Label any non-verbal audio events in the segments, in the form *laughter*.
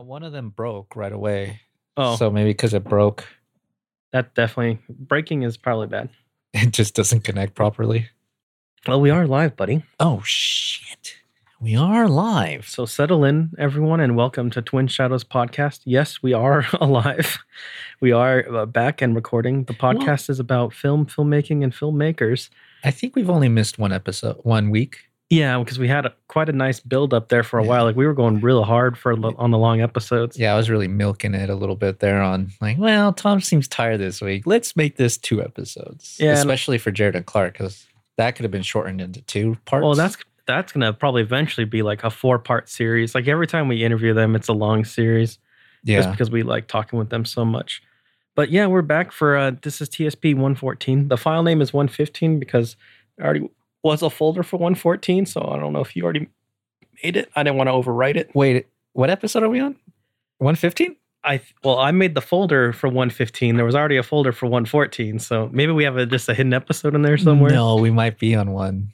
Well, one of them broke right away. Oh, So maybe because it broke, that definitely breaking is probably bad. *laughs* it just doesn't connect properly. Well, we are live, buddy. Oh, shit. We are live. So settle in, everyone, and welcome to Twin Shadows podcast. Yes, we are *laughs* alive. We are uh, back and recording. The podcast is about film, filmmaking, and filmmakers. I think we've only missed one episode, one week. Yeah, because we had a, quite a nice build up there for a while. Like we were going real hard for on the long episodes. Yeah, I was really milking it a little bit there on like, well, Tom seems tired this week. Let's make this two episodes. Yeah, Especially for Jared and Clark, because that could have been shortened into two parts. Well, that's that's gonna probably eventually be like a four part series. Like every time we interview them, it's a long series. Yeah, just because we like talking with them so much. But yeah, we're back for uh this is TSP 114. The file name is 115 because there already was a folder for 114, so I don't know if you already made it. I didn't want to overwrite it. Wait, what episode are we on? 115? I well, I made the folder for 115. There was already a folder for 114, so maybe we have a, just a hidden episode in there somewhere. No, we might be on one.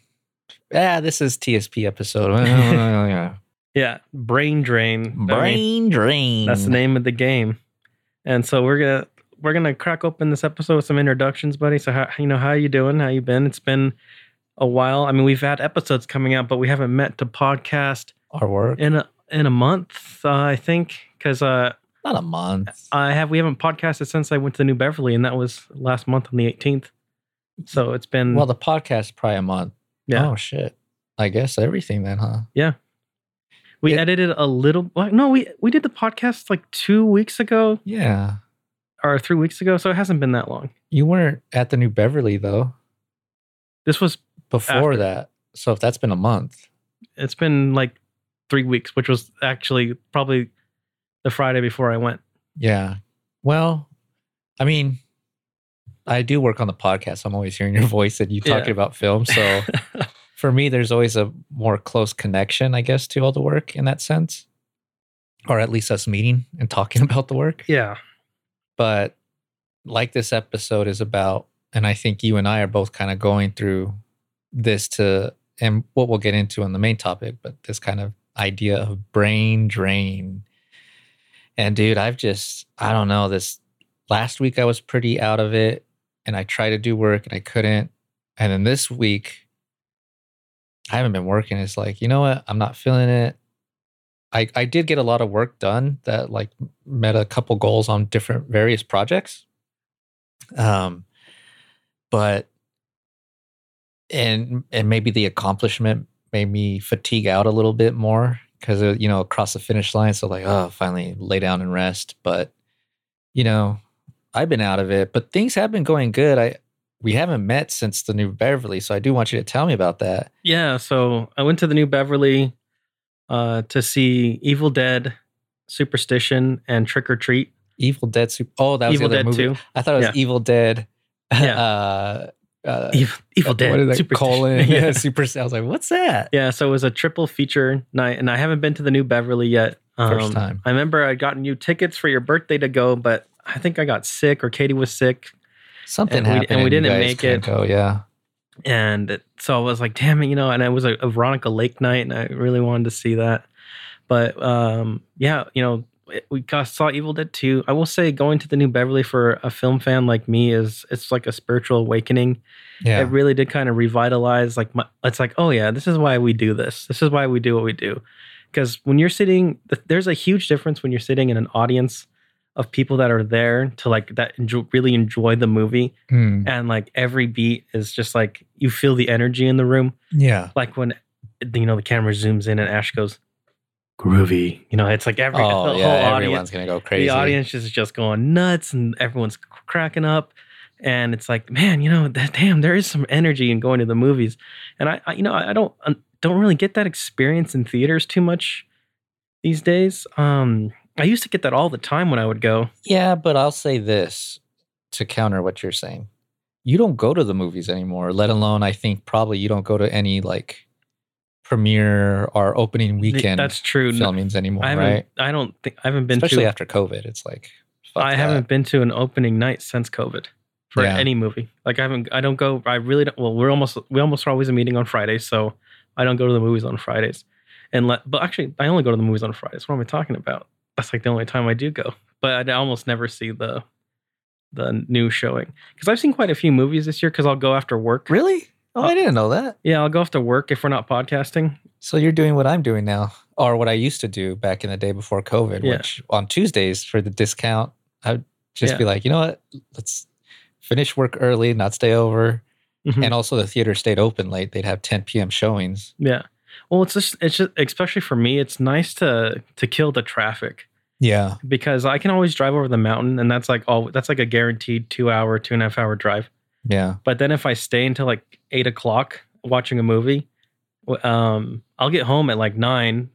Yeah, this is TSP episode. Yeah. *laughs* Yeah, brain drain. I mean, Brain drain. That's the name of the game. And so we're gonna we're gonna crack open this episode with some introductions, buddy. So how you know how you doing? How you been? It's been a while. I mean, we've had episodes coming out, but we haven't met to podcast Our work. in a in a month, uh, I think, because uh, Not a month. I have we haven't podcasted since I went to the New Beverly, and that was last month on the 18th. So it's been Well, the podcast probably a month. yeah. Oh shit. I guess everything then, huh? Yeah. We yeah. edited a little. Well, no, we we did the podcast like two weeks ago Yeah. or three weeks ago, so it hasn't been that long. You weren't at the New Beverly though This was before After. that. So if that's been a month. it's been like three weeks, which was actually probably the Friday before I went. Yeah. Well, I mean, I do work on the podcast. so I'm always hearing your *laughs* voice and you Yeah. talking about film. So *laughs* for me, there's always a more close connection, I guess, to all the work in that sense, or at least us meeting and talking *laughs* about the work. yeah, But like this episode is about, and I think you and I are both kind of going through this to, and what we'll get into on the main topic, but this kind of idea of brain drain. And dude, I've just, I don't know, this last week I was pretty out of it and I tried to do work and I couldn't. And then this week, I haven't been working. It's like, you know what? I'm not feeling it. I, I did get a lot of work done that like met a couple goals on different various projects. Um, but and and maybe the accomplishment made me fatigue out a little bit more because you know across the finish line. So like, oh, finally lay down and rest. But you know, I've been out of it, but things have been going good. I we haven't met since the new Beverly, so I do want you to tell me about that. yeah. So I went to the New Beverly uh, to see Evil Dead, Superstition, and Trick or Treat. Evil Dead. Super, oh, that was Evil the other Dead movie. I thought it was Yeah. Evil Dead. *laughs* Yeah. uh, uh, Evil, Evil Dead. What that? Superstition. Colon. *laughs* Yeah, yeah. super. I was like, what's that? yeah. So it was a triple feature night, and I haven't been to the New Beverly yet. First Um, time. I remember I got you tickets for your birthday to go, but I think I got sick or Katie was sick. Something and we- happened, and we didn't make it. Go, yeah. and it- so I was like, damn it, you know. And it was a, a Veronica Lake night, and I really wanted to see that. But um, yeah, you know, we got, saw Evil Dead 2. I will say, going to the New Beverly for a film fan like me is it's like a spiritual awakening. Yeah. It really did kind of revitalize. Like, my, it's like, oh yeah, this is why we do this. This is why we do what we do. Because when you're sitting, there's a huge difference when you're sitting in an audience of people that are there to like that enjoy, really enjoy the movie Hmm. and like every beat is just like you feel the energy in the room Yeah. like when you know the camera zooms in and ash goes groovy you know it's like every Oh, *laughs* the whole yeah. audience Everyone's going to go crazy. the audience is just going nuts and everyone's cracking up and it's like man you know *laughs* that, damn there is some energy in going to the movies and i, I you know i don't I don't really get that experience in theaters too much these days um i used to get that all the time when i would go Yeah, but I'll say this to counter what you're saying. You don't go to the movies anymore, let alone, I think, probably you don't go to any like premiere or opening weekend that's true filmings anymore, i haven't right? i don't think i haven't been to Especially to after COVID. It's like, fuck I that. haven't been to an opening night since COVID for Yeah. any movie. Like I haven't, I don't go. I really don't. Well, we're almost, we almost are always a meeting on Fridays, so I don't go to the movies on Fridays. And let, but actually, I only go to the movies on Fridays. What am I talking about? that's like the only time I do go. But I almost never see the the new showing because I've seen quite a few movies this year. Because I'll go after work. Really? Oh, I didn't know that. Yeah, I'll go off to work if we're not podcasting. So you're doing what I'm doing now, or what I used to do back in the day before COVID, Yeah. which on Tuesdays for the discount, I'd just Yeah. be like, you know what? Let's finish work early, not stay over. Mhm. And also the theater stayed open late. They'd have 10 p.m. showings. Yeah. Well, it's just it's just especially for me, it's nice to to kill the traffic Yeah. because I can always drive over the mountain, and that's like all that's like a guaranteed two hour, two and a half hour drive. Yeah. But then if I stay until like eight o'clock watching a movie, um, I'll get home at like nine,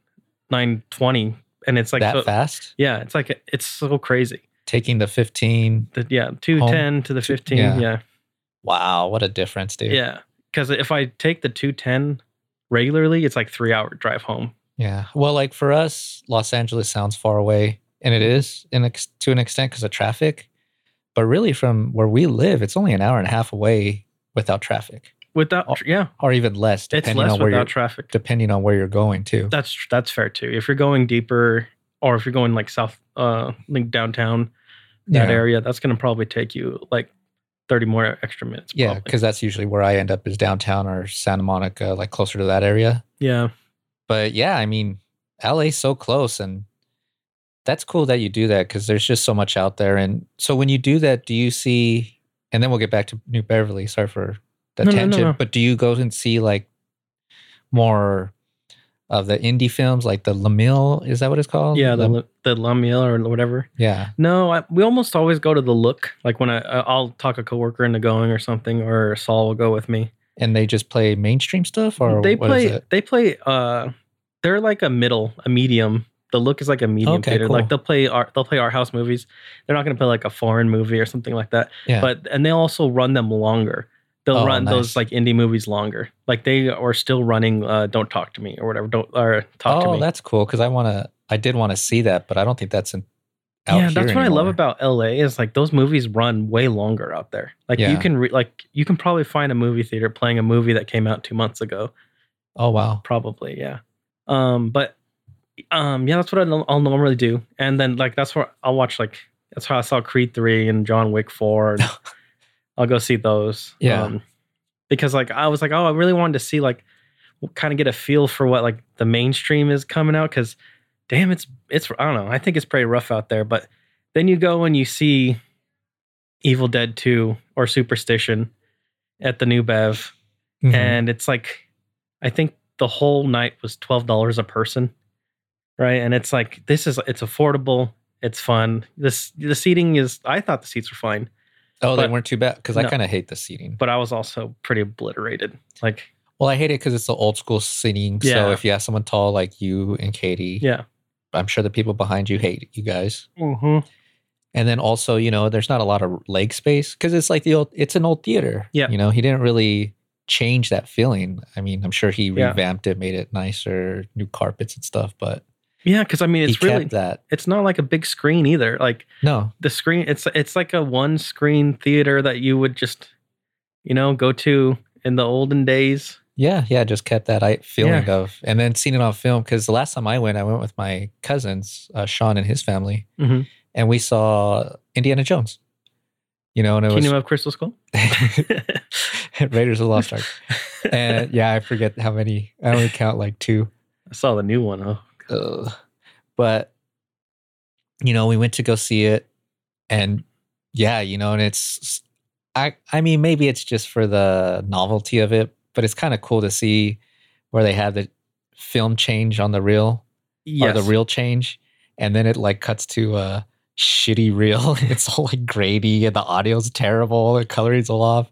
nine twenty, and it's like that so- fast? yeah, it's like it's so crazy. Taking the 15. The, yeah, two ten to the fifteen. yeah. yeah, Wow. What a difference, dude. yeah. Because if I take the two ten regularly, it's like three hour drive home. Yeah. Well, like for us, Los Angeles sounds far away, and it is in ex- to an extent because of traffic. But really, from where we live, it's only an hour and a half away without traffic, Without Oh, yeah, or even less, it's depending less on where you're traffic. depending on where you're going to. That's that's fair too. If you're going deeper, or if you're going like south, uh, like downtown that Yeah. area, that's gonna probably take you like thirty more extra minutes. Yeah, because that's usually where I end up is downtown or Santa Monica, like closer to that area. yeah, But yeah, I mean, LA's so close, and that's cool that you do that because there's just so much out there. And so when you do that, do you see? And then we'll get back to New Beverly. Sorry for the No, no, no, tangent, no. but do you go and see like more of the indie films, like the Lamille? Is that what it's called? yeah, the Lam- the Lamiel or whatever. yeah, No, I, we almost always go to the look. Like when I I'll talk a coworker into going or something, or Saul will go with me. and they just play mainstream stuff, or they what play is it? they play uh they're like a middle a medium the look is like a medium Okay, theater cool. like they'll play art they'll play art house movies they're not going to play like a foreign movie or something like that Yeah. but and they also run them longer they'll Oh, run nice. those like indie movies longer like they are still running uh don't talk to me or whatever don't or talk to me. oh, that's cool because I want to. I did want to see that, but I don't think that's in. Yeah that's what i love about la is like those movies run way longer out there like Yeah. you can re- like you can probably find a movie theater playing a movie that came out two months ago Oh wow. probably yeah um but um yeah that's what I, i'll normally do. And then like that's where i'll watch like that's how i saw creed 3 and john wick 4 and *laughs* i'll go see those. Yeah. um, because like i was like oh i really wanted to see like kind of get a feel for what like the mainstream is coming out because damn it's it's i don't know i think it's pretty rough out there. But then you go and you see evil dead 2 or superstition at the new bev Mhm. and it's like i think the whole night was $12 a person right and it's like this is it's affordable it's fun this the seating is i thought the seats were fine oh, they weren't too bad because I kind of hate the seating. but i was also pretty obliterated like Well, I hate it because it's the old school seating. So if you have someone tall like you and Katie, yeah I'm sure the people behind you hate you guys. mm-hmm. And then also, you know, there's not a lot of leg space because it's like the old. It's an old theater. Yeah. You know, he didn't really change that feeling. I mean, I'm sure he Yeah. revamped it, made it nicer, new carpets and stuff. But yeah because i mean it's he really that. It's not like a big screen either like No, the screen it's it's like a one screen theater that you would just you know go to in the olden days Yeah, yeah, just kept that I feeling of, and then seen it on film. Because the last time I went, I went with my cousins, uh, Sean and his family, Mhm. and we saw Indiana Jones. You know, and it kingdom was of crystal skull *laughs* Raiders of the Lost Ark. And yeah, I forget how many. I only count like two. i saw the new one oh Ugh. But you know, we went to go see it, and yeah, you know, and it's. I I mean, maybe it's just for the novelty of it, but it's kind of cool to see where they have the film change on the reel yes. or the reel change, and then it like cuts to a shitty reel. *laughs* it's all like grainy, and the audio's terrible, the coloring's all off.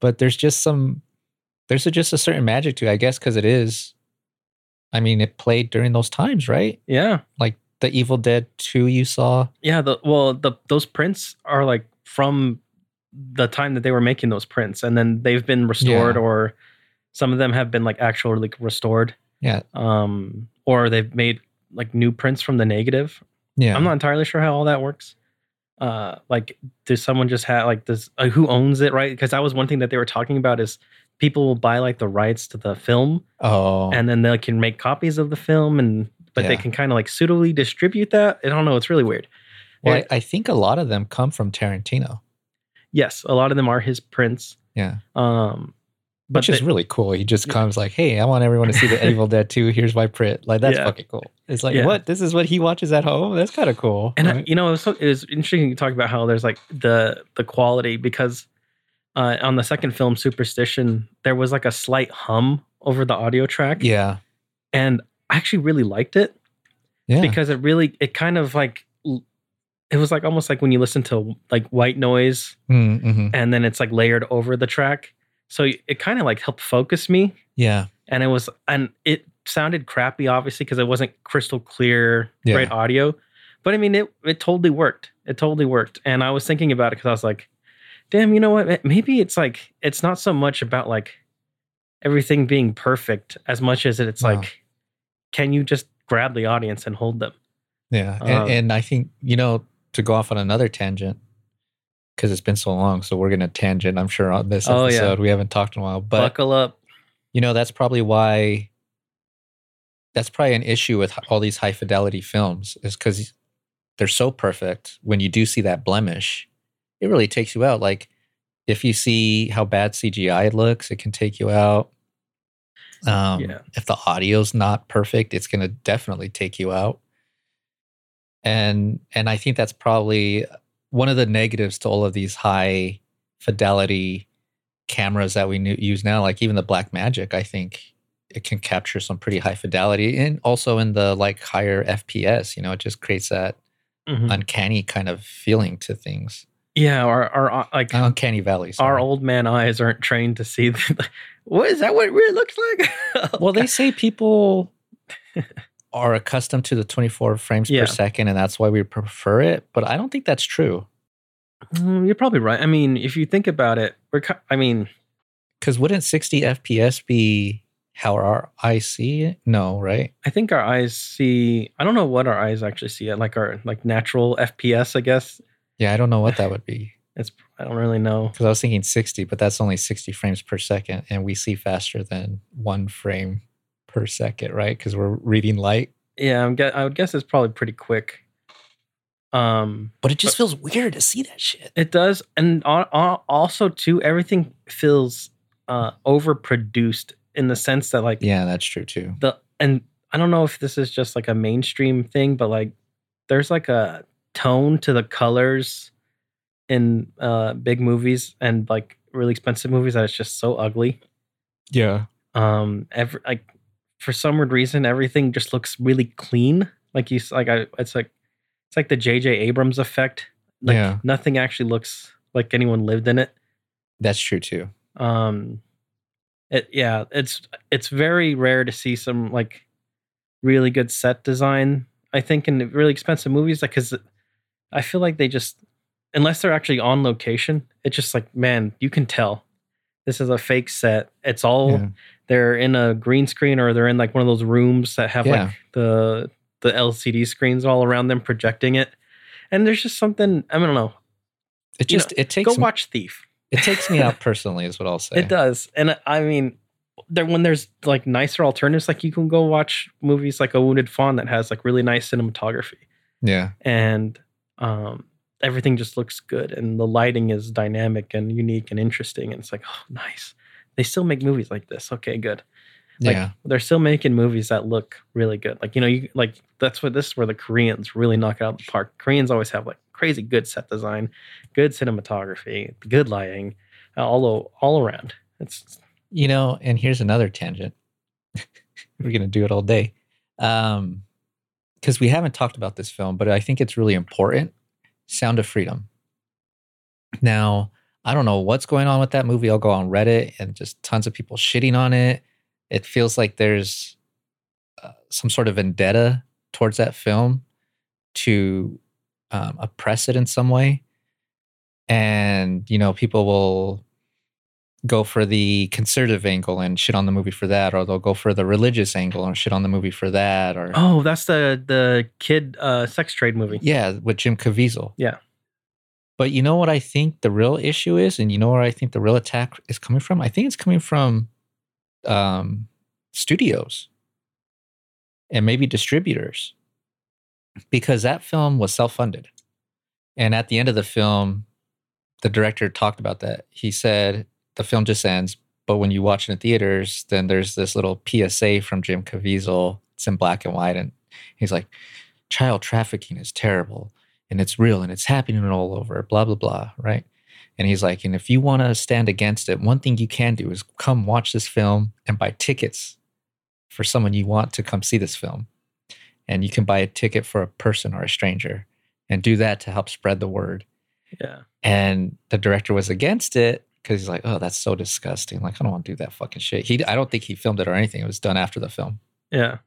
But there's just some, there's a, just a certain magic to, it, I guess, because it is. I mean, it played during those times, right? yeah Like the Evil Dead Two you saw. Yeah, the well, the those prints are like from the time that they were making those prints, and then they've been restored, Yeah. or some of them have been like actually like restored, Yeah, um, or they've made like new prints from the negative. yeah. I'm not entirely sure how all that works. Uh, like, does someone just have like this? Uh, who owns it, right? Because that was one thing that they were talking about is people will buy like the rights to the film, Oh, and then they can make copies of the film and but they can kind of like suitably distribute that. I don't know. It's really weird. Well, Yeah. I, think a lot of them come from Tarantino. Yes, a lot of them are his prints. Yeah. Um, but Which is they- really cool. He just Yeah. comes like, "Hey, I want everyone to see the *laughs* Evil Dead 2. Here's my print." Like that's Yeah. fucking cool. It's like, Yeah. what? This is what he watches at home. That's kind of cool. and I, you know, it was, so, it was interesting to talk about how there's like the the quality because uh, on the second film, Superstition, there was like a slight hum over the audio track, yeah, and I actually really liked it yeah, because it really it kind of like it was like almost like when you listen to like white noise Mm, mhm. and then it's like layered over the track, so it kind of like helped focus me. Yeah, and it was and it sounded crappy obviously because it wasn't crystal clear Yeah. great audio. But i mean it it totally worked. It totally worked. And i was thinking about it because i was like damn you know what maybe it's like it's not so much about like everything being perfect as much as it's No. like can you just grab the audience and hold them yeah. Um, and, and I think you know to go off on another tangent because it's been so long, so we're gonna tangent. I'm sure on this Oh, yeah. episode we haven't talked in a while, but buckle up you know that's probably why that's probably an issue with all these high fidelity films is because they're so perfect when you do see that blemish it really takes you out like if you see how bad cgi looks it can take you out um, Yeah. if the audio's not perfect it's going to definitely take you out and and i think that's probably one of the negatives to all of these high fidelity cameras that we use now, like even the Black Magic, I think it can capture some pretty high fidelity, and also in the like higher FPS. You know, it just creates that Mhm. uncanny kind of feeling to things. Yeah our, our like Uncanny valley. sorry. our old man eyes aren't trained to see *laughs* the, what is that what it really looks like *laughs* Well, they say people *laughs* are accustomed to the 24 frames Yeah. per second, and that's why we prefer it. But I don't think that's true. Mm, you're probably right. I mean, if you think about it, we're. I mean, Because wouldn't 60 FPS be how our eyes see it? No, right? I think our eyes see. I don't know what our eyes actually see. Like our like natural FPS, I guess. Yeah, I don't know what that would be. *laughs* It's. I don't really know. Because I was thinking 60, but that's only 60 frames per second, and we see faster than one frame per second, right? Because we're reading light. Yeah, I'm. Get, I would guess it's probably pretty quick. Um, But it just feels weird to see that shit. it does, and al- al- also too, everything feels uh overproduced in the sense that like Yeah, that's true too. the and I don't know if this is just like a mainstream thing, but like there's like a tone to the colors in uh big movies and like really expensive movies that it's just so ugly. Yeah. Um every like for some weird reason everything just looks really clean. Like you like I it's like it's like the JJ Abrams effect. Like Yeah. nothing actually looks like anyone lived in it. That's true too. um it yeah it's it's very rare to see some like really good set design i think in really expensive movies like because i feel like they just unless they're actually on location it's just like man you can tell this is a fake set it's all Yeah. they're in a green screen or they're in like one of those rooms that have Yeah. like the the lcd screens all around them projecting it and there's just something i don't know It You just it takes go me, watch thief it takes me out *laughs* personally, is what I'll say. It does, and I mean, there when there's like nicer alternatives, like you can go watch movies like A Wounded Fawn that has like really nice cinematography, Yeah. and um, everything just looks good, and the lighting is dynamic and unique and interesting, and it's like, oh, nice. They still make movies like this. Okay, good. Like, yeah. they're still making movies that look really good. Like you know, you like that's what this is where the Koreans really knock it out of the park. Koreans always have like crazy good set design, good cinematography, good lighting, all all around. It's You know, and here's another tangent. *laughs* We're gonna do it all day. Um because we haven't talked about this film, but I think it's really important. Sound of Freedom. Now, I don't know what's going on with that movie. I'll go on Reddit and just tons of people shitting on it. It feels like there's uh, some sort of vendetta towards that film to um, oppress it in some way. And, you know, people will go for the conservative angle and shit on the movie for that, or they'll go for the religious angle and shit on the movie for that, or oh, that's the the kid uh, sex trade movie. yeah, with Jim Caviezel. Yeah. But you know what I think the real issue is, and you know where I think the real attack is coming from? I think it's coming from um, studios. and maybe distributors because that film was self-funded. And at the end of the film, the director talked about that. He said the film just ends, but when you watch it in theaters, then there's this little PSA from Jim Caviezel. It's in black and white, and he's like, "Child trafficking is terrible, and it's real, and it's happening all over." Blah blah blah. Right? And he's like, "And if you want to stand against it, one thing you can do is come watch this film and buy tickets for someone you want to come see this film, and you can buy a ticket for a person or a stranger, and do that to help spread the word." Yeah. And the director was against it because he's like, "Oh, that's so disgusting! Like, I don't want to do that fucking shit." He, I don't think he filmed it or anything. It was done after the film. Yeah.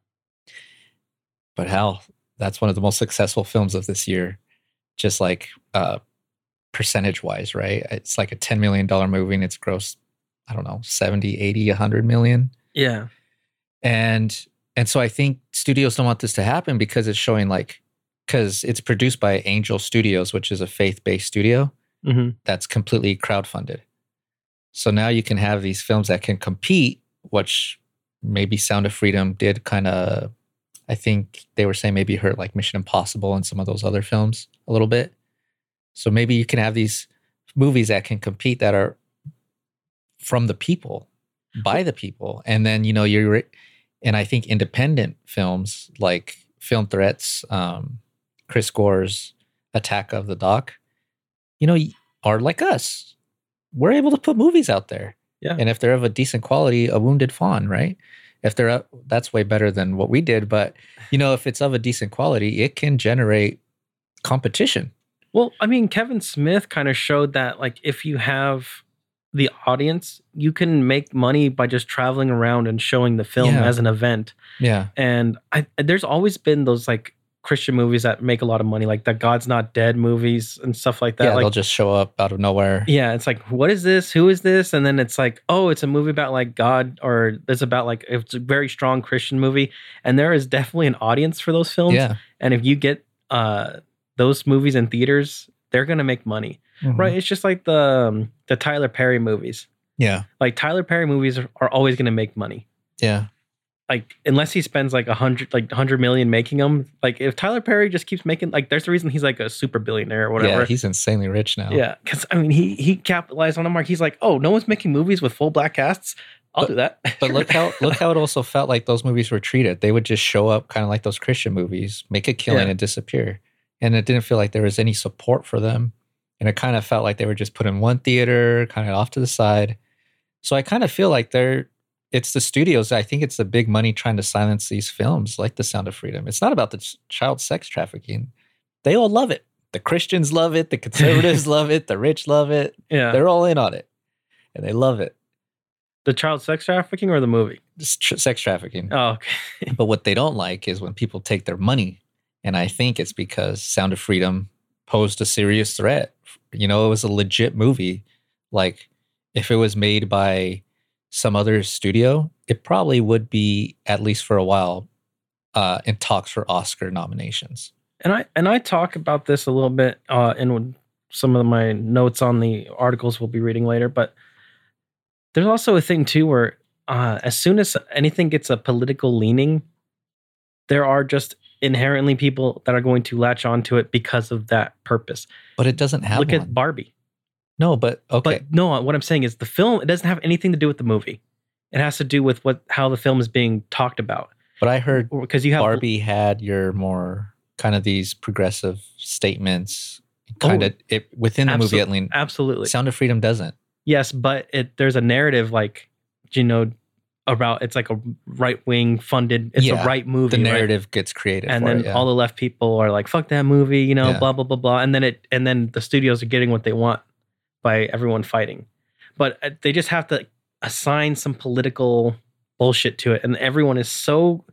But hell, that's one of the most successful films of this year, just like uh, percentage wise, right? It's like a ten million dollar movie, and it's gross, I don't know, 70, 80, 100 million. Yeah. And and so I think studios don't want this to happen because it's showing like because it's produced by Angel Studios, which is a faith based studio hmm that's completely crowdfunded. So now you can have these films that can compete, which maybe Sound of Freedom did kind of, I think they were saying maybe hurt like Mission Impossible and some of those other films a little bit. So maybe you can have these movies that can compete that are from the people, by the people. And then, you know, you're, and I think independent films like Film Threats, um, Chris Gore's Attack of the Doc, you know, are like us. We're able to put movies out there. Yeah. And if they're of a decent quality, a wounded fawn, right? If they're up, that's way better than what we did. But you know, if it's of a decent quality, it can generate competition. Well, I mean, Kevin Smith kind of showed that, like, if you have the audience, you can make money by just traveling around and showing the film Yeah. as an event. Yeah. And I, there's always been those like Christian movies that make a lot of money, like the God's Not Dead movies and stuff like that. yeah, like, they'll just show up out of nowhere. yeah, it's like, what is this? Who is this? And then it's like, oh, it's a movie about like God, or it's about like it's a very strong Christian movie, and there is definitely an audience for those films. Yeah. And if you get uh those movies in theaters, they're gonna make money, Mhm. right? It's just like the um, the Tyler Perry movies. Yeah. Like Tyler Perry movies are, are always gonna make money. Yeah. Like unless he spends like a hundred, like hundred million making them. Like if Tyler Perry just keeps making, like there's the reason he's like a super billionaire or whatever. Yeah. He's insanely rich now. Yeah, because I mean, he he capitalized on a mark. He's like, oh, no one's making movies with full black casts. I'll But- do that. But look how *laughs* look how it also felt like those movies were treated. They would just show up kind of like those Christian movies, make a killing Yeah. and disappear. And it didn't feel like there was any support for them. And it kind of felt like they were just put in one theater, kind of off to the side. So I kind of feel like they're it's the studios. I think it's the big money trying to silence these films like The Sound of Freedom. It's not about the ch- child sex trafficking. They all love it. The Christians love it, the conservatives *laughs* love it, the rich love it. yeah, They're all in on it. And they love it. the child sex trafficking or the movie. Just tr- sex trafficking. Oh, okay. *laughs* But what they don't like is when people take their money. And I think it's because Sound of Freedom posed a serious threat. You know, it was a legit movie. Like, if it was made by some other studio, it probably would be, at least for a while, uh, in talks for Oscar nominations. And I and I talk about this a little bit uh, in some of my notes on the articles we'll be reading later. But there's also a thing too where uh, as soon as anything gets a political leaning, there are just inherently people that are going to latch onto it because of that purpose. But it doesn't have Look one. at Barbie. No, but okay. But no, what I'm saying is the film. It doesn't have anything to do with the movie. It has to do with what how the film is being talked about. But I heard Because you have Barbie had your more kind of these progressive statements, kind Oh, of it within the movie. At least absolutely Sound of Freedom doesn't. yes, but it there's a narrative like you know about it's like a right wing funded. It's Yeah, a right movie. The right? narrative gets created, and then it, yeah. all the left people are like, "Fuck that movie," you know, Yeah. blah blah blah blah. And then it and then the studios are getting what they want by everyone fighting, but uh, they just have to assign some political bullshit to it, and everyone is so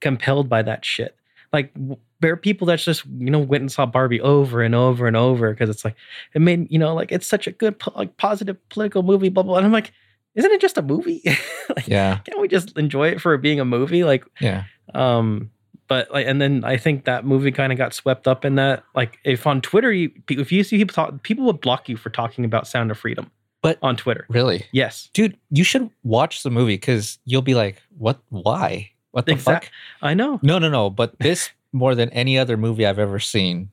compelled by that shit. Like there are people that just you know went and saw Barbie over and over and over because it's like it made you know like it's such a good like positive political movie, blah blah. And I'm like, isn't it just a movie? *laughs* like, yeah, can't we just enjoy it for being a movie? Like yeah, um but like and then i think that movie kind of got swept up in that like if on twitter you if you see people talk people would block you for talking about sound of freedom But- on twitter really, yes dude. You should watch the movie because you'll be like, "What? Why?" What the Exact- fuck? I know. No, no, no. But this more than any other movie I've ever seen.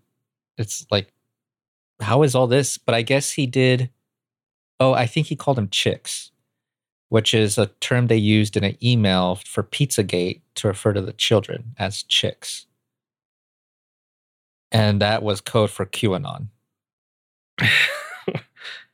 It's like, how is all this? But I guess he did. Oh, I think he called them chicks, which is a term they used in an email for Pizzagate to refer to the children as chicks. And that was code for QAnon. *laughs*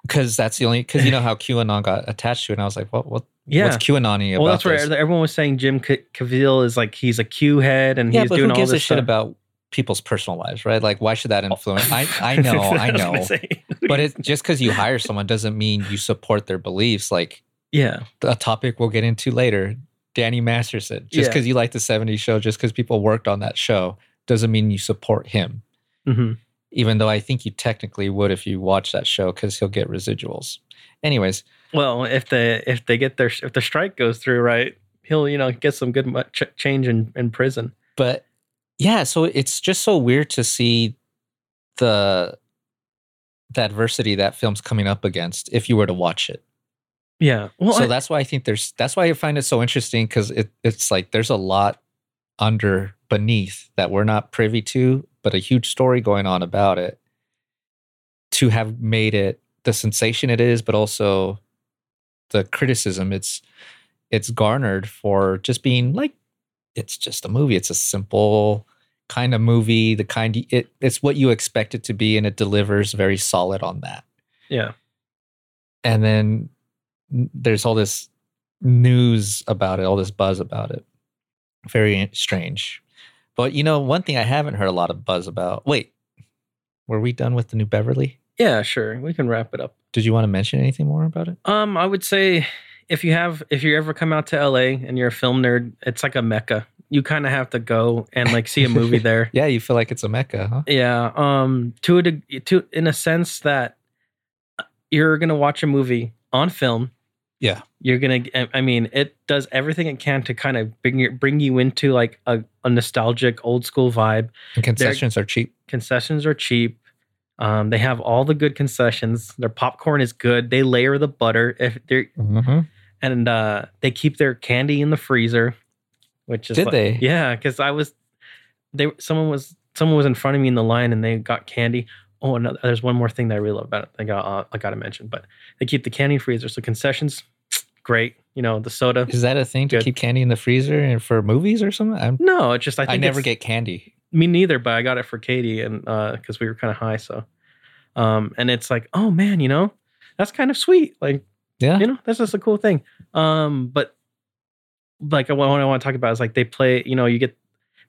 Because that's the only, because you know how QAnon got attached to it. And I was like, what, what, Yeah. what's QAnon about? Well, that's where this? everyone was saying Jim Caviezel is like he's a Q head and yeah, he's but doing who all gives this a shit stuff. about people's personal lives, right? Like, why should that oh. influence? I, *laughs* I know, I know. but it just because you hire someone doesn't mean you support their beliefs. Like yeah, a topic we'll get into later, Danny Masterson. Just Yeah. because you like the '70s show, just because people worked on that show, doesn't mean you support him. hmm Even though I think you technically would if you watch that show, because he'll get residuals. Anyways, Well, if the if they get their if the strike goes through, right, he'll you know get some good mu- ch- change in in prison. but yeah, so it's just so weird to see the the adversity that film's coming up against if you were to watch it. Yeah. Well, so I- that's why I think there's that's why I find it so interesting because it, it's like there's a lot under beneath that we're not privy to, but a huge story going on about it to have made it the sensation it is, but also the criticism it's it's garnered for just being like it's just a movie. It's a simple kind of movie, the kind it it's what you expect it to be, and it delivers very solid on that yeah. and then there's all this news about it, all this buzz about it. Very strange. But you know, one thing I haven't heard a lot of buzz about. Wait, were we done with the new Beverly? Yeah, sure. We can wrap it up. Did you want to mention anything more about it? Um, I would say if you have if you ever come out to LA and you're a film nerd, it's like a mecca. You kind of have to go and like see a movie there. *laughs* Yeah, you feel like it's a mecca, huh? Yeah. Um. To a deg- to in a sense that you're gonna watch a movie on film. Yeah. You're gonna. I- I mean, it does everything it can to kind of bring you bring you into like a, a nostalgic old school vibe. And concessions are cheap. Concessions are cheap. Um, they have all the good concessions. Their popcorn is good. They layer the butter. If they're Mm-hmm. and uh, they keep their candy in the freezer, which is Did like- they? Yeah, because I was they someone was someone was in front of me in the line and they got candy. Oh, another, there's one more thing that I really love about it. I got uh, I got to mention, but they keep the candy freezer, so concessions, *tsk* great. You know the soda. Is that a thing to Good. keep candy in the freezer and for movies or something? I'm, No, it's just I I, never get candy. me neither, but I got it for Katie and because we were kind of high, so um, and it's like, oh man, you know, that's kind of sweet. Like Yeah. you know that's just a cool thing um but like what i want to talk about is like they play you know you get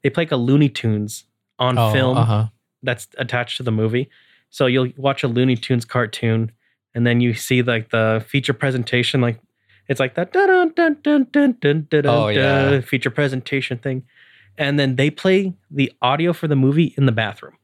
they play like a looney tunes on Oh, film Uh-huh. That's attached to the movie so you'll watch a looney tunes cartoon and then you see like the feature presentation like it's like that dun dun dun dun dun dun Oh, yeah. feature presentation thing and then they play the audio for the movie in the bathroom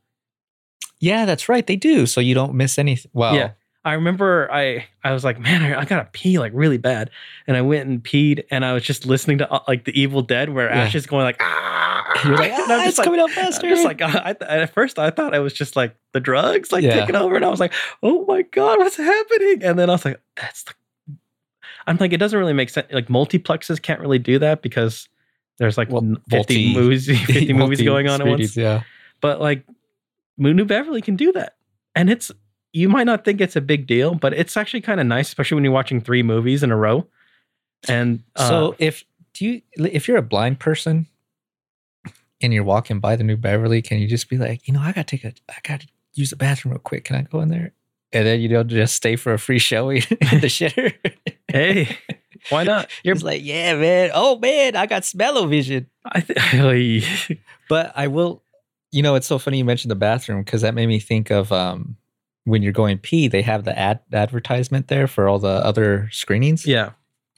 Yeah, that's right. They do. So you don't miss anything. Well, Yeah. I remember I I was like, man, I, I gotta pee like really bad, and I went and peed, and I was just listening to uh, like the Evil Dead, where Yeah. Ash is going like, ah, You're like, *laughs* ah, it's like, coming out I'm faster. just like, I, I, at first I thought it was just like the drugs like Yeah. taking over, and I was like, oh my god, what's happening? And then I was like, that's the. I'm like, it doesn't really make sense. Like multiplexes can't really do that because there's like Well, 50 multi- movies, *laughs* 50 *laughs* movies going on at once Yeah. but like New Beverly can do that. And it's you might not think it's a big deal, but it's actually kind of nice, especially when you're watching three movies in a row. And uh, So if do you if you're a blind person and you're walking by the new Beverly, can you just be like, you know, I gotta take a I gotta use the bathroom real quick. Can I go in there? And then you don't just stay for a free showing *laughs* in the *laughs* shitter. hey, why not? *laughs* You're like, yeah, man. Oh man, I got smell-o-vision. I think But I will, you know, it's so funny you mentioned the bathroom because that made me think of um when you're going pee, they have the ad advertisement there for all the other screenings. yeah.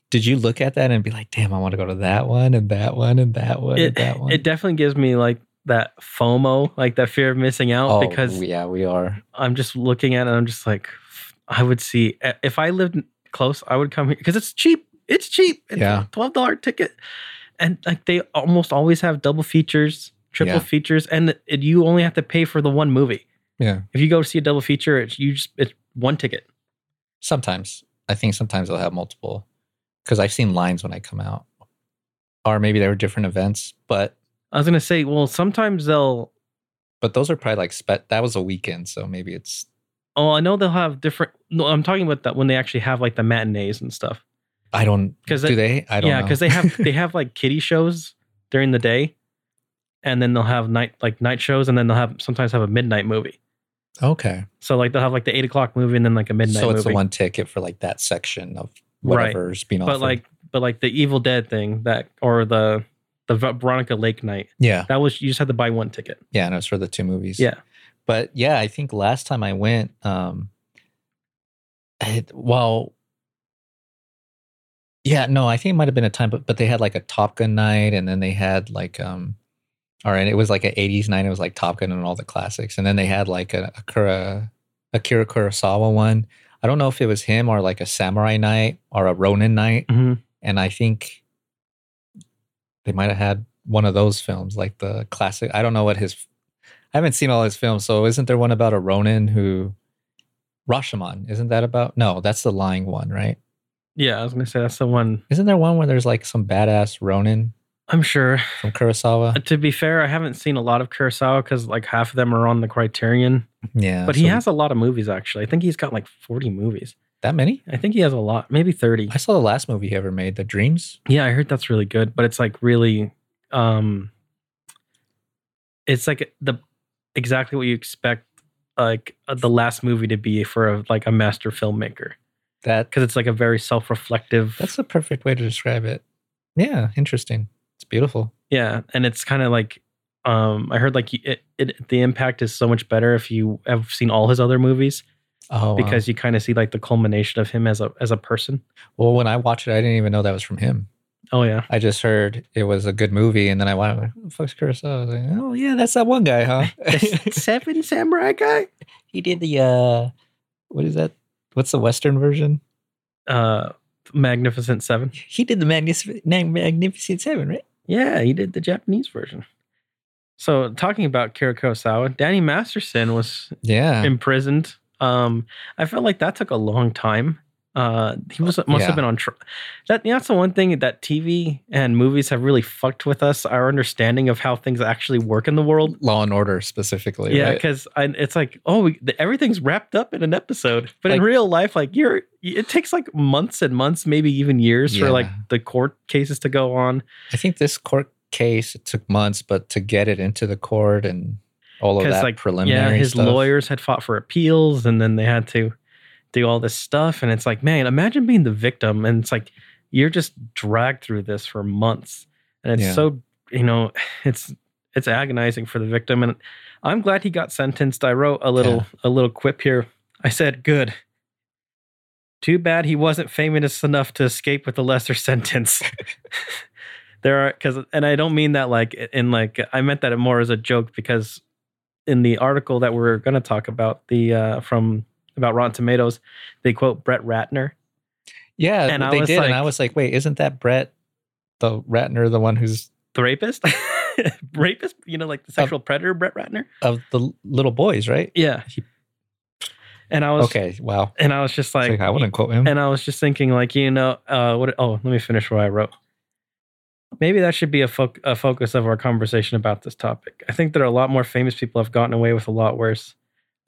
Did you look at that and be like, damn, I want to go to that one and that one and that one It, and that one? it definitely gives me like that FOMO, like that fear of missing out oh, because yeah, we are. I'm just looking at it and I'm just like, I would see eh, if I lived close, I would come here because it's cheap. It's cheap. It's Yeah. twelve dollar ticket, and like they almost always have double features, triple Yeah. features, and it, you only have to pay for the one movie. Yeah. If you go see a double feature, it's you just it's one ticket. Sometimes I think sometimes they'll have multiple because I've seen lines when I come out. or maybe there were different events. But I was gonna say, well, sometimes they'll. but those are probably like spe- that was a weekend, so maybe it's Oh, I know they'll have different. No, I'm talking about that when they actually have like the matinees and stuff. I don't 'Cause do they- they? I don't yeah, because they have they *laughs* have like kiddie shows during the day, and then they'll have night like night shows, and then they'll have sometimes have a midnight movie. Okay. So like they'll have like the eight o'clock movie and then like a midnight so it's movie. the one ticket for like that section of Right. whatever's being but like but like the Evil Dead thing that or the the Veronica Lake night yeah, that was you just had to buy one ticket. yeah, and it was for the two movies. Yeah. but yeah, I think last time I went, um, it, well, yeah, no, I think it might have been a time, but but they had like a Top Gun night, and then they had like um, all right, it was like an '80s night. It was like Top Gun and all the classics, and then they had like a Akira, Akira Kurosawa one. I don't know if it was him or like a samurai night or a Ronin night Mm-hmm. and I think they might have had one of those films, like the classic. I don't know what his. I haven't seen all his films, so isn't there one about a Ronin who Rashomon? Isn't that about? No, that's the lying one, right? Yeah, I was gonna say that's the one. Isn't there one where there's like some badass Ronin I'm sure. from Kurosawa? To be fair, I haven't seen a lot of Kurosawa because like half of them are on the Criterion. Yeah, But he so has a lot of movies actually. I think he's got like 40 movies. that many. I think he has a lot, maybe 30. I saw the last movie he ever made, The Dreams. Yeah, I heard that's really good, but it's like really um it's like the exactly what you expect like uh, the last movie to be for a, like a master filmmaker That because it's like a very self-reflective that's the perfect way to describe it. Yeah, interesting. It's beautiful. yeah and it's kind of like um i heard like it, it the impact is so much better if you have seen all his other movies Oh, wow. because you kind of see like the culmination of him as a as a person well, when I watched it, I didn't even know that was from him. oh yeah I just heard it was a good movie, and then I went, "Who the "Fuck's Kurosawa?" I was like, "Oh yeah, that's that one guy, huh?" *laughs* Seven samurai guy he did the uh, what is that? What's the Western version? uh magnificent seven He did the Magnificent, Magnificent Seven, right? Yeah, he did the Japanese version. So talking about Kira Kurosawa, Danny Masterson was Yeah, imprisoned. Um, I felt like that took a long time. Uh, he was must Yeah. have been on trial. That that's the one thing that TV and movies have really fucked with us. Our understanding of how things actually work in the world. Law and Order specifically. Yeah, right? because it's like, oh, we, the, everything's wrapped up in an episode, but in real life, like you're, it takes like months and months, maybe even years for like the court cases to go on. I think this court case it took months, but to get it into the court and all of that like preliminary yeah his stuff. lawyers had fought for appeals and then they had to do all this stuff and it's like man imagine being the victim and it's like you're just dragged through this for months and it's Yeah. so you know *sighs* it's it's agonizing for the victim and i'm glad he got sentenced. I wrote a little a little quip here. I said good. Too bad he wasn't famous enough to escape with a lesser *laughs* sentence. *laughs* There are because and i don't mean that like in like i meant that more as a joke because in the article that we're going to talk about the uh from about rotten tomatoes they quote brett ratner. Yeah, And they did, and I like- was like, wait, isn't that Brett, the Ratner, the one who's the rapist? *laughs* Rapist? You know like the sexual predator brett ratner? of the little boys, right? yeah. He- and i was Okay, wow. and i was just like, like, I wouldn't quote him. and i was just thinking like you know uh what oh let me finish what i wrote. Maybe that should be a, foc a focus of our conversation about this topic. I think there are a lot more famous people have gotten away with a lot worse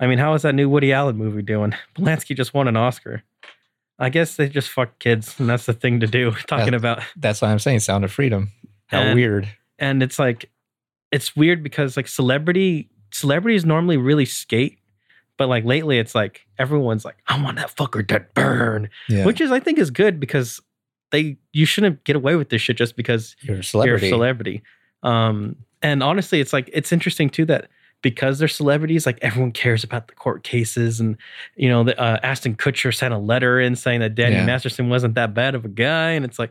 i mean how is that new woody allen movie doing *laughs* polanski just won an oscar i guess they just fuck kids and that's the thing to do *laughs* talking about That's why I'm saying Sound of Freedom. How And- weird. and it's like it's weird because like celebrity celebrities normally really skate but like lately it's like everyone's like i want that fucker to burn Yeah. which is i think is good because they you shouldn't get away with this shit just because you're a celebrity. you're a celebrity um and honestly it's like it's interesting too that because they're celebrities like everyone cares about the court cases and you know the, uh, Ashton Kutcher sent a letter in saying that Danny Yeah. Masterson wasn't that bad of a guy and it's like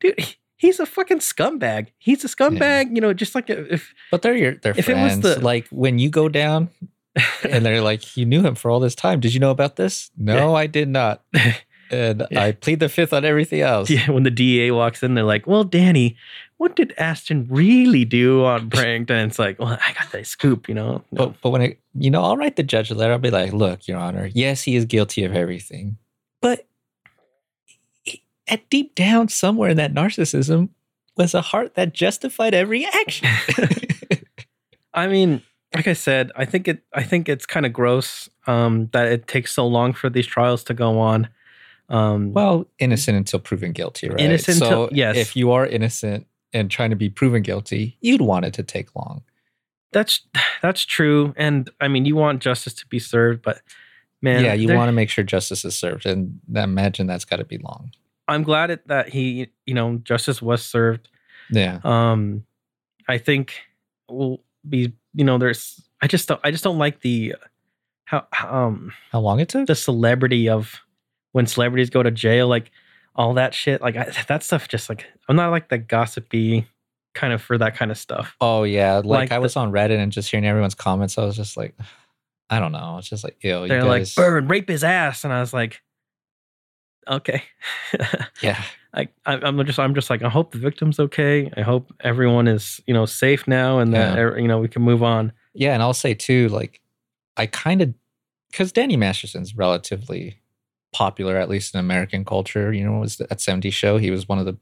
dude he- he's a fucking scumbag he's a scumbag you know just like if But they're your they're If it was the- like when you go down *laughs* and they're like, You knew him for all this time. Did you know about this? No, I did not. *laughs* And Yeah. I plead the fifth on everything else. yeah, when the DA walks in, they're like, "Well, Danny, what did Ashton really do on *laughs* Prankton?" It's like, "Well, I got the scoop," you know. No. But but when I you know, I'll write the judge a letter. I'll be like, look, Your Honor, yes, he is guilty of everything. But he- at deep down, somewhere in that narcissism, was a heart that justified every action. *laughs* *laughs* I mean, like I said, I think it. I think it's kind of gross um, that it takes so long for these trials to go on. Um, well, innocent until proven guilty, right? Innocent so till- yes. If you are innocent and trying to be proven guilty, you'd want it to take long. that's that's true, and I mean, you want justice to be served, but man, yeah, you want to make sure justice is served, and I imagine that's got to be long. I'm glad it, that he, you know, justice was served. Yeah, Um, I think will be, you know, there's. I just don't. I just don't like the how um how long it took? the celebrity of when celebrities go to jail, like all that shit. Like I, *laughs* that stuff, just like I'm not like the gossipy kind of for that kind of stuff. Oh yeah, like, Like I the- was on Reddit and just hearing everyone's comments, I was just like, *sighs* I don't know. It's just like, yo, you They're like, guys, "Burn, rape his ass," and I was like, okay. *laughs* yeah, I, I I'm just I'm just like I hope the victim's okay. I hope everyone is you know safe now and that Yeah. er, you know we can move on. yeah, and I'll say too, like, I kind of because Danny Masterson's relatively popular, at least in American culture. You know, was at 70 show, he was one of the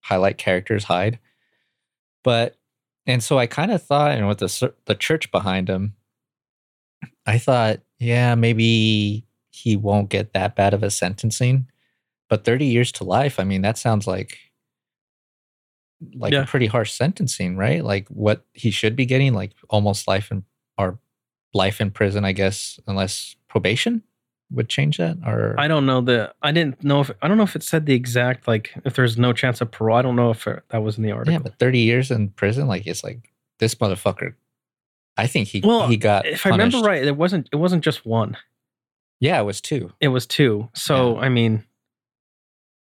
highlight characters, Hyde. But and so I kind of thought, and with the the church behind him, I thought, yeah, maybe he won't get that bad of a sentencing. But 30 years to life, I mean, that sounds like like Yeah. a pretty harsh sentencing, right? Like what he should be getting, like almost life in or life in prison, I guess, unless probation would change that. Or I don't know the I didn't know if I don't know if it said the exact like if there's no chance of parole. I don't know if it, that was in the article. yeah, but 30 years in prison, like it's like this motherfucker. I think he Well, he got if I remember right, it wasn't it wasn't just one. Yeah, it was two. It was two. So I mean,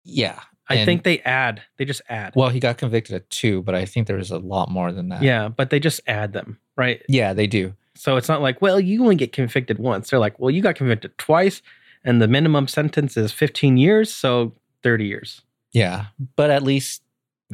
Yeah. I And- think they add. They just add. Well, he got convicted of two, but I think there was a lot more than that. yeah, but they just add them, right? Yeah, they do. So it's not like, well, you only get convicted once. They're like, well, you got convicted twice, and the minimum sentence is 15 years, so 30 years. Yeah. But at least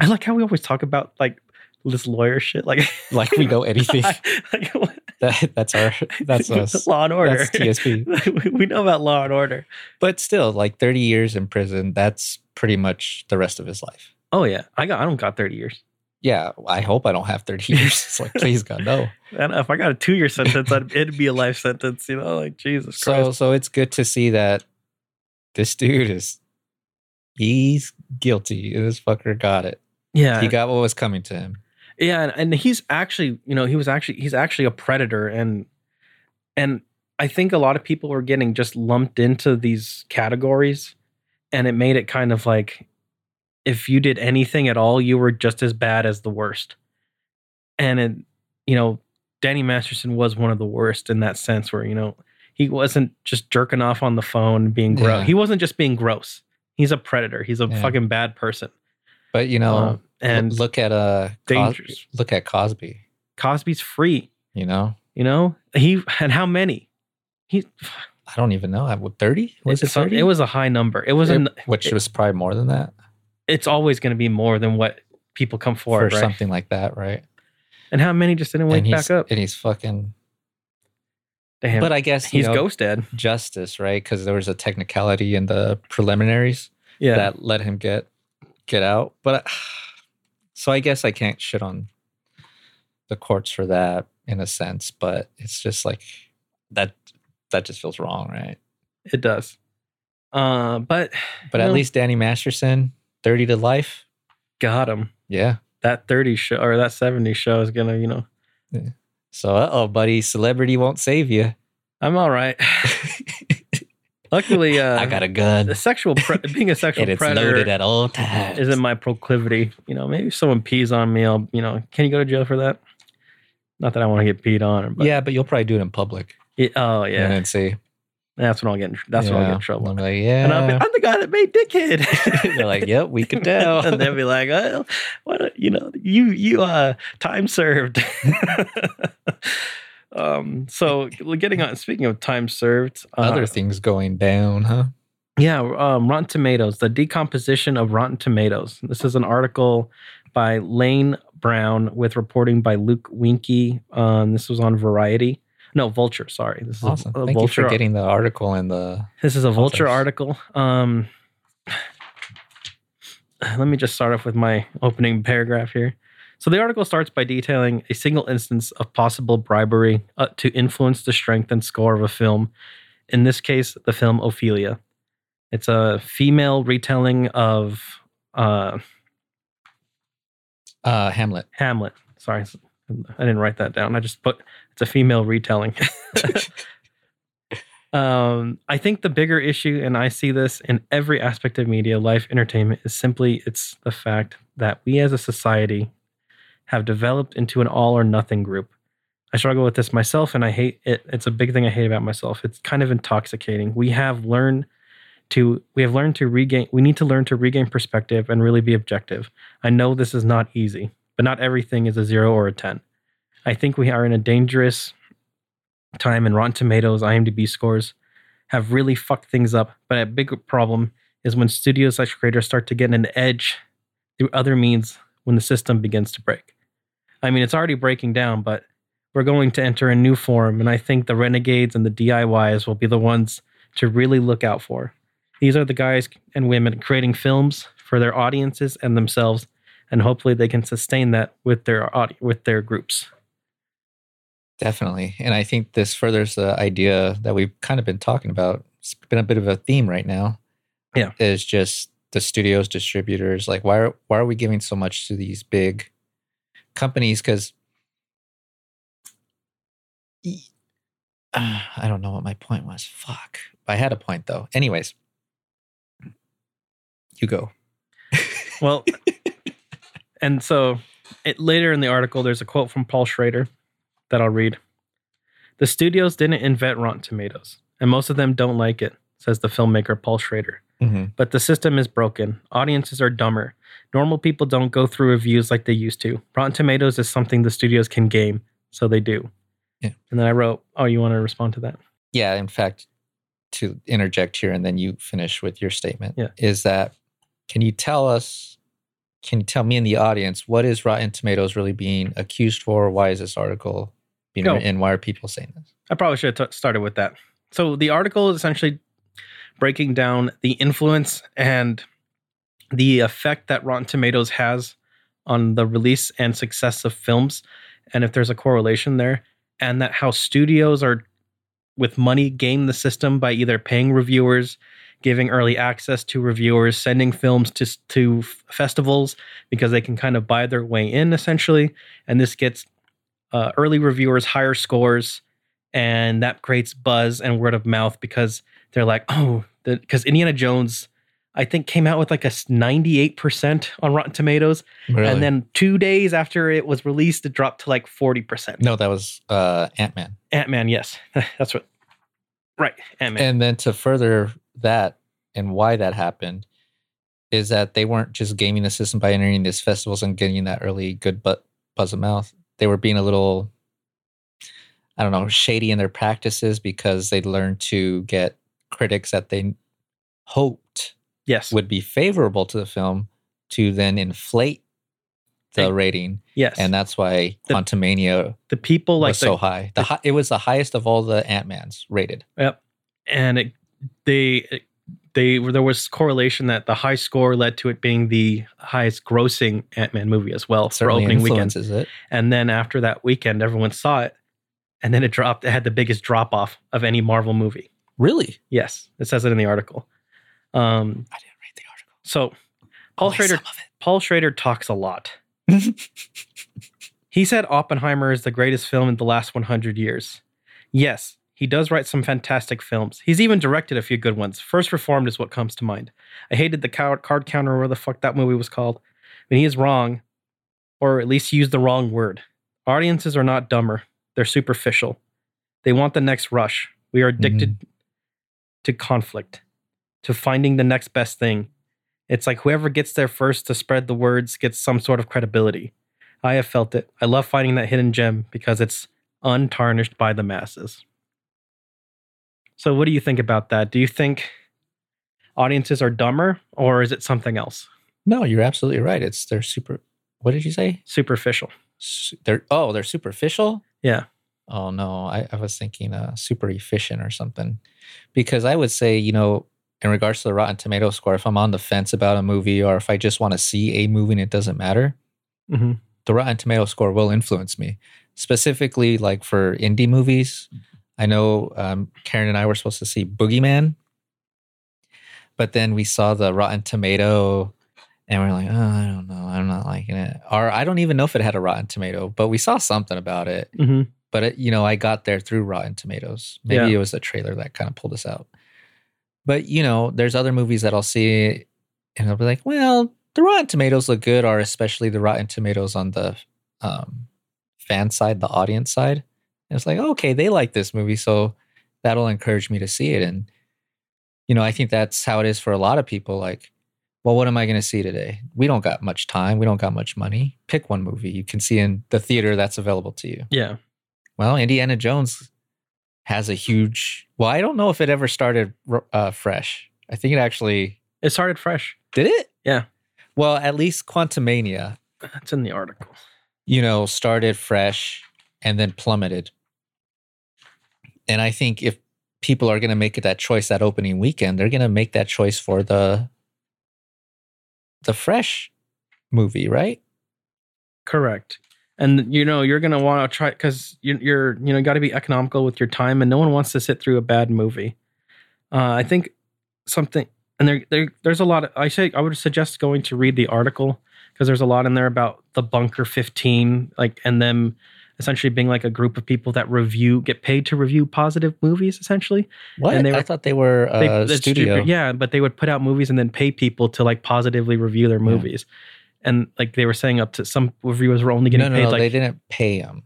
I like how we always talk about like this lawyer shit, like *laughs* Like we know anything. *laughs* like, that, that's our *laughs* that's us. Law and Order. That's TSP. we, we know about Law and Order. But still, like 30 years in prison, that's pretty much the rest of his life. Oh yeah, I got I don't got 30 years. Yeah, I hope I don't have 30 *laughs* years. It's like, please God, no. And if I got a two year sentence, I'd, it'd be a life sentence. You know, like Jesus So Christ. so it's good to see that this dude is he's guilty. This fucker got it. yeah, He got what was coming to him. Yeah, and, and he's actually, you know, he was actually he's actually a predator and and I think a lot of people were getting just lumped into these categories and it made it kind of like if you did anything at all, you were just as bad as the worst. And it, you know, Danny Masterson was one of the worst in that sense where, you know, he wasn't just jerking off on the phone being gross. Yeah. He wasn't just being gross. He's a predator. He's a Yeah. fucking bad person. But you know, Uh, and look at uh Cos- dangerous. look at Cosby, Cosby's free. you know? You know, he and how many? He I don't even know. What 30? Was it 30? It was a high number. It was It- an. which it- was probably more than that It's always going to be more than what people come for right? something like that, right? And how many just didn't wake back up? and he's fucking Damn, but I guess you he's know, ghost dead. justice, right? Because there was a technicality in the preliminaries Yeah, that let him get get out. But I- *sighs* so I guess I can't shit on the courts for that in a sense, but it's just like that that just feels wrong, right? it does. Uh, but But at know, least Danny Masterson, 30 to life. got him. Yeah. That thirty show or that seventy show is gonna, you know, So uh oh, buddy, celebrity won't save you. I'm all right. *laughs* Luckily, uh, I got a gun. the sexual pre- being a *laughs* sexual And it's predator loaded at all times. isn't my proclivity. You know, maybe if someone pees on me, I'll, you know, can you go to jail for that? Not that I want to get peed on, but yeah, but you'll probably do it in public. It- oh And yeah, then say, that's when I'll get in, that's when I'll get in yeah. trouble. I'm like, yeah. And I'll be, I'm the guy that made Dickhead. *laughs* They're like, yep, we could tell. *laughs* and they'll be like, well, what? You know, you you uh time served. *laughs* um. So getting on. Speaking of time served, uh, Other things going down, huh? Yeah, um, Rotten Tomatoes, the decomposition of Rotten Tomatoes. This is an article by Lane Brown with reporting by Luke Winkie. Um, this was on Variety. No, Vulture. Sorry, this is Awesome. a, a Thank Vulture. you for getting the article and the. this is a Vulture article. Um, *sighs* let me just start off with my opening paragraph here. So the article starts by detailing a single instance of possible bribery uh, to influence the strength and score of a film. In this case, the film Ophelia. It's a female retelling of uh, Uh, Hamlet. Hamlet. Sorry, I didn't write that down. I just put it's a female retelling. *laughs* um, I think the bigger issue, and I see this in every aspect of media, life, entertainment, is simply it's the fact that we as a society have developed into an all or nothing group. I struggle with this myself, and I hate it. It's a big thing I hate about myself. It's kind of intoxicating. We have learned to we have learned to regain. We need to learn to regain perspective and really be objective. I know this is not easy, but not everything is a zero or a ten. I think we are in a dangerous time, and Rotten Tomatoes, IMDb scores have really fucked things up. But a big problem is when studios slash creators start to get an edge through other means when the system begins to break. I mean, it's already breaking down, but we're going to enter a new form, and I think the renegades and the DIYs will be the ones to really look out for. These are the guys and women creating films for their audiences and themselves, and hopefully they can sustain that with their audi- with their groups. Definitely. And I think this furthers the idea that we've kind of been talking about. It's been a bit of a theme right now. Yeah. Is just the studios, distributors. Like, why are why are we giving so much to these big companies? Because uh, *sighs* I don't know what my point was. Fuck. I had a point though. Anyways, you go. Well, and so it, later in the article, there's a quote from Paul Schrader that I'll read. The studios didn't invent Rotten Tomatoes, and most of them don't like it, says the filmmaker Paul Schrader. Mm-hmm. But the system is broken. Audiences are dumber. Normal people don't go through reviews like they used to. Rotten Tomatoes is something the studios can game, so they do. Yeah. And then I wrote, Oh, you want to respond to that? yeah in fact to interject here and then you finish with your statement Yeah. is that can you tell us can you tell me in the audience what is rotten tomatoes really being accused for why is this article being Go. written why are people saying this I probably should have t- started with that. So the article is essentially breaking down the influence and the effect that Rotten Tomatoes has on the release and success of films, and if there's a correlation there, and that how studios are with money game the system by either paying reviewers, giving early access to reviewers, sending films to to festivals because they can kind of buy their way in essentially, and this gets uh, early reviewers higher scores and that creates buzz and word of mouth because they're like, oh, because Indiana Jones, I think, came out with like a 98% on Rotten Tomatoes. Really? And then two days after it was released, it dropped to like 40%. no that was uh ant-man Ant Man, yes. *laughs* That's what. Right. Ant Man. and then to further that and why that happened is that they weren't just gaming the system by entering these festivals and getting that early good bu- buzz of mouth. They were being a little, I don't know, shady in their practices because they learned to get critics that they hoped yes. would be favorable to the film to then inflate the rating, yes. and that's why The- Quantumania the people like was the, so high. The the- it was the highest of all the Ant Mans rated. Yep. And it, they they there was correlation that the high score led to it being the highest grossing Ant Man movie as well for Certainly opening weekend. it. And then after that weekend, everyone saw it, and then it dropped. It had the biggest drop off of any Marvel movie. Really, Yes, it says it in the article. Um, I didn't read the article. so Paul Only Schrader Paul Schrader talks a lot. *laughs* He said Oppenheimer is the greatest film in the last 100 years. Yes, he does write some fantastic films. He's even directed a few good ones. First Reformed is what comes to mind. I hated the card, card counter, or the fuck that movie was called. But he is wrong, or at least used the wrong word. Audiences are not dumber, they're superficial. They want the next rush. We are addicted mm-hmm. to conflict, to finding the next best thing. It's like whoever gets there first to spread the words gets some sort of credibility. I have felt it. I love finding that hidden gem because it's untarnished by the masses. So, what do you think about that? Do you think audiences are dumber or is it something else? no, you're absolutely right. It's they're super. What did you say? Superficial. Su- They're oh, they're superficial. Yeah. Oh no, I, I was thinking uh, super efficient or something, because I would say you know in regards to the Rotten Tomato score, if I'm on the fence about a movie or if I just want to see a movie and it doesn't matter, hmm the Rotten Tomato score will influence me. Specifically, like for indie movies, I know um, Karen and I were supposed to see Boogeyman, but then we saw the Rotten Tomato, and we're like, oh, I don't know, I'm not liking it. Or I don't even know if it had a Rotten Tomato, but we saw something about it. hmm But it, you know, I got there through Rotten Tomatoes. Maybe Yeah. it was the trailer that kind of pulled us out. But you know, there's other movies that I'll see, and I'll be like, well, the Rotten Tomatoes look good, or especially the Rotten Tomatoes on the um, fan side, the audience side. And it's like, okay, they like this movie, so that'll encourage me to see it. And you know, I think that's how it is for a lot of people. Like, well, what am I going to see today? We don't got much time. We don't got much money. Pick one movie you can see in the theater that's available to you. Yeah. Well, Indiana Jones has a huge. Well, I don't know if it ever started uh, fresh. I think it actually It started fresh. did it. Yeah. Well, at least Quantumania, That's in the article. you know, started fresh and then plummeted. And I think if people are going to make that choice that opening weekend, they're going to make that choice for the the fresh movie, right? Correct. And you know you're gonna want to try because you're, you're you know got to be economical with your time, and no one wants to sit through a bad movie. Uh, I think something, and there, there there's a lot. Of, I say I would suggest going to read the article because there's a lot in there about the Bunker 15, like and them essentially being like a group of people that review get paid to review positive movies essentially. What? And they I thought they were They- uh, studio. Yeah, but they would put out movies and then pay people to like positively review their Yeah. movies. And like they were saying up to some reviewers were only getting No, no, paid no. like they didn't pay them.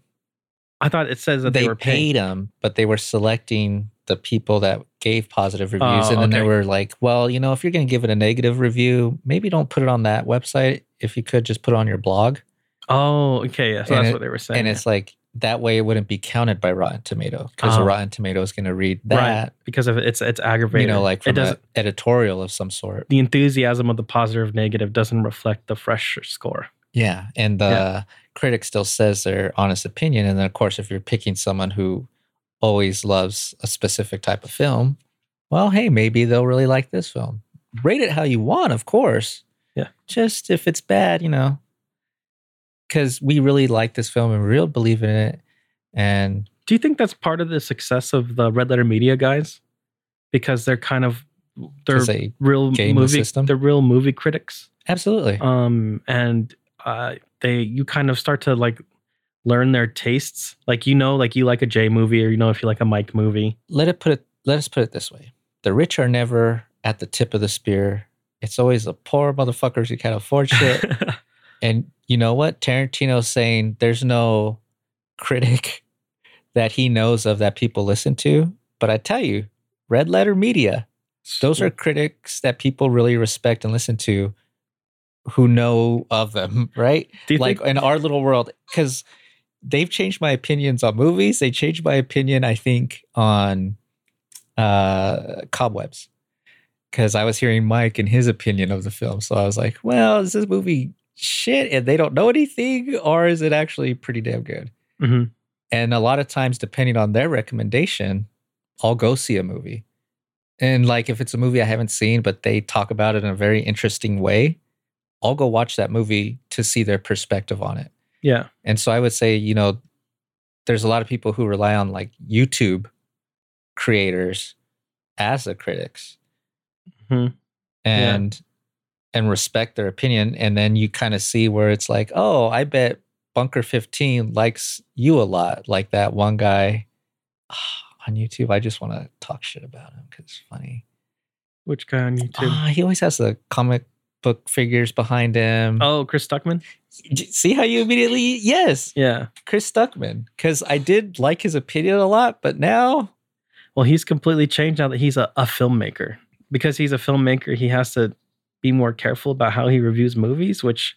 I thought it says that they, they, were paid them, but they were selecting the people that gave positive reviews, Oh, and then they were like, "Well, you know, if you're going to give it a negative review, maybe don't put it on that website. If you could, just put it on your blog." Oh, okay. Yeah, so And that's it- what they were saying. and it's like that way it wouldn't be counted by Rotten Tomato because Oh. Rotten Tomato is going to read Right. that, because of it's it's aggravating. you know, like from an editorial of some sort. The enthusiasm of the positive negative doesn't reflect the fresh score. Yeah, and the Yeah. critic still says their honest opinion, and then of course, if you're picking someone who always loves a specific type of film, well, hey, maybe they'll really like this film. Rate it how you want, of course. Yeah. Just if it's bad, you know, because we really like this film and we really believe in it, and Do you think that's part of the success of the Red Letter Media guys? Because they're kind of they're they real the movie system? they're real movie critics. absolutely. Um and uh they you kind of start to like learn their tastes. Like you know like you like a Jay movie or you know if you like a Mike movie. let it put it let us put it this way the rich are never at the tip of the spear it's always the poor motherfuckers who can't afford shit *laughs* and you know what? Tarantino's saying there's no critic *laughs* that he knows of that people listen to. But i tell you red letter media those are critics that people really respect and listen to who know of them *laughs* right? Like think in our little world because they've changed my opinions on movies. They changed my opinion i think on uh cobwebs. Because i was hearing mike and his opinion of the film. So i was like well is this movie shit and they don't know anything or is it actually pretty damn good Mhm. and a lot of times depending on their recommendation i'll go see a movie and like if it's a movie i haven't seen but they talk about it in a very interesting way i'll go watch that movie to see their perspective on it Yeah. and so I would say, you know, there's a lot of people who rely on like YouTube creators as the critics Mhm. Yeah. And respect their opinion. And then you kind of see where it's like, oh, I bet Bunker 15 likes you a lot. Like that one guy on YouTube. I just want to talk shit about him because it's funny. Which guy on YouTube? Ah, he always has the comic book figures behind him. oh, Chris Stuckman? See how you immediately yes. Yeah. Chris Stuckman because I did like his opinion a lot, but now Well, he's completely changed now that he's a, a filmmaker. Because he's a filmmaker, he has to be more careful about how he reviews movies, which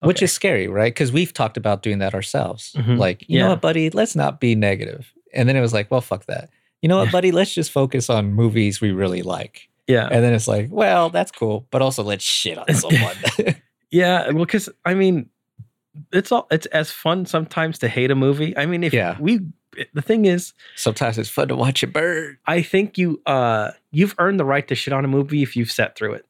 which is scary, right? Because we've talked about doing that ourselves. Mhm. Like, you know what, buddy, let's not be negative. And then it was like, well, fuck that. You know what, buddy, let's just focus on movies we really like. yeah. And then it's like, well, that's cool, but also let's shit on *laughs* someone. *laughs* Yeah, well, because I mean, it's all it's as fun sometimes to hate a movie. I mean, if Yeah. we the thing is, Sometimes it's fun to watch it burn. I think you uh you've earned the right to shit on a movie if you've sat through it.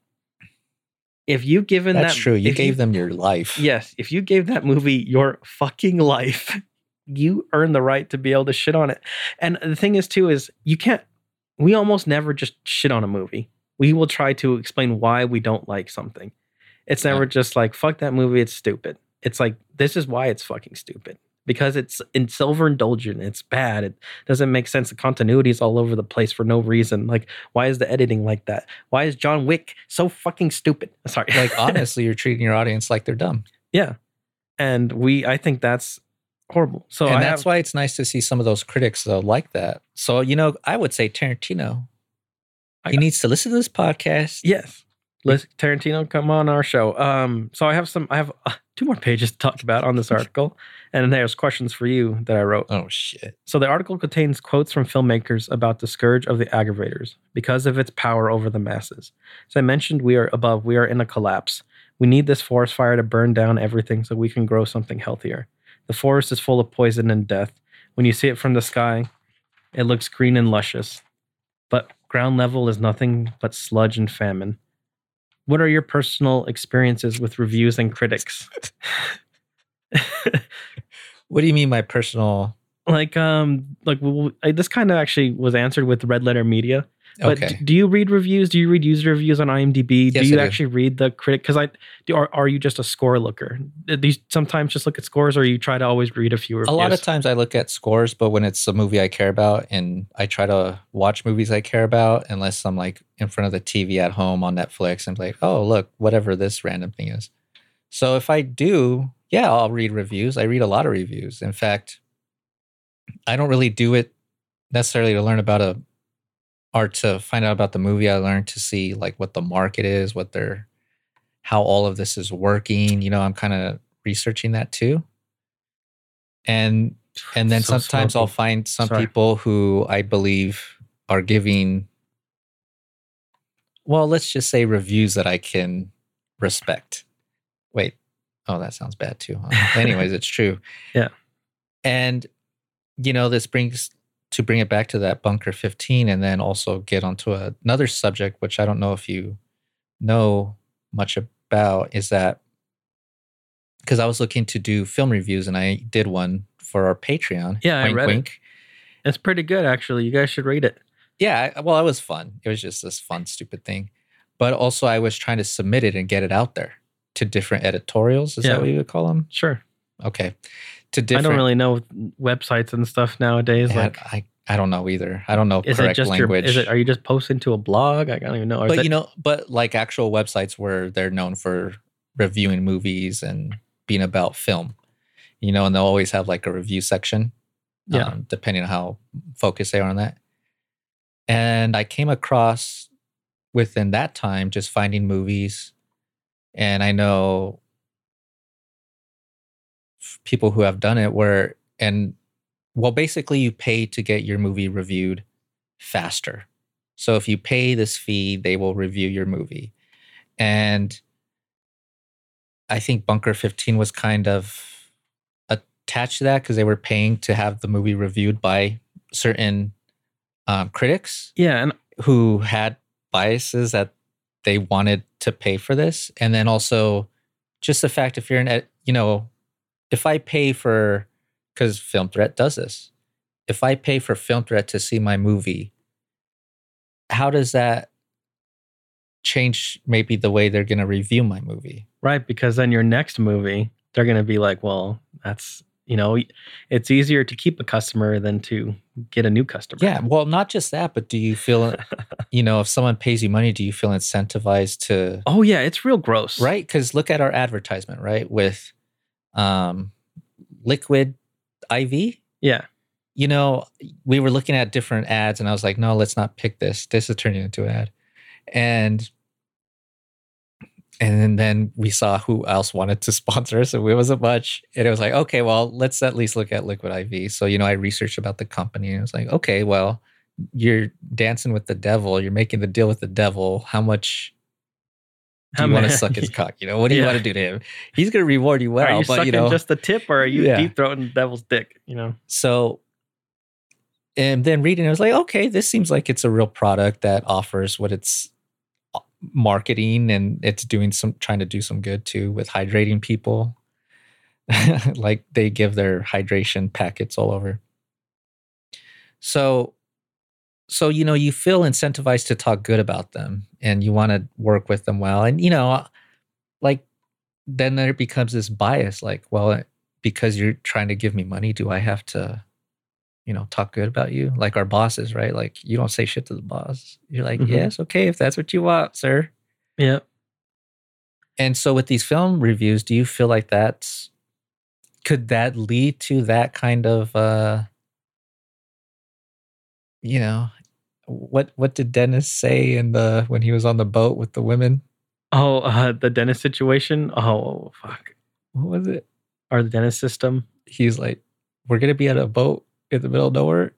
If you've given That's that, true. You gave them your life. yes, if you gave that movie your fucking life, you earn the right to be able to shit on it. And the thing is, too, is you can't. We almost never just shit on a movie. We will try to explain why we don't like something. It's Yeah. never just like fuck that movie. It's stupid. It's like this is why it's fucking stupid because it's in silver indulgent. It's bad. It doesn't make sense. The continuity is all over the place for no reason. Like why is the editing like that? Why is John Wick so fucking stupid? *laughs* Sorry. Like *laughs* honestly, you're treating your audience like they're dumb. Yeah. And we I think that's horrible. So and I that's have, why it's nice to see some of those critics though like that. So you know, I would say Tarantino. I- He needs to listen to this podcast. yes. Let's Tarantino come on our show. Um so I have some I have uh, two more pages to talk about on this article and then there's questions for you that I wrote. Oh shit! So the article contains quotes from filmmakers about the scourge of the aggravators because of its power over the masses. As I mentioned, we are above, we are in a collapse. We need this forest fire to burn down everything so we can grow something healthier. The forest is full of poison and death. When you see it from the sky, it looks green and luscious. But ground level is nothing but sludge and famine. What are your personal experiences with reviews and critics? *laughs* What do you mean, my personal? like um like w- w- this kind of actually was answered with red letter media but Okay, do you read reviews do you read user reviews on imdb Yes, do you do. actually read the critic because i do are, are you just a score looker do you sometimes just look at scores or you try to always read a few reviews a lot of times I look at scores, but when it's a movie I care about, and I try to watch movies I care about, unless I'm like in front of the TV at home on Netflix and like, oh look, whatever this random thing is. So if I do, yeah, I'll read reviews. I read a lot of reviews. In fact, I don't really do it necessarily to learn about a or to find out about the movie. I learn to see like what the market is, what they're how all of this is working. You know, I'm kind of researching that too. And and then So sometimes I'll find some Sorry. people who I believe are giving well, let's just say reviews that I can respect. Wait. Oh, that sounds bad too. Huh? Anyways, *laughs* it's true. Yeah. And you know, this brings to bring it back to that bunker 15 and then also get onto another subject which I don't know if you know much about is that because I was looking to do film reviews and I did one for our Patreon. Yeah, I wink, read it. it's pretty good actually you guys should read it Yeah, I- well, it was fun. It was just this fun, stupid thing. But also, I was trying to submit it and get it out there to different editorials. Is Yeah. that what you would call them? sure Okay, to i don't really know websites and stuff nowadays Yeah, like I I don't know either. I don't know is it just language. your is it are you just posting to a blog i don't even know Or but you know, but like actual websites where they're known for reviewing movies and being about film, you know, and they'll always have like a review section, Yeah. um, depending on how focused they are on that. And I came across within that time just finding movies, and I know people who have done it where and well basically you pay to get your movie reviewed faster so if you pay this fee, they will review your movie. And I think Bunker 15 was kind of attached to that because they were paying to have the movie reviewed by certain um, critics yeah and who had biases that they wanted to pay for this. And then also just the fact if you're an, you know, if I pay for, because Film Threat does this, if I pay for Film Threat to see my movie, how does that change maybe the way they're going to review my movie? Right, because then your next movie, they're going to be like, well, that's, you know, it's easier to keep a customer than to get a new customer. Yeah. Well, not just that, but do you feel, *laughs* you know, if someone pays you money, do you feel incentivized to, Oh, yeah, it's real gross. right? Because look at our advertisement, right? With um, Liquid IV. Yeah. You know, we were looking at different ads, and I was like, no, let's not pick this. This is turning into an ad. And and then we saw who else wanted to *laughs* sponsor us, and it wasn't much. And it was like, okay, well, let's at least look at Liquid IV. So, you know, I researched about the company, and it was like, okay, well, you're dancing with the devil. You're making the deal with the devil. How much do you want to *laughs* suck his cock? You know, what do you Yeah. want to do to him? He's going to reward you well, are you but sucking you know, just the tip or are you Yeah. deep throating the devil's dick? You know? so and then reading it, I was like, okay, this seems like it's a real product that offers what it's uh, marketing and it's doing some trying to do some good too with hydrating people. *laughs* like they give their hydration packets all over. So so you know you feel incentivized to talk good about them and you want to work with them well. And you know like then there becomes this bias like well because you're trying to give me money do i have to you know talk good about you? Like our bosses right? Like you don't say shit to the boss. You're like Mhm. yes okay if that's what you want sir. Yeah. and so with these film reviews do you feel like that's could that lead to that kind of uh you know what what did dennis say in the when he was on the boat with the women Oh, uh, the dentist situation. Oh, fuck. what was it Or the dentist system. he's like we're gonna be at a boat in the middle of nowhere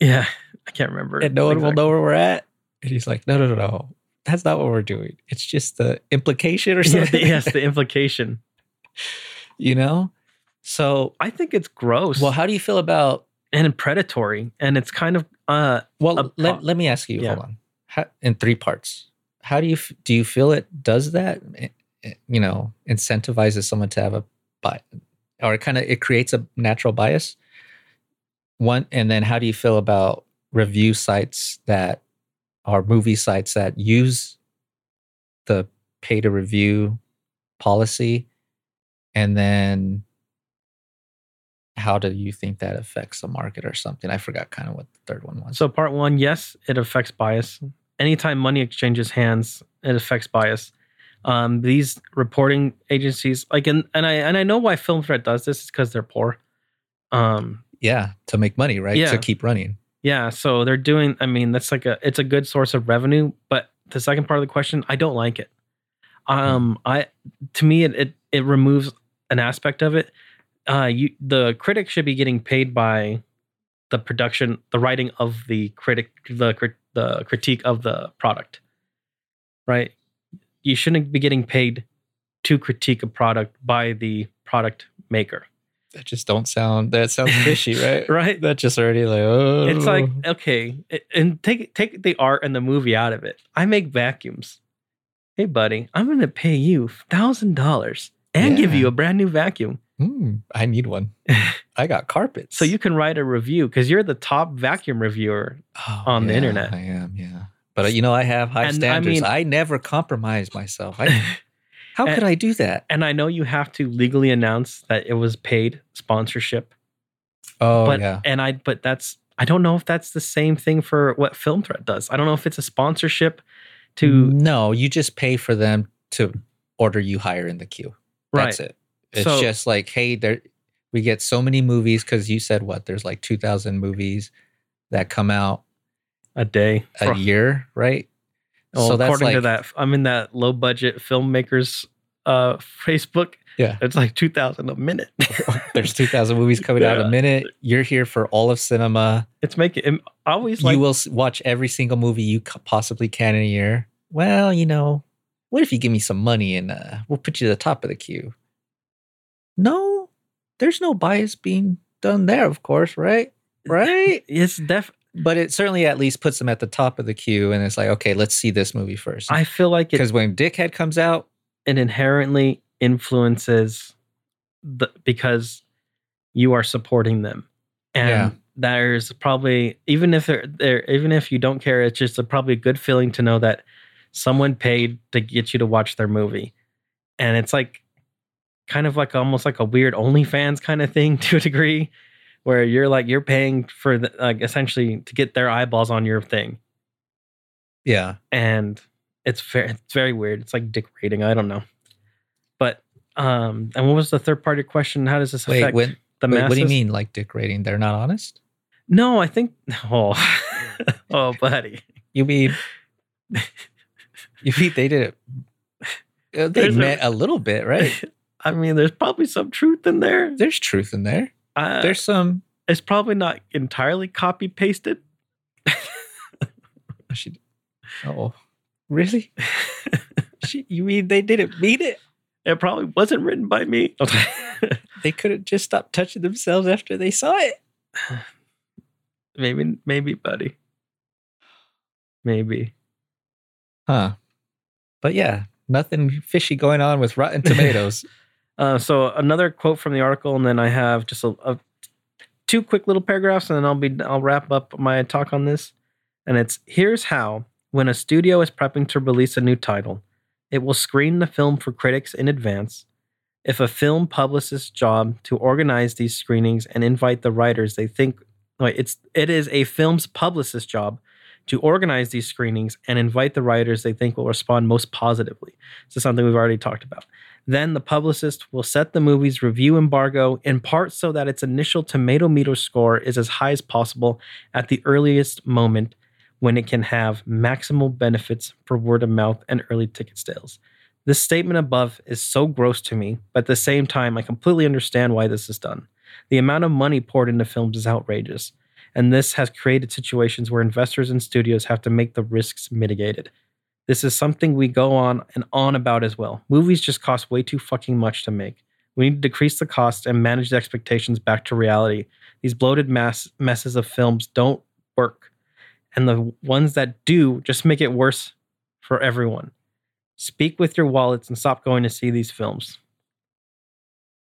Yeah. I can't remember. and no one will know where we're at and he's like no no no no that's not what we're doing it's just the implication or *laughs* something yes, the implication. *laughs* you know so I think it's gross. well how do you feel about and predatory. And it's kind of uh Well, let, let me ask you. Yeah. Hold on. How, in three parts. How do you do? You feel it does that? eh, eh, You know, incentivizes someone to have a bias, or kind of it creates a natural bias. One, and then how do you feel about review sites that are movie sites that use the pay to review policy, and then how do you think that affects the market or something? I forgot kind of what the third one was. So part one, yes, it affects bias. Anytime money exchanges hands, it affects bias. Um, these reporting agencies, like, and, and I and I know why Film Threat does this is because they're poor. Um, Yeah, to make money, right? Yeah. To keep running. yeah, so they're doing. I mean, that's like a it's a good source of revenue. But the second part of the question, I don't like it. Um, I to me it it, it removes an aspect of it. Uh, you the critic should be getting paid by the production, the writing of the critic, the the critique of the product, right? You shouldn't be getting paid to critique a product by the product maker, That just don't sound. That sounds *laughs* fishy, right? right? That just already like oh. It's like okay, it- and take take the art and the movie out of it. I make vacuums. Hey, buddy, I'm going to pay you thousand dollars and give you a brand new vacuum, Hmm, I need one. *laughs* I got carpets. so you can write a review because you're the top vacuum reviewer. Oh, on the internet. I am, yeah. But uh, you know, I have high And, standards. I, mean- never compromise myself. I, *laughs* how And- could I do that? and I know you have to legally announce that it was paid sponsorship. Oh but yeah, and I but that's I don't know if that's the same thing for what Film Threat does. I don't know if it's a sponsorship to no, you just pay for them to order you higher in the queue. That's right. it. It's So- just like, hey, there we get so many movies because you said what? There's like two thousand movies that come out a day. a For- year, right? Well, so that's according to that, I'm in that low budget filmmakers uh *laughs* Facebook. Yeah. It's like two thousand a minute. *laughs* There's two thousand movies coming out a minute. You're here for all of cinema. It's making it always like you will watch every single movie you possibly can in a year. Well, you know, what if you give me some money and uh, we'll put you at the top of the queue? No, there's no bias being done there, of course, right? Right. *laughs* it's def but it certainly at least puts them at the top of the queue, and it's like, okay, let's see this movie first. I feel like it, Because when Dickhead comes out, it inherently influences the because you are supporting them. And Yeah. there's probably even if they're there even if you don't care, it's just a, probably a good feeling to know that someone paid to get you to watch their movie. And it's like kind of like almost like a weird OnlyFans kind of thing *laughs* to a degree, where you're like you're paying for the, like essentially to get their eyeballs on your thing, yeah, and it's very it's very weird. It's like dick rating. I don't know, but um, and what was the third part of your question? How does this wait, affect when, the wait, masses? what do you mean, like Dick rating? They're not honest? No, I think *laughs* oh *laughs* oh buddy, You mean you mean they did it? uh, They There's a- meant a, little bit, right? I mean, there's probably some truth in there. There's truth in there. Uh, There's some. it's probably not entirely copy pasted. *laughs* She, oh, really? *laughs* she, you mean they didn't mean it? It probably wasn't written by me. *laughs* They couldn't just stop touching themselves after they saw it. *sighs* Maybe, maybe, buddy. Maybe. Huh. But yeah, nothing fishy going on with Rotten Tomatoes. Uh, so another quote from the article, and then I have just a, a two quick little paragraphs, and then I'll be I'll wrap up my talk on this. And it's here's how when a studio is prepping to release a new title, it will screen the film for critics in advance. If a film publicist's job to organize these screenings and invite the writers they think wait, it's it is a film's publicist's job to organize these screenings and invite the writers they think will respond most positively. Is something we've already talked about. Then the publicist will set the movie's review embargo in part so that its initial tomato meter score is as high as possible at the earliest moment when it can have maximal benefits for word of mouth and early ticket sales. This statement above is so gross to me, but at the same time, I completely understand why this is done. The amount of money poured into films is outrageous, and this has created situations where investors and studios have to make the risks mitigated. This is something we go on and on about as well. Movies just cost way too fucking much to make. We need to decrease the cost and manage the expectations back to reality. These bloated mass messes of films don't work. And the ones that do just make it worse for everyone. Speak with your wallets and stop going to see these films.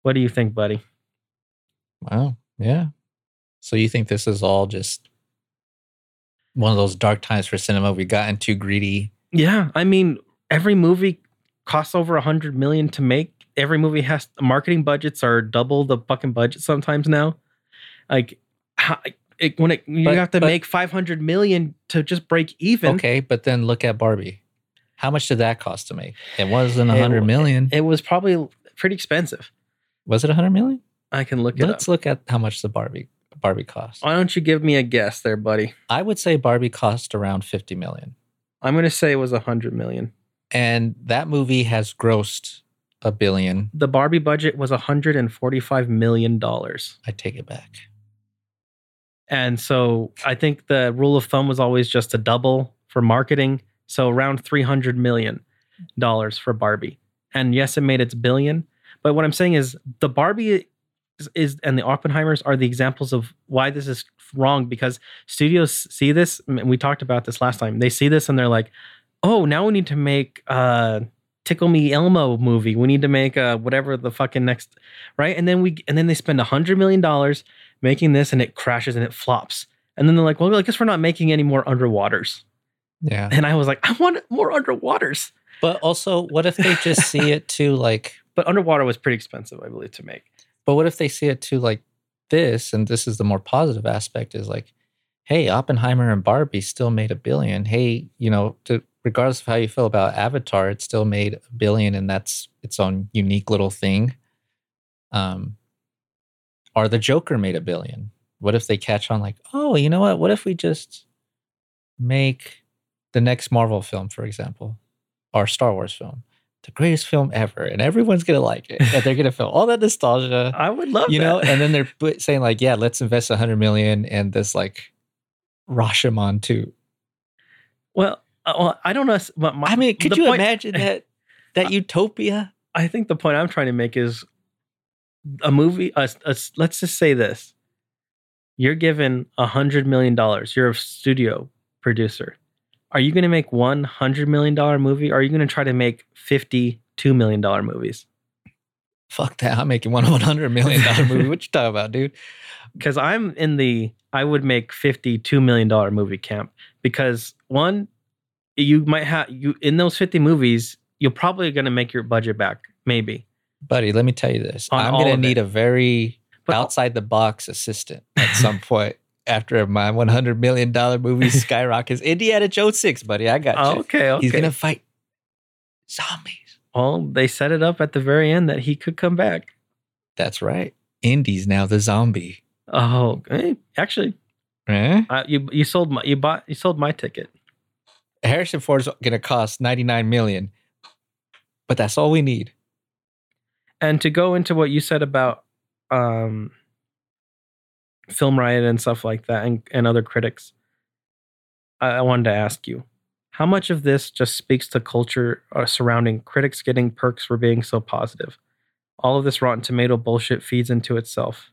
What do you think, buddy? wow. Yeah. So you think this is all just one of those dark times for cinema? We gotten too greedy. Yeah, I mean, every movie costs over a hundred million to make. Every movie has marketing budgets are double the fucking budget sometimes now. Like, how, it, when it you But- have to but- make five hundred million to just break even. Okay, but then look at Barbie. How much did that cost to make? It wasn't a hundred million. It was probably pretty expensive. Was it a hundred million? I can look it Let's up. look at how much the Barbie Barbie cost. Why don't you give me a guess there, buddy? I would say Barbie cost around fifty million, I'm gonna say it was a hundred million. and that movie has grossed a billion. The Barbie budget was a hundred and forty-five million dollars. I take it back. And so I think the rule of thumb was always just a double for marketing. So around $300 million for Barbie. And yes, it made its billion. But what I'm saying is the Barbie is, and the Oppenheimers are the examples of why this is wrong because studios see this. and we talked about this last time. They see this and they're like, oh, now we need to make uh Tickle Me Elmo movie. We need to make uh whatever the fucking next right. And then we and then they spend a hundred million dollars making this and it crashes and it flops. And then they're like, well, I guess we're not making any more underwaters. Yeah, And I was like, I want more underwaters. but also, what if they just see it too? Like, But underwater was pretty expensive, I believe, to make. But what if they see it too? Like this, and this is the more positive aspect: is like, hey, Oppenheimer and Barbie still made a billion. Hey, you know, to regardless of how you feel about Avatar, it still made a billion, and that's its own unique little thing. Um, or the Joker made a billion. What if they catch on? Like, oh, you know what? What if we just make the next Marvel film, for example, or Star Wars film, the greatest film ever, and everyone's gonna like it, and they're gonna feel all that nostalgia *laughs* I would love you that. know and then they're put- saying like yeah let's invest a 100 million in this like rashomon too well, uh, well, I don't know. But my, i mean could you point- imagine *laughs* that that utopia I think the point I'm trying to make is a movie. A, a- let's just say this: you're given a hundred million dollars. You're a studio producer. Are you going to make one hundred million dollar movie? Or are you going to try to make fifty two million dollar movies? fuck that i'm making one *laughs* 100 million dollar movie *laughs* what you talking about dude Because I'm in the I would make fifty two million dollar movie camp. Because one, you might have you in those fifty movies, you're probably going to make your budget back. Maybe. buddy let me tell you this i'm gonna need it. a very But outside the box assistant at some *laughs* point after my 100 million dollar movie *laughs* skyrockets indiana jones 6 buddy i got you okay, okay. he's gonna fight zombies Well, they set it up at the very end that he could come back. that's right indy's now the zombie Oh, eh, actually, eh? uh, you you sold my you bought you sold my ticket. Harrison Ford's going to cost 99 million. But that's all we need. And to go into what you said about um, Film Riot and stuff like that, and, and other critics, I, I wanted to ask you, how much of this just speaks to culture uh, surrounding critics getting perks for being so positive? All of this Rotten Tomato bullshit feeds into itself.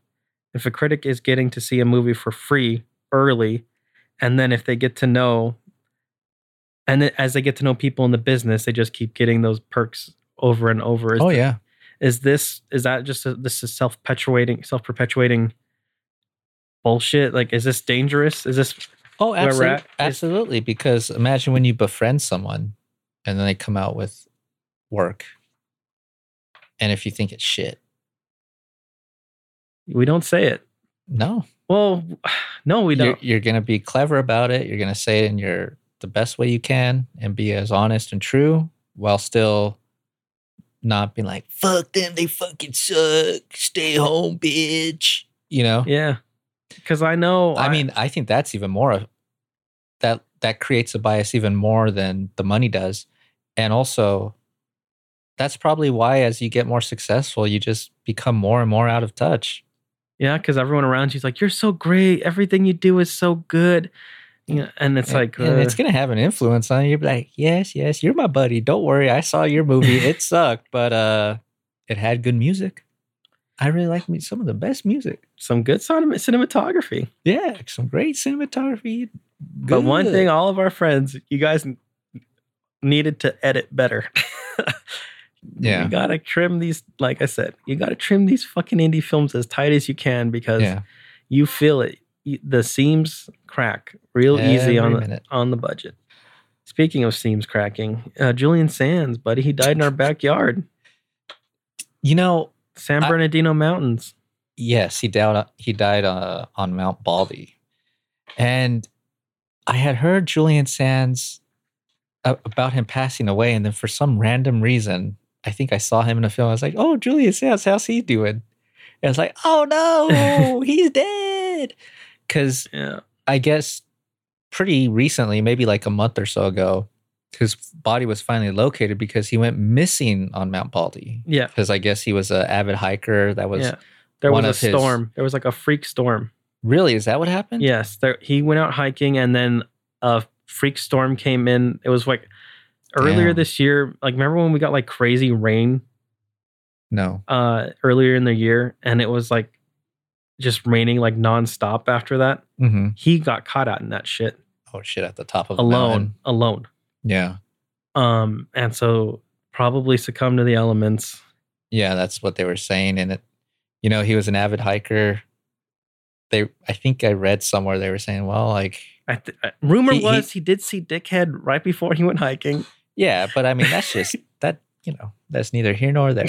If a critic is getting to see a movie for free early, and then if they get to know, and as they get to know people in the business, they just keep getting those perks over and over. Is oh th- yeah. is this is that just a, this is self perpetuating self perpetuating bullshit? Like, is this dangerous? Is this Oh, absolutely. absolutely. Because imagine when you befriend someone and then they come out with work. And if you think it's shit, we don't say it? no. Well, *sighs* no, we You're, don't. you're going to be clever about it. You're going to say it in your the best way you can and be as honest and true while still not being like, fuck them, they fucking suck. Stay home, bitch. You know? Yeah, because I know. I mean, I think that's even more that that creates a bias even more than the money does. And also that's probably why as you get more successful, you just become more and more out of touch. yeah, because everyone around you's like, "You're so great. Everything you do is so good." Yeah, and it's And- like, and it's uh, gonna have an influence on you. You're like, yes, yes, you're my buddy. Don't worry. I saw your movie. It *laughs* sucked, but uh it had good music. I really like me some of the best music. some good cinematography. Yeah, some great cinematography. But one thing, all of our friends, you guys needed to edit better. *laughs* Yeah. you gotta trim these. Like I said, you gotta trim these fucking indie films as tight as you can because yeah, you feel it. The seams crack real easy on Every the on the budget. Speaking of seams cracking, uh, Julian Sands, buddy, he died in our backyard. You know, San I- Bernardino Mountains. Yes, he died. He died uh, on Mount Baldy, and I had heard Julian Sands a- about him passing away, and then for some random reason, I think I saw him in a film. I was like, "Oh, Julian Sands, how's he doing?" And I was like, "Oh no, *laughs* he's dead," because Yeah. I guess pretty recently, maybe like a month or so ago, his body was finally located because he went missing on Mount Baldy. Yeah. Because I guess he was an avid hiker. That was yeah. There was a of his- storm. There was like a freak storm. really is that what happened? Yes, there he went out hiking and then a freak storm came in. It was like earlier Damn. this year. Like remember when we got like crazy rain No. uh earlier in the year and it was like just raining like nonstop after that. Mm-hmm. He got caught out in that shit Oh shit! At the top of the alone, alone. Yeah, Um and so probably succumb to the elements. yeah, that's what they were saying. And it, you know, he was an avid hiker. They, I think I read somewhere they were saying, well, like, I th- uh, rumor He- he- was he did see Dickhead right before he went hiking. yeah, but I mean, that's just *laughs* that. You know, that's neither here nor there.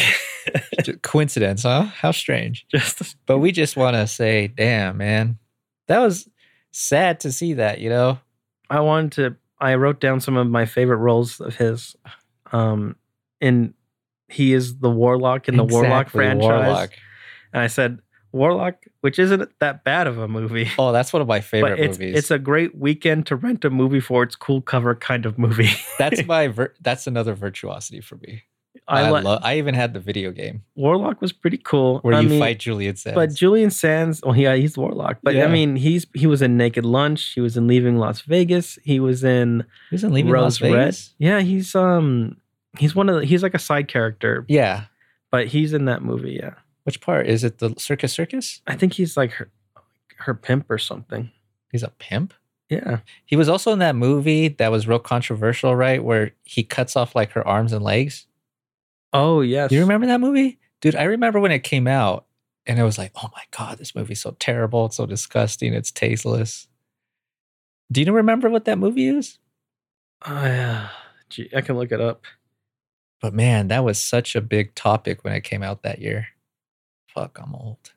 *laughs* Coincidence, huh? How strange. just But we just want to say, damn, man, that was sad to see that. You know, I wanted to. I wrote down some of my favorite roles of his. Um, in he is the warlock in the Warlock franchise, Warlock. and I said Warlock, which isn't that bad of a movie. Oh, that's one of my favorite but it's movies. it's a great weekend to rent a movie for its cool cover kind of movie. that's *laughs* my vir- that's another virtuosity for me. I, I, love. I even had the video game Warlock was pretty cool. where I you mean, fight Julian Sands. But Julian Sands, well, yeah, he's Warlock. But Yeah. I mean, he's he was in Naked Lunch. He was in Leaving Las Vegas. He was in he was in Leaving Rose Las Red. Vegas. Yeah, he's um he's one of the, he's like a side character, Yeah. but he's in that movie. Yeah, Which part is it? The Circus Circus? I think he's like her her pimp or something. He's a pimp. Yeah, He was also in that movie that was real controversial, right? Where he cuts off like her arms and legs. Oh yes. You remember that movie? Dude, I remember when it came out and it was like, oh my God, this movie's so terrible. It's so disgusting. It's tasteless. Do you remember what that movie is? Oh, yeah. Gee, I can look it up. But man, that was such a big topic when it came out that year. Fuck, I'm old.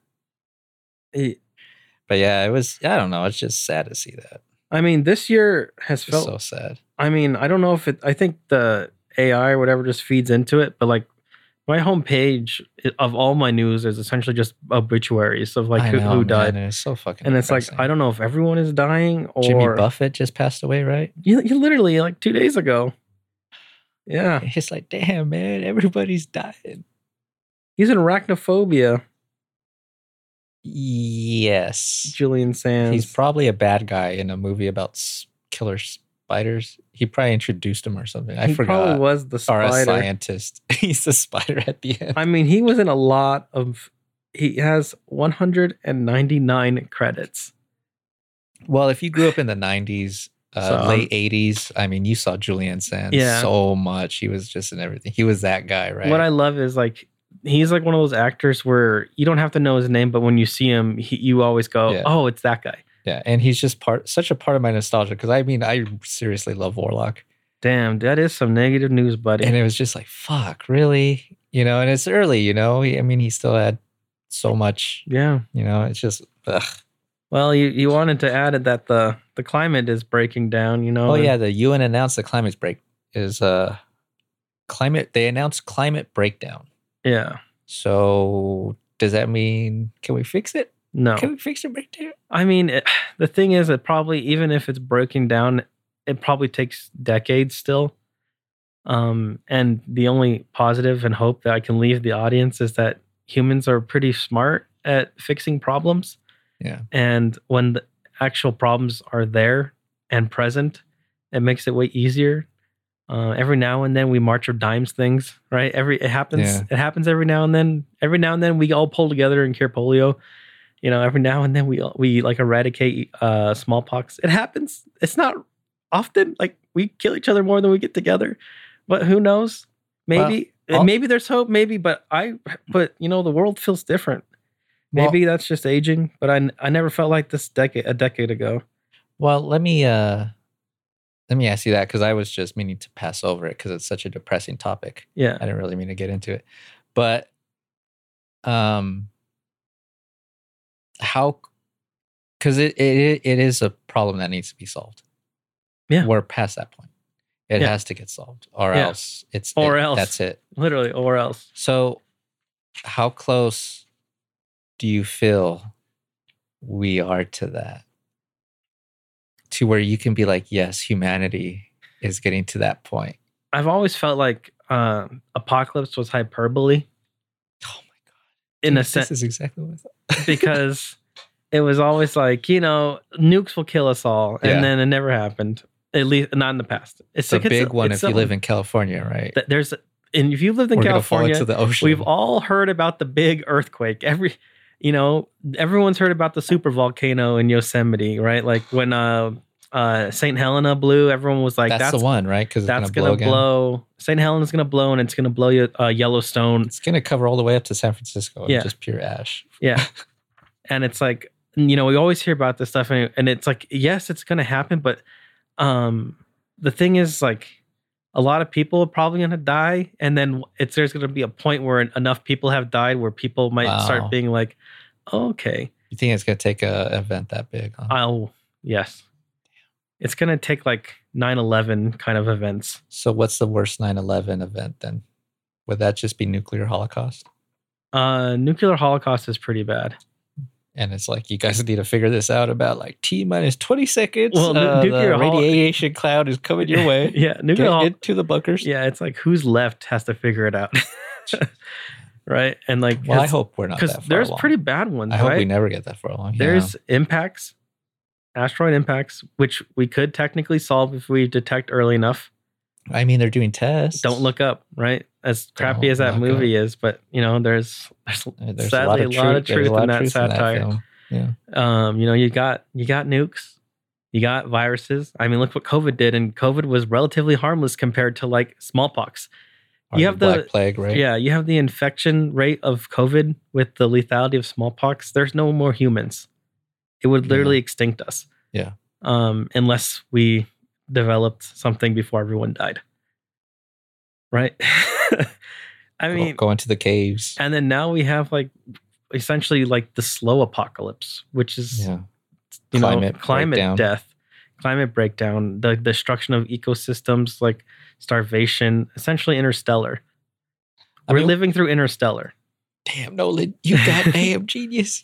But yeah, it was, I don't know. It's just sad to see that. I mean, this year has felt. so sad. I mean, I don't know if it. I think the AI or whatever just feeds into it, but like my homepage of all my news is essentially just obituaries of like who, know, who died, and it's so fucking and it's like. I don't know if everyone is dying or Jimmy Buffett just passed away, right? You, you literally like two days ago. Yeah, It's like, damn, man, everybody's dying. he's in arachnophobia. Yes. Julian Sands. He's probably a bad guy in a movie about killer spiders. He probably introduced him or something. I he forgot. probably was the spider. or a scientist. *laughs* He's the spider at the end. I mean, he was in a lot of. He has 199 credits. Well, if you grew up in the '90s, *sighs* uh, So, um, late '80s, I mean, you saw Julian Sands Yeah. so much. He was just in everything. He was that guy, right? What I love is like he's like one of those actors where you don't have to know his name, but when you see him, he, you always go, Yeah. "Oh, it's that guy." Yeah, and he's just part, such a part of my nostalgia. Because I mean, I seriously love Warlock, Damn, that is some negative news, buddy. and it was just like, fuck, really, you know. And it's early, you know. I mean, he still had so much, yeah. you know. It's just, ugh. Well, you, you wanted to add it that the the climate is breaking down. You know. Oh yeah, the UN announced the climate break is uh climate. They announced climate breakdown. Yeah. So does that mean can we fix it? No. Can we fix it right breakdown? I mean, it, *sighs* the thing is, it probably even if it's broken down, it probably takes decades still. Um, and the only positive and hope that I can leave the audience is that humans are pretty smart at fixing problems. Yeah. And when the actual problems are there and present, it makes it way easier. Uh, every now and then we march of dimes things, right? Every it happens. Yeah. It happens every now and then. Every now and then we all pull together and cure polio. You know, every now and then we we like eradicate uh, smallpox. It happens. It's not often. Like we kill each other more than we get together. But who knows? Maybe Well, maybe there's hope. Maybe, but I but you know the world feels different. Well- Maybe that's just aging. But I I never felt like this decade a decade ago. Well, let me uh let me ask you that because I was just meaning to pass over it because it's such a depressing topic. Yeah. I didn't really mean to get into it. But um how because it, it it is a problem that needs to be solved. Yeah. We're past that point. It Yeah. has to get solved. Or Yeah. else it's Or it- else. that's it. Literally, or else. So, how close do you feel we are to that? To where you can be like, yes, humanity is getting to that point. I've always felt like uh, apocalypse was hyperbole! In a sense this is exactly what I thought. *laughs* because it was always like you know nukes will kill us all, and Yeah. then it never happened. At least not in the past. It's it's a like big one it's if you live in California, right? that There's and if you've lived in We're gonna fall into the ocean. we've all heard about the big earthquake. Every you know, everyone's heard about the super volcano in Yosemite, right? Like when uh uh St. Helena blew, everyone was like, that's, "That's the one, right? Because that's gonna, gonna, blow, blow. St. Helena's gonna blow, and it's gonna blow you uh, Yellowstone. It's gonna cover all the way up to San Francisco. Yeah. Just pure ash. Yeah, *laughs* and it's like you know we always hear about this stuff, and, and it's like yes, it's gonna happen, but um the thing is like a lot of people are probably gonna die, and then it's there's gonna be a point where enough people have died where people might Wow. start being like, okay, You think it's gonna take a event that big? Huh? I'll yes. It's gonna take like 9-11 kind of events. so, what's the worst 9/11 event then? Would that just be nuclear holocaust? Uh, nuclear holocaust is pretty bad. and it's like you guys need to figure this out about like t minus 20 seconds Well, uh, nuclear the hol- radiation cloud is coming your way *laughs* yeah, get nuclear. hol- into the bunkers yeah, it's like who's left has to figure it out, *laughs* right? And like, well i hope we're not because there's along. pretty bad ones. i hope right? we never get that far along yeah. There's impacts, asteroid impacts, which we could technically solve if we detect early enough. i mean they're doing tests Don't look up, right? As crappy Don't as that movie is, but you know, there's there's, Uh, there's sadly a lot of truth, lot in of that truth in satire. film. yeah um, you know, you got you got nukes, you got viruses. I mean, look what COVID did, and COVID was relatively harmless compared to like smallpox. Or You have the- black plague right Yeah, you have the infection rate of COVID with the lethality of smallpox. There's no more humans. It would Yeah. literally extinct us. Yeah. Um, unless we developed something before everyone died. Right. *laughs* I mean, go into the caves and then now we have like essentially like the slow apocalypse, which is yeah you know Climate climate breakdown. death, climate breakdown, the destruction of ecosystems, like starvation, essentially interstellar. I We're mean- living through interstellar. Damn nolan you got *laughs* damn genius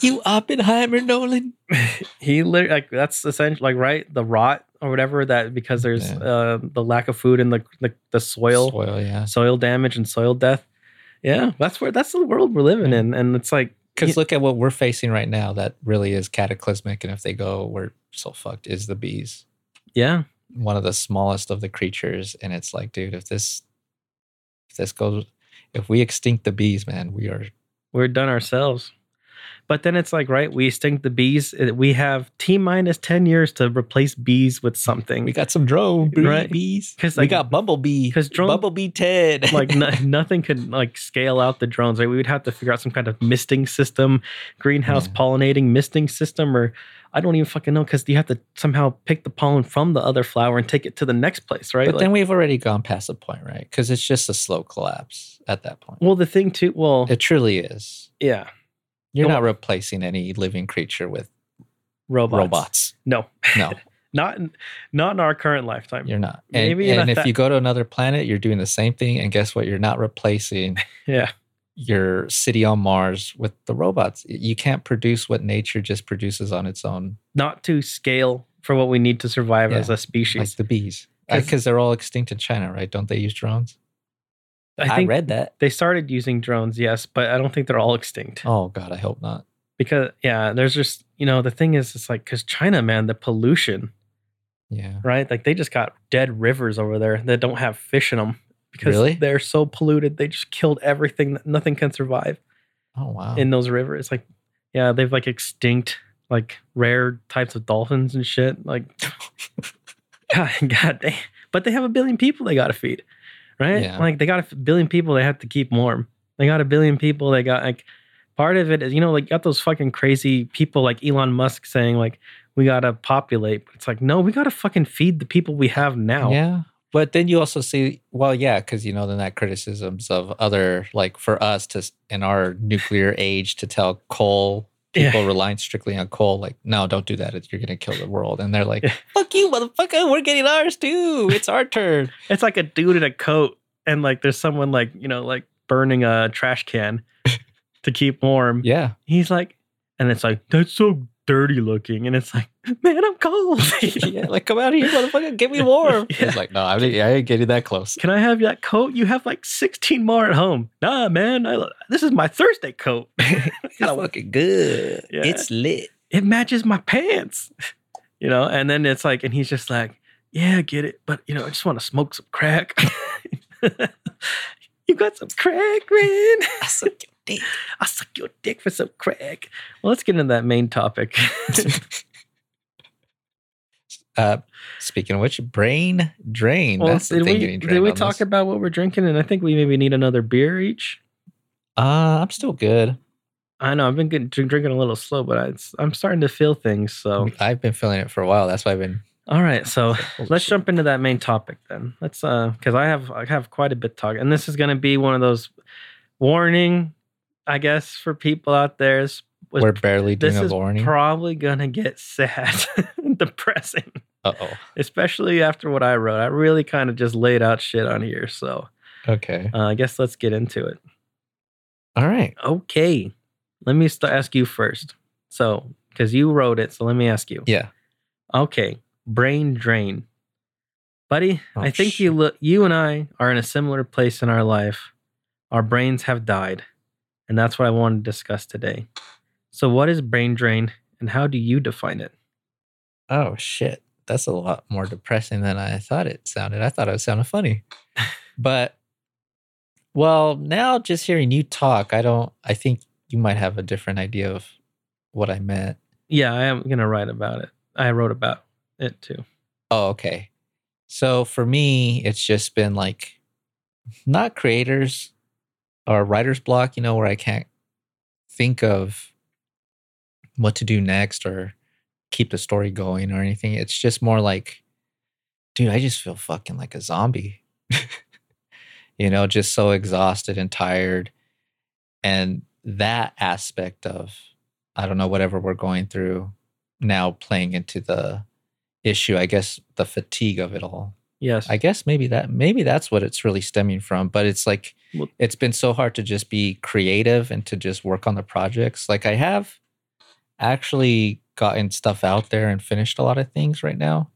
you oppenheimer nolan *laughs* he literally like that's essentially like right the rot or whatever that because there's Yeah. uh, the lack of food and the the, the soil soil yeah soil damage and soil death. Yeah, that's where that's the world we're living Yeah. in, and it's like Because look at what we're facing right now. That really is cataclysmic. And if they go, we're so fucked. Is the bees yeah, one of the smallest of the creatures? And it's like, dude, if this, if this goes, if we extinct the bees, man, we are. we're done ourselves. But then it's like, right, we extinct the bees. uh, We have T minus 10 years to replace bees with something. We got some drone bee- Right. bees. 'Cause, we like- got Bumblebee. 'cause drone- Bumblebee Ted. *laughs* like no, nothing could like scale out the drones right we would have to figure out some kind of misting system greenhouse Yeah. pollinating misting system or i don't even fucking know because you have to somehow pick the pollen from the other flower and take it to the next place right but Like- then we've already gone past the point, right? Because it's just a slow collapse at that point. well the thing too well It truly is. yeah You're not replacing any living creature with robots robots. no No, *laughs* not in, not in our current lifetime you're not. And, Maybe and not if that- you go to another planet, you're doing the same thing. And guess what? You're not replacing *laughs* yeah your city on Mars with the robots. You can't produce what nature just produces on its own, not to scale for what we need to survive Yeah, as a species like the bees. Uh, because they're all extinct in China, right? Don't they use drones? I I, read that. they started using drones yes but i don't think they're all extinct Oh God, I hope not. because yeah there's just you know the thing is it's like because china man the pollution Yeah. right like they just got dead rivers over there that don't have fish in them because Really? they're so polluted they just killed everything nothing can survive Oh wow. in those rivers like yeah they've like extinct like rare types of dolphins and shit like *laughs* *laughs* god, god they, but they have a billion people they gotta feed right Yeah. like they got a billion people they have to keep warm they got a billion people they got like part of it is you know like got those fucking crazy people like elon musk saying like we gotta populate it's like no we gotta fucking feed the people we have now Yeah. But then you also see, well, yeah, because you know, then that criticisms of other, like for us to, in our nuclear age, to tell coal, Yeah. people relying strictly on coal, like, no, don't do that. You're going to kill the world. And they're like, Yeah. fuck you, motherfucker. We're getting ours too. It's our turn. *laughs* It's like a dude in a coat, and like there's someone like you know like burning a trash can *laughs* to keep warm. Yeah. He's like, and it's like that's so dirty looking, and it's like, *laughs* man, I'm cold. *laughs* *laughs* yeah. Like, come out here, motherfucker. Get me warm. Yeah. He's like, no, I ain't, I ain't getting that close. Can I have that coat? You have like 16 more at home. Nah, man, I, this is my Thursday coat. It's fucking good. Yeah. It's lit. it matches my pants. You know, and then it's like, and he's just like, yeah, I get it, but you know, I just want to smoke some crack. you got some crack, man. I suck your dick. I'll suck your dick for some crack. Well, let's get into that main topic. Uh, speaking of which, brain drain. well, That's the did thing we, did we talk this. about what we're drinking? And I think we maybe need another beer each. Uh, I'm still good. I know I've been getting, drink- drinking a little slow, but I, I'm starting to feel things. So, I've been feeling it for a while. That's why I've been. all right. So let's jump into that main topic then. Let's, uh, because I have I have quite a bit to talk, and this is going to be one of those warning, I guess, for people out there. Is, was We're barely doing this a is probably gonna get *laughs* sad and depressing. uh oh. especially after what I wrote. I really kind of just laid out shit on here. So Okay. uh, I guess let's get into it. All right. Okay. Let me st- ask you first. So, because you wrote it, so let me ask you. Yeah. Okay. Brain drain. Buddy, Oh, I think you look you and I are in a similar place in our life. Our brains have died. And that's what I want to discuss today. So, what is brain drain and how do you define it? Oh shit. That's a lot more depressing than I thought it sounded. I thought it sounded funny. *laughs* but well, now just hearing you talk, I don't I think you might have a different idea of what I meant. Yeah, I am going to write about it. I wrote about it too. Oh, okay. So for me, it's just been like not creators or writer's block, you know, where I can't think of what to do next or keep the story going or anything. It's just more like, dude, I just feel fucking like a zombie. *laughs* you know, just so exhausted and tired. And that aspect of, I don't know, whatever we're going through now playing into the issue, I guess the fatigue of it all. Yes. I guess maybe that maybe that's what it's really stemming from. But it's like Well- it's been so hard to just be creative and to just work on the projects. Like I have actually gotten stuff out there and finished a lot of things right now.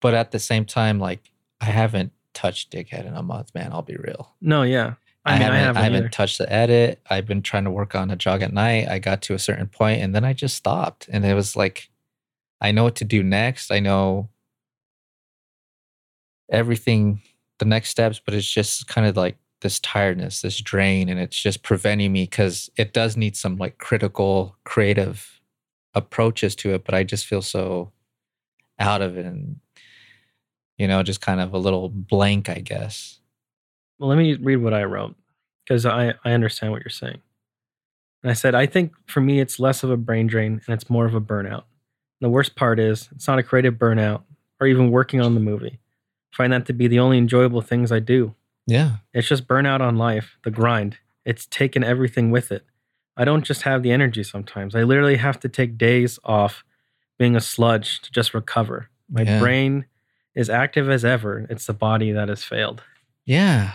But at the same time, like I haven't touched Dickhead in a month, man. I'll be real. no, yeah. I, mean, haven't, I haven't, I haven't touched the edit. I've been trying to work on a jog at night. I got to a certain point and then I just stopped. And it was like, I know what to do next. I know everything, the next steps, but it's just kind of like this tiredness, this drain, and it's just preventing me because it does need some like critical, creative approaches to it. But I just feel so out of it and, you know, just kind of a little blank, I guess. Well, let me read what I wrote because I, I understand what you're saying. And I said, I think for me, it's less of a brain drain and it's more of a burnout. The worst part is, it's not a creative burnout or even working on the movie. I find that to be the only enjoyable things I do. Yeah. It's just burnout on life, the grind. It's taken everything with it. I don't just have the energy sometimes. I literally have to take days off being a sludge to just recover. My Yeah. brain is active as ever. It's the body that has failed. Yeah.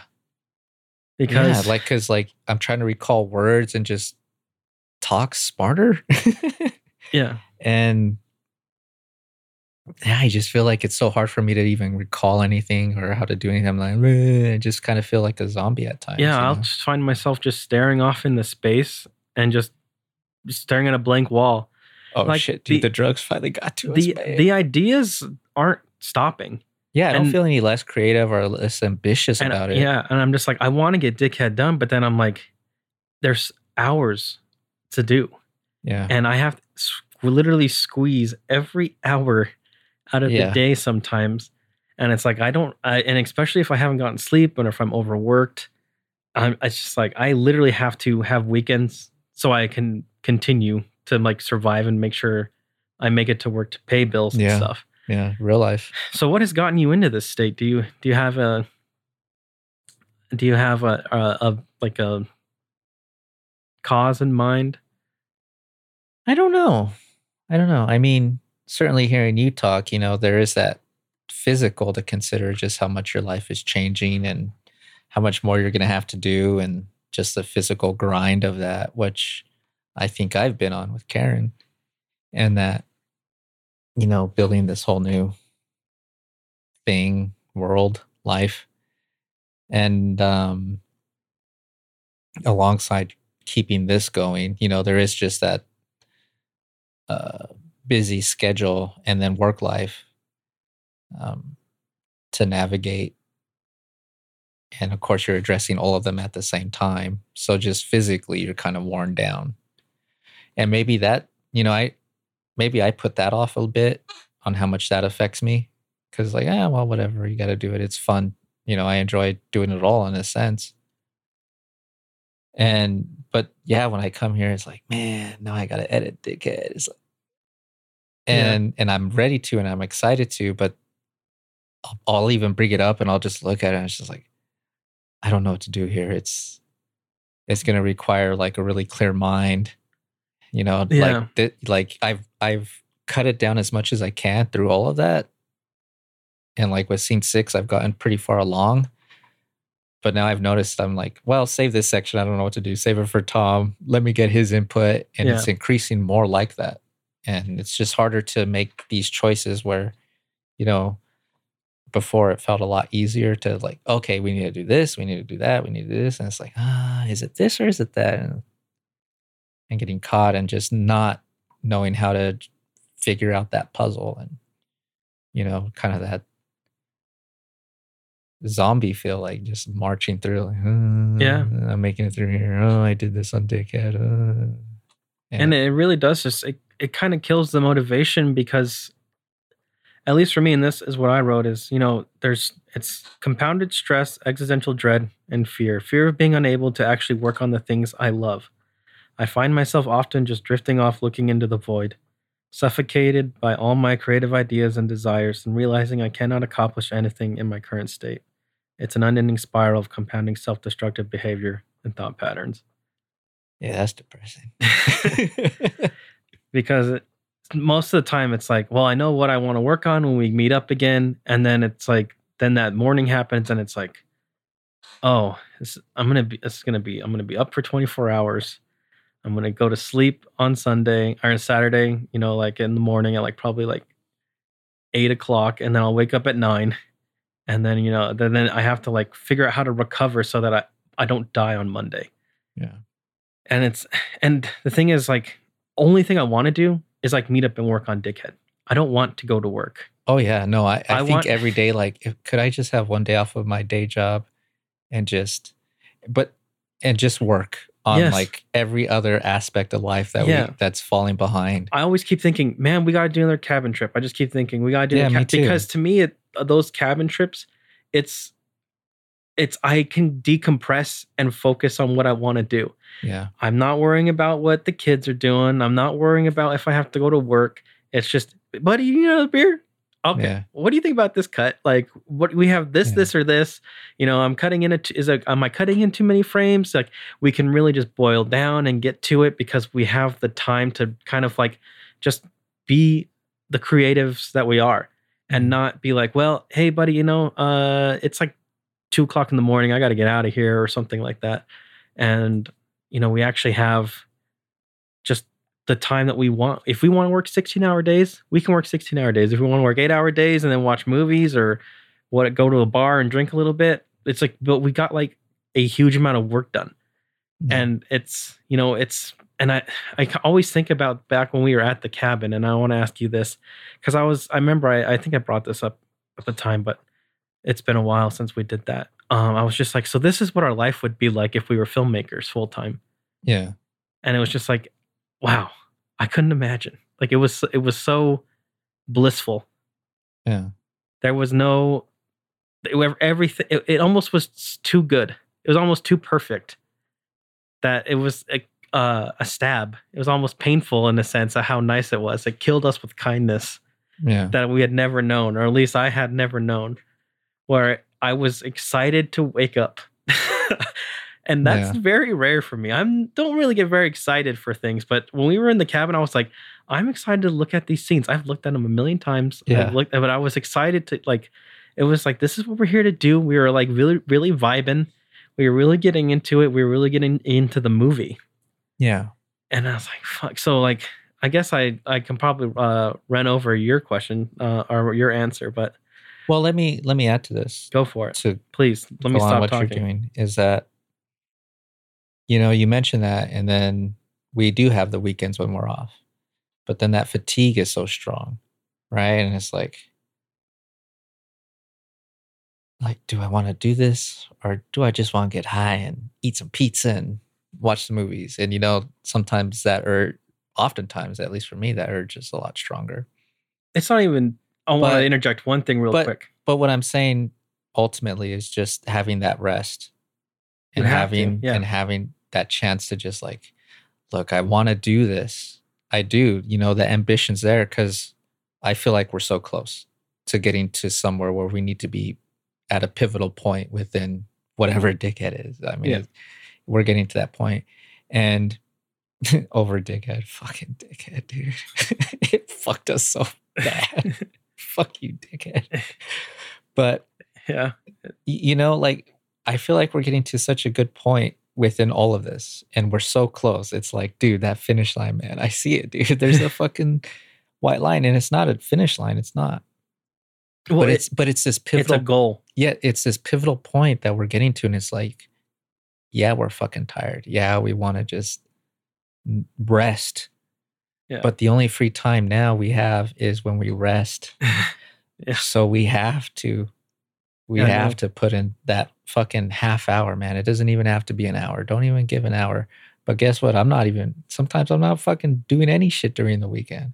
Because yeah, like, cause like I'm trying to recall words and just talk smarter. *laughs* yeah, and yeah, I just feel like it's so hard for me to even recall anything or how to do anything. I'm like, I just kind of feel like a zombie at times. yeah, I'll know? just find myself just staring off in the space and just staring at a blank wall. oh like, shit, dude, the- the, drugs finally got to The us. the ideas aren't stopping. yeah, I don't feel any less creative or less ambitious And, uh, about it. Yeah, and I'm just like, I want to get dickhead done, but then I'm like, there's hours to do, yeah, and I have to literally squeeze every hour out of Yeah. the day sometimes. And it's like I don't, I, and especially if I haven't gotten sleep and if I'm overworked, I'm. It's just like I literally have to have weekends so I can continue to like survive and make sure I make it to work to pay bills and Yeah. stuff. yeah, real life. So what has gotten you into this state? Do you do you have a do you have a a, a like a cause in mind? I don't know. I don't know. I mean, certainly hearing you talk, you know, there is that physical to consider just how much your life is changing and how much more you're going to have to do and just the physical grind of that, which I think I've been on with Karen and that, you know, building this whole new thing, world, life. And um, alongside keeping this going, you know, there is just that uh, busy schedule and then work life um, to navigate. And of course, you're addressing all of them at the same time. So just physically, you're kind of worn down. And maybe that, you know, I maybe I put that off a bit on how much that affects me. Cause like, yeah, well, whatever, you got to do it. It's fun. You know, I enjoy doing it all in a sense. And but yeah, when I come here, it's like, man, now I gotta edit dickhead. It's like, Yeah. and and I'm ready to, and I'm excited to, but I'll, I'll even bring it up, and I'll just look at it, and it's just like, I don't know what to do here. It's it's gonna require like a really clear mind, you know, Yeah. like th- like I've I've cut it down as much as I can through all of that, and like with scene six, I've gotten pretty far along but now I've noticed I'm like, well, save this section. I don't know what to do. Save it for Tom. Let me get his input. And it's increasing more like that. And it's just harder to make these choices where, you know, before it felt a lot easier to like, okay, we need to do this, we need to do that, we need to do this. And it's like, ah, is it this or is it that? And, and getting caught and just not knowing how to figure out that puzzle and, you know, kind of that zombie feel like just marching through like "Uh, Yeah. i'm making it through here oh i did this on dickhead uh." And it really does just it, it kind of kills the motivation because at least for me and this is what I wrote is, you know, there's it's compounded stress, existential dread, and fear. Fear of being unable to actually work on the things I love. I find myself often just drifting off looking into the void, suffocated by all my creative ideas and desires, and realizing I cannot accomplish anything in my current state. It's an unending spiral of compounding self destructive behavior and thought patterns. yeah that's depressing *laughs* *laughs* because it, most of the time it's like, well, I know what I want to work on when we meet up again, and then it's like, then that morning happens, and it's like, oh, this, I'm gonna be, it's gonna be, I'm gonna be up for 24 hours. I'm gonna go to sleep on Sunday or Saturday, you know, like in the morning at like probably like eight o'clock, and then I'll wake up at nine, and then you know, then then I have to like figure out how to recover so that I I don't die on Monday. Yeah. And it's and the thing is like only thing i want to do is like meet up and work on dickhead i don't want to go to work oh yeah no i, I, I think want- every day like if, could i just have one day off of my day job and just but and just work on Yes. like every other aspect of life that Yeah. we that's falling behind. I always keep thinking, man, we got to do another cabin trip. I just keep thinking we got to do Yeah, the me ca- because to me, it, uh, those cabin trips, it's it's I can decompress and focus on what I want to do. Yeah. I'm not worrying about what the kids are doing. I'm not worrying about if I have to go to work. It's just, buddy, you need another beer? Okay. Yeah. What do you think about this cut? Like, what we have this, Yeah. this, or this? You know, I'm cutting in. A, is a, am I cutting in too many frames? Like, we can really just boil down and get to it because we have the time to kind of like just be the creatives that we are and Mhm. not be like, well, hey, buddy, you know, uh, it's like two o'clock in the morning. I got to get out of here or something like that. And, you know, we actually have just the time that we want. If we want to work 16 hour days, we can work 16 hour days. If we want to work eight hour days and then watch movies or what, go to a bar and drink a little bit, it's like, but we got like a huge amount of work done. Yeah. And it's, you know, it's, and I, I always think about back when we were at the cabin, and I want to ask you this because I was, I remember, I, I think I brought this up at the time, but it's been a while since we did that. Um, I was just like, so this is what our life would be like if we were filmmakers full time, Yeah. and it was just like, wow, I couldn't imagine. Like it was, it was so blissful. Yeah. There was no, it, everything. It, it almost was too good. It was almost too perfect. That it was a, uh, a stab. It was almost painful in a sense of how nice it was. It killed us with kindness Yeah. that we had never known, or at least I had never known, where I was excited to wake up. *laughs* and that's Yeah. very rare for me. I don't really get very excited for things, but when we were in the cabin, I was like, I'm excited to look at these scenes. I've looked at them a million times. Yeah. I've looked, but I was excited to like. It was like this is what we're here to do. We were like really, really vibing. We were really getting into it. We were really getting into the movie Yeah. and I was like, "Fuck!" So like, I guess I I can probably uh, run over your question uh, or your answer, but Well, let me let me add to this. go for it, To please. Let me stop what talking. you're doing is that you know you mentioned that and then we do have the weekends when we're off but then that fatigue is so strong right and it's like like do i want to do this or do i just want to get high and eat some pizza and watch the movies and you know sometimes that urge oftentimes at least for me that urge is a lot stronger It's not even. I want to interject one thing real but- quick. but what i'm saying ultimately is just having that rest and to, having yeah. and having that chance to just like look i want to do this i do you know the ambition's there because i feel like we're so close to getting to somewhere where we need to be at a pivotal point within whatever *laughs* dickhead is i mean Yeah. we're getting to that point and *laughs* over dickhead fucking dickhead dude *laughs* it fucked us so bad fuck you dickhead. *laughs* But Yeah, you know like i feel like we're getting to such a good point within all of this and we're so close. It's like dude that finish line man. I see it dude. *laughs* There's a fucking white line and it's not a finish line. It's not. Well, but it- it's but it's this it's pivotal a goal. yeah it's this pivotal point that we're getting to and it's like yeah we're fucking tired. Yeah we want to just rest Yeah. but the only free time now we have is when we rest. *laughs* Yeah. so we have to we Yeah, have to put in that fucking half hour man. It doesn't even have to be an hour. Don't even give an hour. But guess what? I'm not even sometimes i'm not fucking doing any shit during the weekend.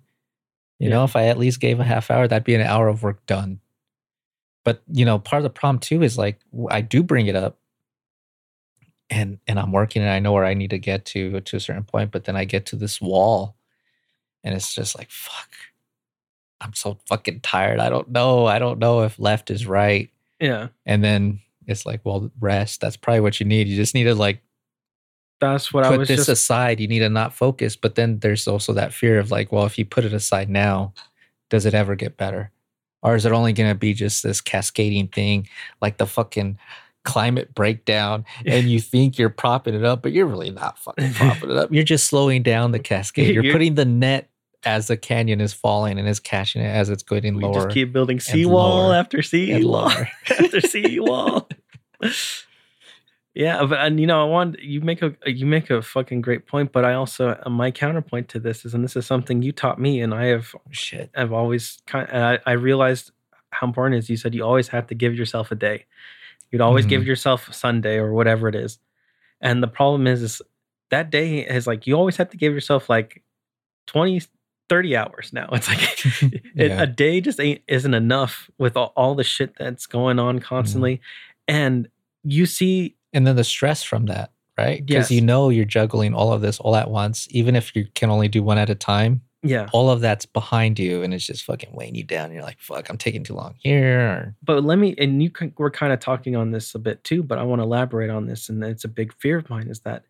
You know if i at least gave a half hour that'd be an hour of work done. But you know part of the problem too is like I do bring it up. And and i'm working and i know where i need to get to to a certain point but then i get to this wall and it's just like fuck. I'm so fucking tired. I don't know. I don't know if left is right. Yeah, and then it's like well rest. That's probably what you need. You just need to like that's what I put was this just. aside. You need to not focus. But then there's also that fear of like well if you put it aside now does it ever get better? Or is it only going to be just this cascading thing like the fucking climate breakdown and you think you're propping it up but you're really not fucking propping it up *laughs* you're just slowing down the cascade you're You're- putting the net as the canyon is falling and is catching it as it's getting we lower just keep building seawall after seawall *laughs* *laughs* after seawall. yeah, but and you know, I want you make a you make a fucking great point, but I also uh, my counterpoint to this is, and this is something you taught me, and I have shit I've always kind I, I realized how important it is. You said you always have to give yourself a day. You'd always give Mhm. yourself Sunday or whatever it is. And the problem is, is that day is like you always have to give yourself like 20, 30 hours now. *laughs* It's like *laughs* it, Yeah. a day just ain't isn't enough with all, all the shit that's going on constantly. And you see, and then the stress from that, right? Because Yes. you know you're juggling all of this all at once, even if you can only do one at a time. Yeah. All of that's behind you, and it's just fucking weighing you down. You're like, "Fuck, I'm taking too long here." But let me, and you can, we're kind of talking on this a bit too, but I want to elaborate on this. And it's a big fear of mine is that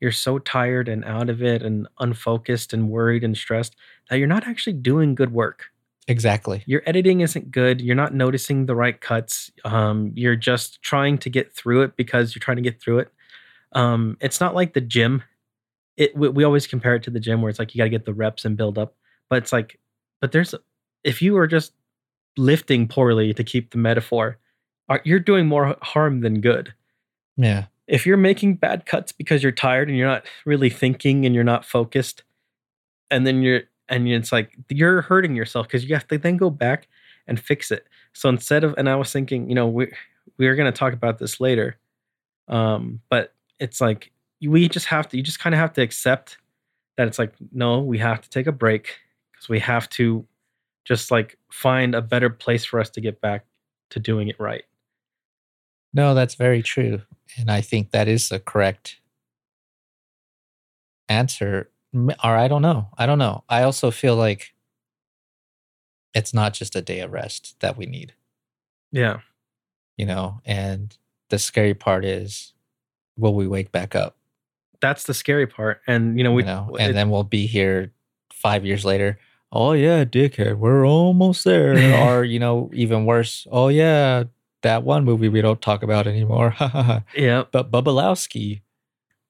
you're so tired and out of it and unfocused and worried and stressed that you're not actually doing good work. exactly. your editing isn't good you're not noticing the right cuts um, you're just trying to get through it because you're trying to get through it um, it's not like the gym it we, we always compare it to the gym where it's like you got to get the reps and build up but it's like but there's if you are just lifting poorly to keep the metaphor are, you're doing more harm than good. Yeah, if you're making bad cuts because you're tired and you're not really thinking and you're not focused and then you're and it's like you're hurting yourself because you have to then go back and fix it. So instead of and i was thinking you know we we're going to talk about this later um but it's like we just have to you just kind of have to accept that it's like no we have to take a break because we have to just like find a better place for us to get back to doing it right no, that's very true, and I think that is the correct answer. Or I don't know. I don't know. I also feel like it's not just a day of rest that we need. yeah you know and the scary part is will we wake back up that's the scary part. And you know we you know it- and then we'll be here five years later. Oh yeah dickhead we're almost there. *laughs* Or you know even worse oh yeah that one movie we don't talk about anymore. *laughs* Yeah, but Bubalowski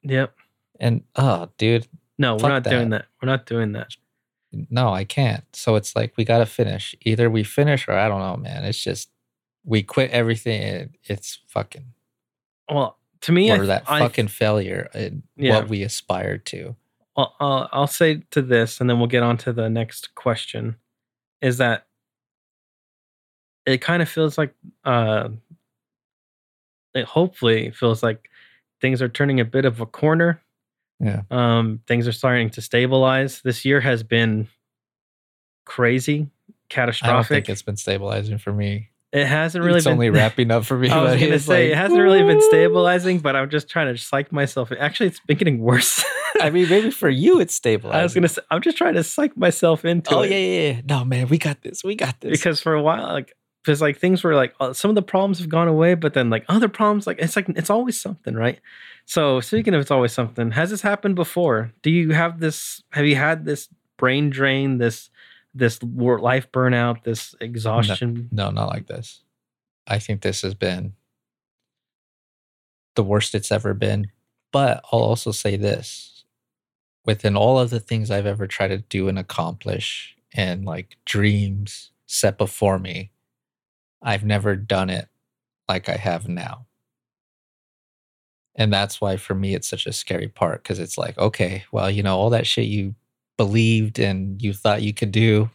Yep. and oh dude No, we're not doing that. that. We're not doing that. no i can't. So it's like we gotta finish. Either we finish or i don't know man. It's just we quit everything and it's fucking Well, to me, I, or that I- fucking failure in Yeah. what we aspired to I'll, I'll, I'll say to this, and then we'll get on to the next question. Is that it? Kind of feels like, uh, it hopefully feels like things are turning a bit of a corner. Yeah. Um, things are starting to stabilize. This year has been crazy, I catastrophic. think it's been stabilizing for me. It hasn't really it's been. only *laughs* wrapping up for me. I was gonna say like, it hasn't really been stabilizing, but I'm just trying to psych myself. Actually, it's been getting worse. *laughs* I mean, maybe for you it's stabilizing. I was gonna say I'm just trying to psych myself into Oh it. yeah, yeah, yeah. No, man, we got this. We got this. because for a while, like because like things were like uh, some of the problems have gone away, but then like other problems, like it's like it's always something, right? So speaking of it's always something, has this happened before? Do you have this? Have you had this brain drain? This this life burnout? This exhaustion? no, not like this. I think this has been the worst it's ever been. But I'll also say this: within all of the things I've ever tried to do and accomplish, and like dreams set before me, I've never done it like I have now. And that's why for me it's such a scary part because it's like, okay, well, you know, all that shit you believed and you thought you could do,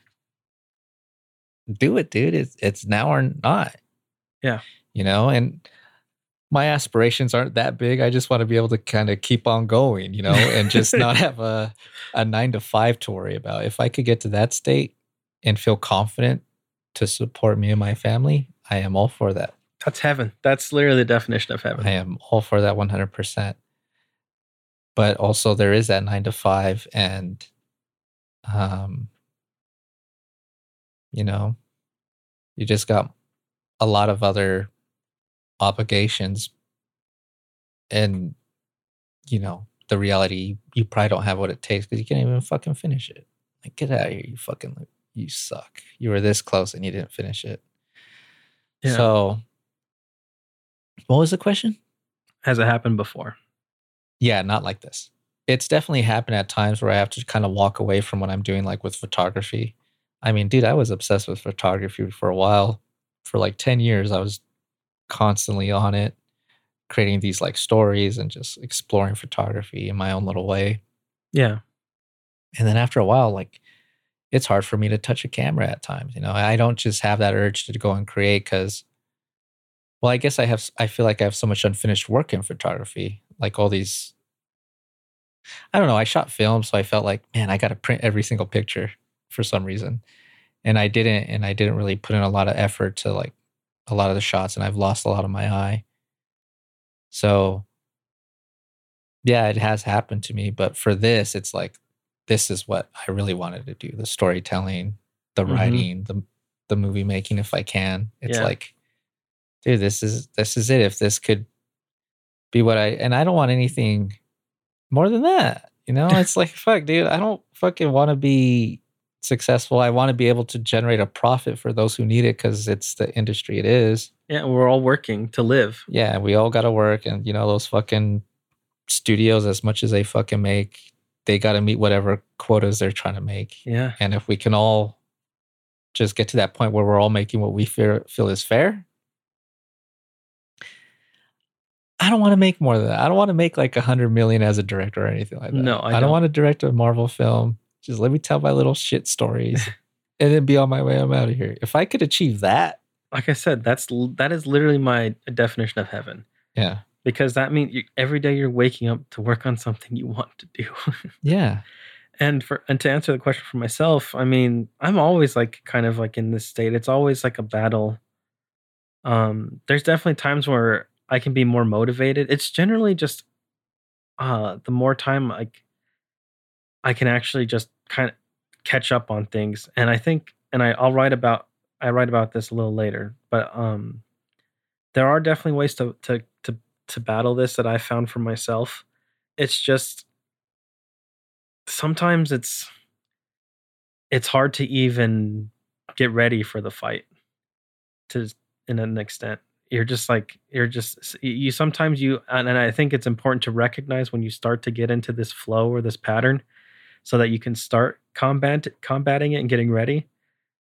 do it, dude. It's it's now or not. Yeah. You know, and my aspirations aren't that big. I just want to be able to kind of keep on going, you know, and just not *laughs* have a a nine to five to worry about. If I could get to that state and feel confident to support me and my family, I am all for that. That's heaven. That's literally the definition of heaven. I am all for that 100%. But also there is that 9 to 5 and um you know, you just got a lot of other obligations and you know, the reality you probably don't have what it takes cuz you can't even fucking finish it. Like get out of here, you fucking you suck. You were this close and you didn't finish it. Yeah. So what was the question? Has it happened before? Yeah, not like this. It's definitely happened at times where I have to kind of walk away from what I'm doing, like with photography. I mean, dude, I was obsessed with photography for a while. For like 10 years, I was constantly on it, creating these like stories and just exploring photography in my own little way. Yeah. And then after a while, like it's hard for me to touch a camera at times. You know, I don't just have that urge to go and create because, well, I guess I have, I feel like I have so much unfinished work in photography. like all these I don't know, I shot film so I felt like, man, I got to print every single picture for some reason. And I didn't and I didn't really put in a lot of effort to like a lot of the shots and I've lost a lot of my eye. So yeah, it has happened to me, but for this it's like this is what I really wanted to do, the storytelling, the Mhm. writing, the the movie making if I can. It's Yeah. like dude, this is this is it if this could be what I and I don't want anything more than that. You know, it's like *laughs* fuck, dude. I don't fucking want to be successful. I want to be able to generate a profit for those who need it because it's the industry it is. Yeah, we're all working to live. Yeah, we all got to work, and you know those fucking studios, as much as they fucking make, they got to meet whatever quotas they're trying to make. Yeah. And if we can all just get to that point where we're all making what we feel feel is fair, I don't want to make more than that. I don't want to make like a hundred million as a director or anything like that. No, I don't don't. want to direct a Marvel film. Just let me tell my little shit stories *laughs* and then be on my way. I'm out of here. If I could achieve that, Like I said, that's that is literally my definition of heaven yeah, because that means you, every day you're waking up to work on something you want to do. *laughs* yeah, and for and to answer the question for myself, I mean, I'm always like kind of like in this state. It's always like a battle. Um, there's definitely times where I can be more motivated. It's generally just uh the more time like I can actually just kind of catch up on things. And I think and I, I'll write about I write about this a little later, but um there are definitely ways to to to to battle this that I found for myself. It's just sometimes it's it's hard to even get ready for the fight to in an extent you're just like you're just you sometimes you and and i think it's important to recognize when you start to get into this flow or this pattern so that you can start combat combating it and getting ready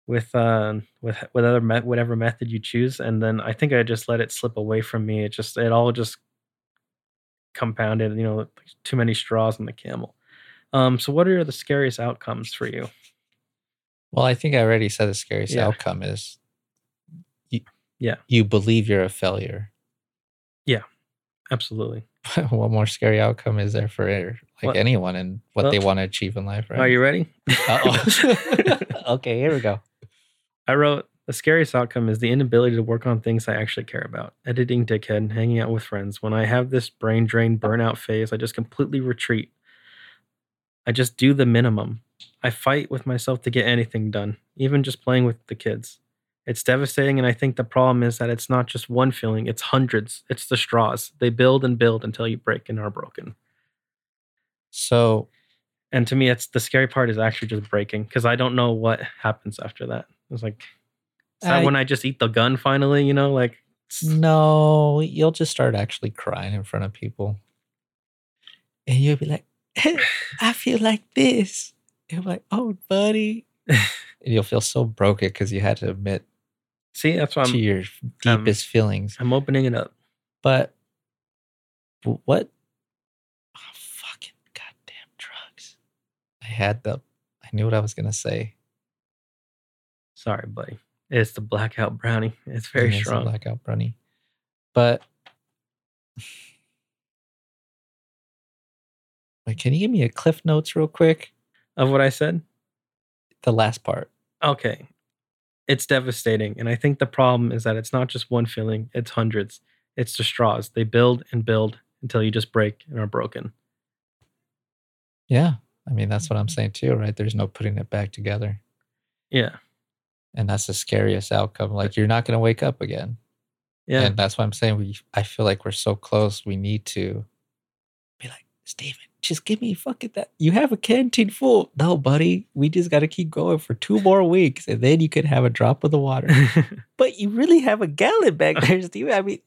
with uh with with other met, whatever method you choose and then i think i just let it slip away from me it just it all just compounded you know too many straws on the camel um, so what are the scariest outcomes for you? Well, I think I already said the scariest Yeah. outcome is Yeah. you believe you're a failure. Yeah. Absolutely. *laughs* what more scary outcome is there for like What- anyone and what Well- they want to achieve in life, right? Are you ready? *laughs* *laughs* Okay, here we go. I wrote the scariest outcome is the inability to work on things I actually care about. Editing dickhead, hanging out with friends. When I have this brain drain burnout phase, I just completely retreat. I just do the minimum. I fight with myself to get anything done, even just playing with the kids. It's devastating, and I think the problem is that it's not just one feeling, it's hundreds. It's the straws. They build and build until you break and are broken. So And to me, it's the scary part is actually just breaking because I don't know what happens after that. It's like, is that I- when I just eat the gun finally? You know, like, no, you'll just start actually crying in front of people. And you'll be like, *laughs* I feel like this. And I'm like, oh, buddy. *laughs* and you'll feel so broken because you had to admit see, that's why to I'm, your um, deepest feelings. I'm opening it up. But what? Oh, fucking goddamn drugs. I had the, I knew what I was going to say. Sorry, buddy. It's the blackout brownie. It's very it's strong. Blackout Brownie. But wait, can you give me a cliff notes real quick? Of what I said? The last part. Okay. It's devastating. And I think the problem is that it's not just one feeling, it's hundreds. It's the straws. They build and build until you just break and are broken. Yeah. I mean, that's what I'm mm-hmm. saying too, right? There's no putting it back together. Yeah. And that's the scariest outcome. Like you're not going to wake up again. Yeah. And that's why I'm saying we I feel like we're so close. We need to be like, Steven, just give me fucking that. You have a canteen full. No, buddy. We just gotta keep going for two more weeks. And then you can have a drop of the water. *laughs* but you really have a gallon back there, *laughs* Steven. I mean,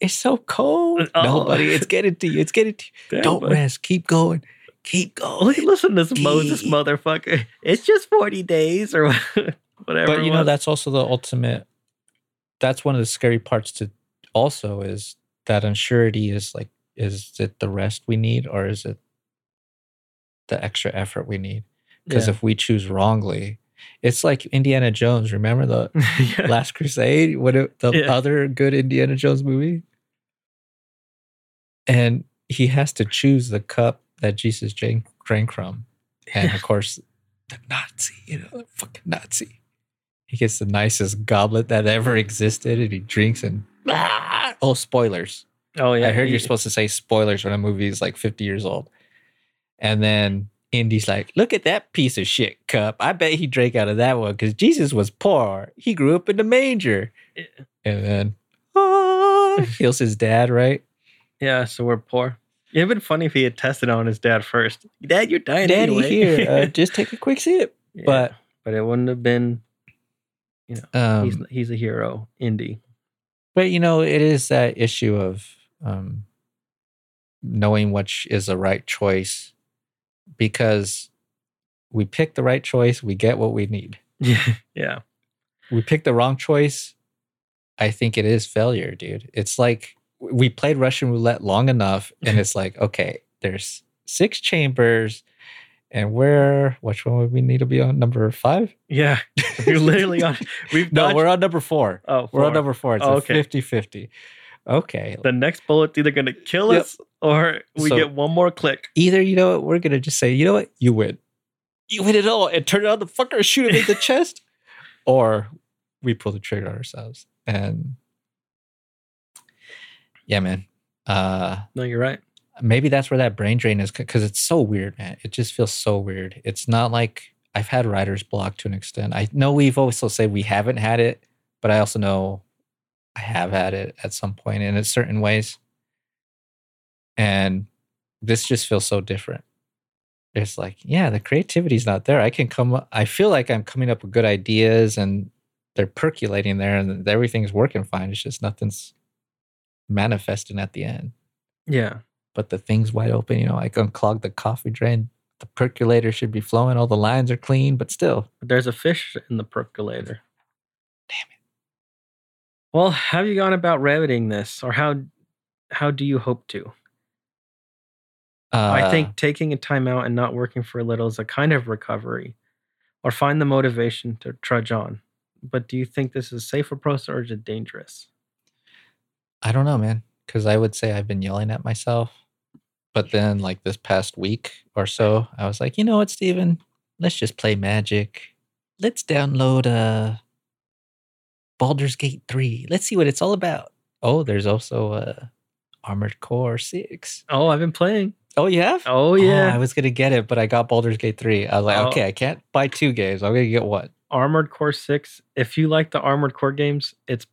it's so cold. Uh, no, Oh. buddy, it's getting to you. It's getting to you. *laughs* Damn, Don't buddy. rest. Keep going. Keep going. Listen to this Moses motherfucker. It's just 40 days or whatever. but you know that's also the ultimate that's one of the scary parts to also is that unsurety is like is it the rest we need or is it the extra effort we need because Yeah. if we choose wrongly it's like indiana jones remember the *laughs* yeah. last crusade what it, the Yeah. other good indiana jones movie and he has to choose the cup that Jesus drank, from. And of course, the Nazi, you know, the fucking Nazi. He gets the nicest goblet that ever existed and he drinks and ah! oh, spoilers. Oh yeah, I heard he- you're supposed to say spoilers when a movie is like 50 years old. And then Indy's like, look at that piece of shit cup. I bet he drank out of that one because Jesus was poor. He grew up in the manger. Yeah. And then ah, *laughs* feels his dad, right? Yeah, so we're poor. It'd been funny if he had tested on his dad first. Dad, you're dying Daddy anyway. here, uh, *laughs* just take a quick sip. Yeah, but- but it wouldn't have been. You know, um, he's he's a hero, Indy. but you know, it is that issue of um, knowing which is the right choice because we pick the right choice, we get what we need. Yeah, *laughs* yeah, we pick the wrong choice, I think it is failure, dude. It's like we played Russian roulette long enough, and *laughs* it's like, okay, there's six chambers, and where which one would we need to be on? Number five? yeah. *laughs* You're literally on. We've No, dodged- we're on number four. oh, We're on number four. It's Oh, okay. 50 50. Okay. The next bullet's either gonna kill Yep. us or we So- get one more click. Either, you know what, we're going to just say, you know what, you win. You win it all and turn it on the fucker shoot him in the *laughs* chest. Or we pull the trigger ourselves. And yeah, man. Uh, No, you're right. maybe that's where that brain drain is because it's so weird, man. It just feels so weird. It's not like I've had writer's block to an extent. I know we've also said we haven't had it, but I also know I have had it at some point and in certain ways. And this just feels so different. It's like, yeah, the creativity's not there. I can come, I feel like I'm coming up with good ideas and they're percolating there and everything's working fine. It's just nothing's manifesting at the end Yeah, but the thing's wide open. You know, I unclog the coffee drain. The percolator should be flowing. All the lines are clean, but still, but there's a fish in the percolator. Damn it. Well, how have you gone about remedying this, or how how do you hope to? Uh, I think taking a time out and not working for a little is a kind of recovery, or find the motivation to trudge on. But do you think this is a safe approach or is it dangerous? I don't know, man, because I would say I've been yelling at myself, but then like this past week or so, I was like, you know what, Steven? Let's just play Magic. Let's download uh Baldur's Gate three. Let's see what it's all about. Oh, there's also uh Armored Core six. Oh, I've been playing. Oh, you have? Oh Oh, yeah, I was gonna get it, but I got Baldur's Gate three. I was like, Oh. okay, I can't buy two games. I'm gonna get what? Armored Core Six. If you like the Armored Core games, it's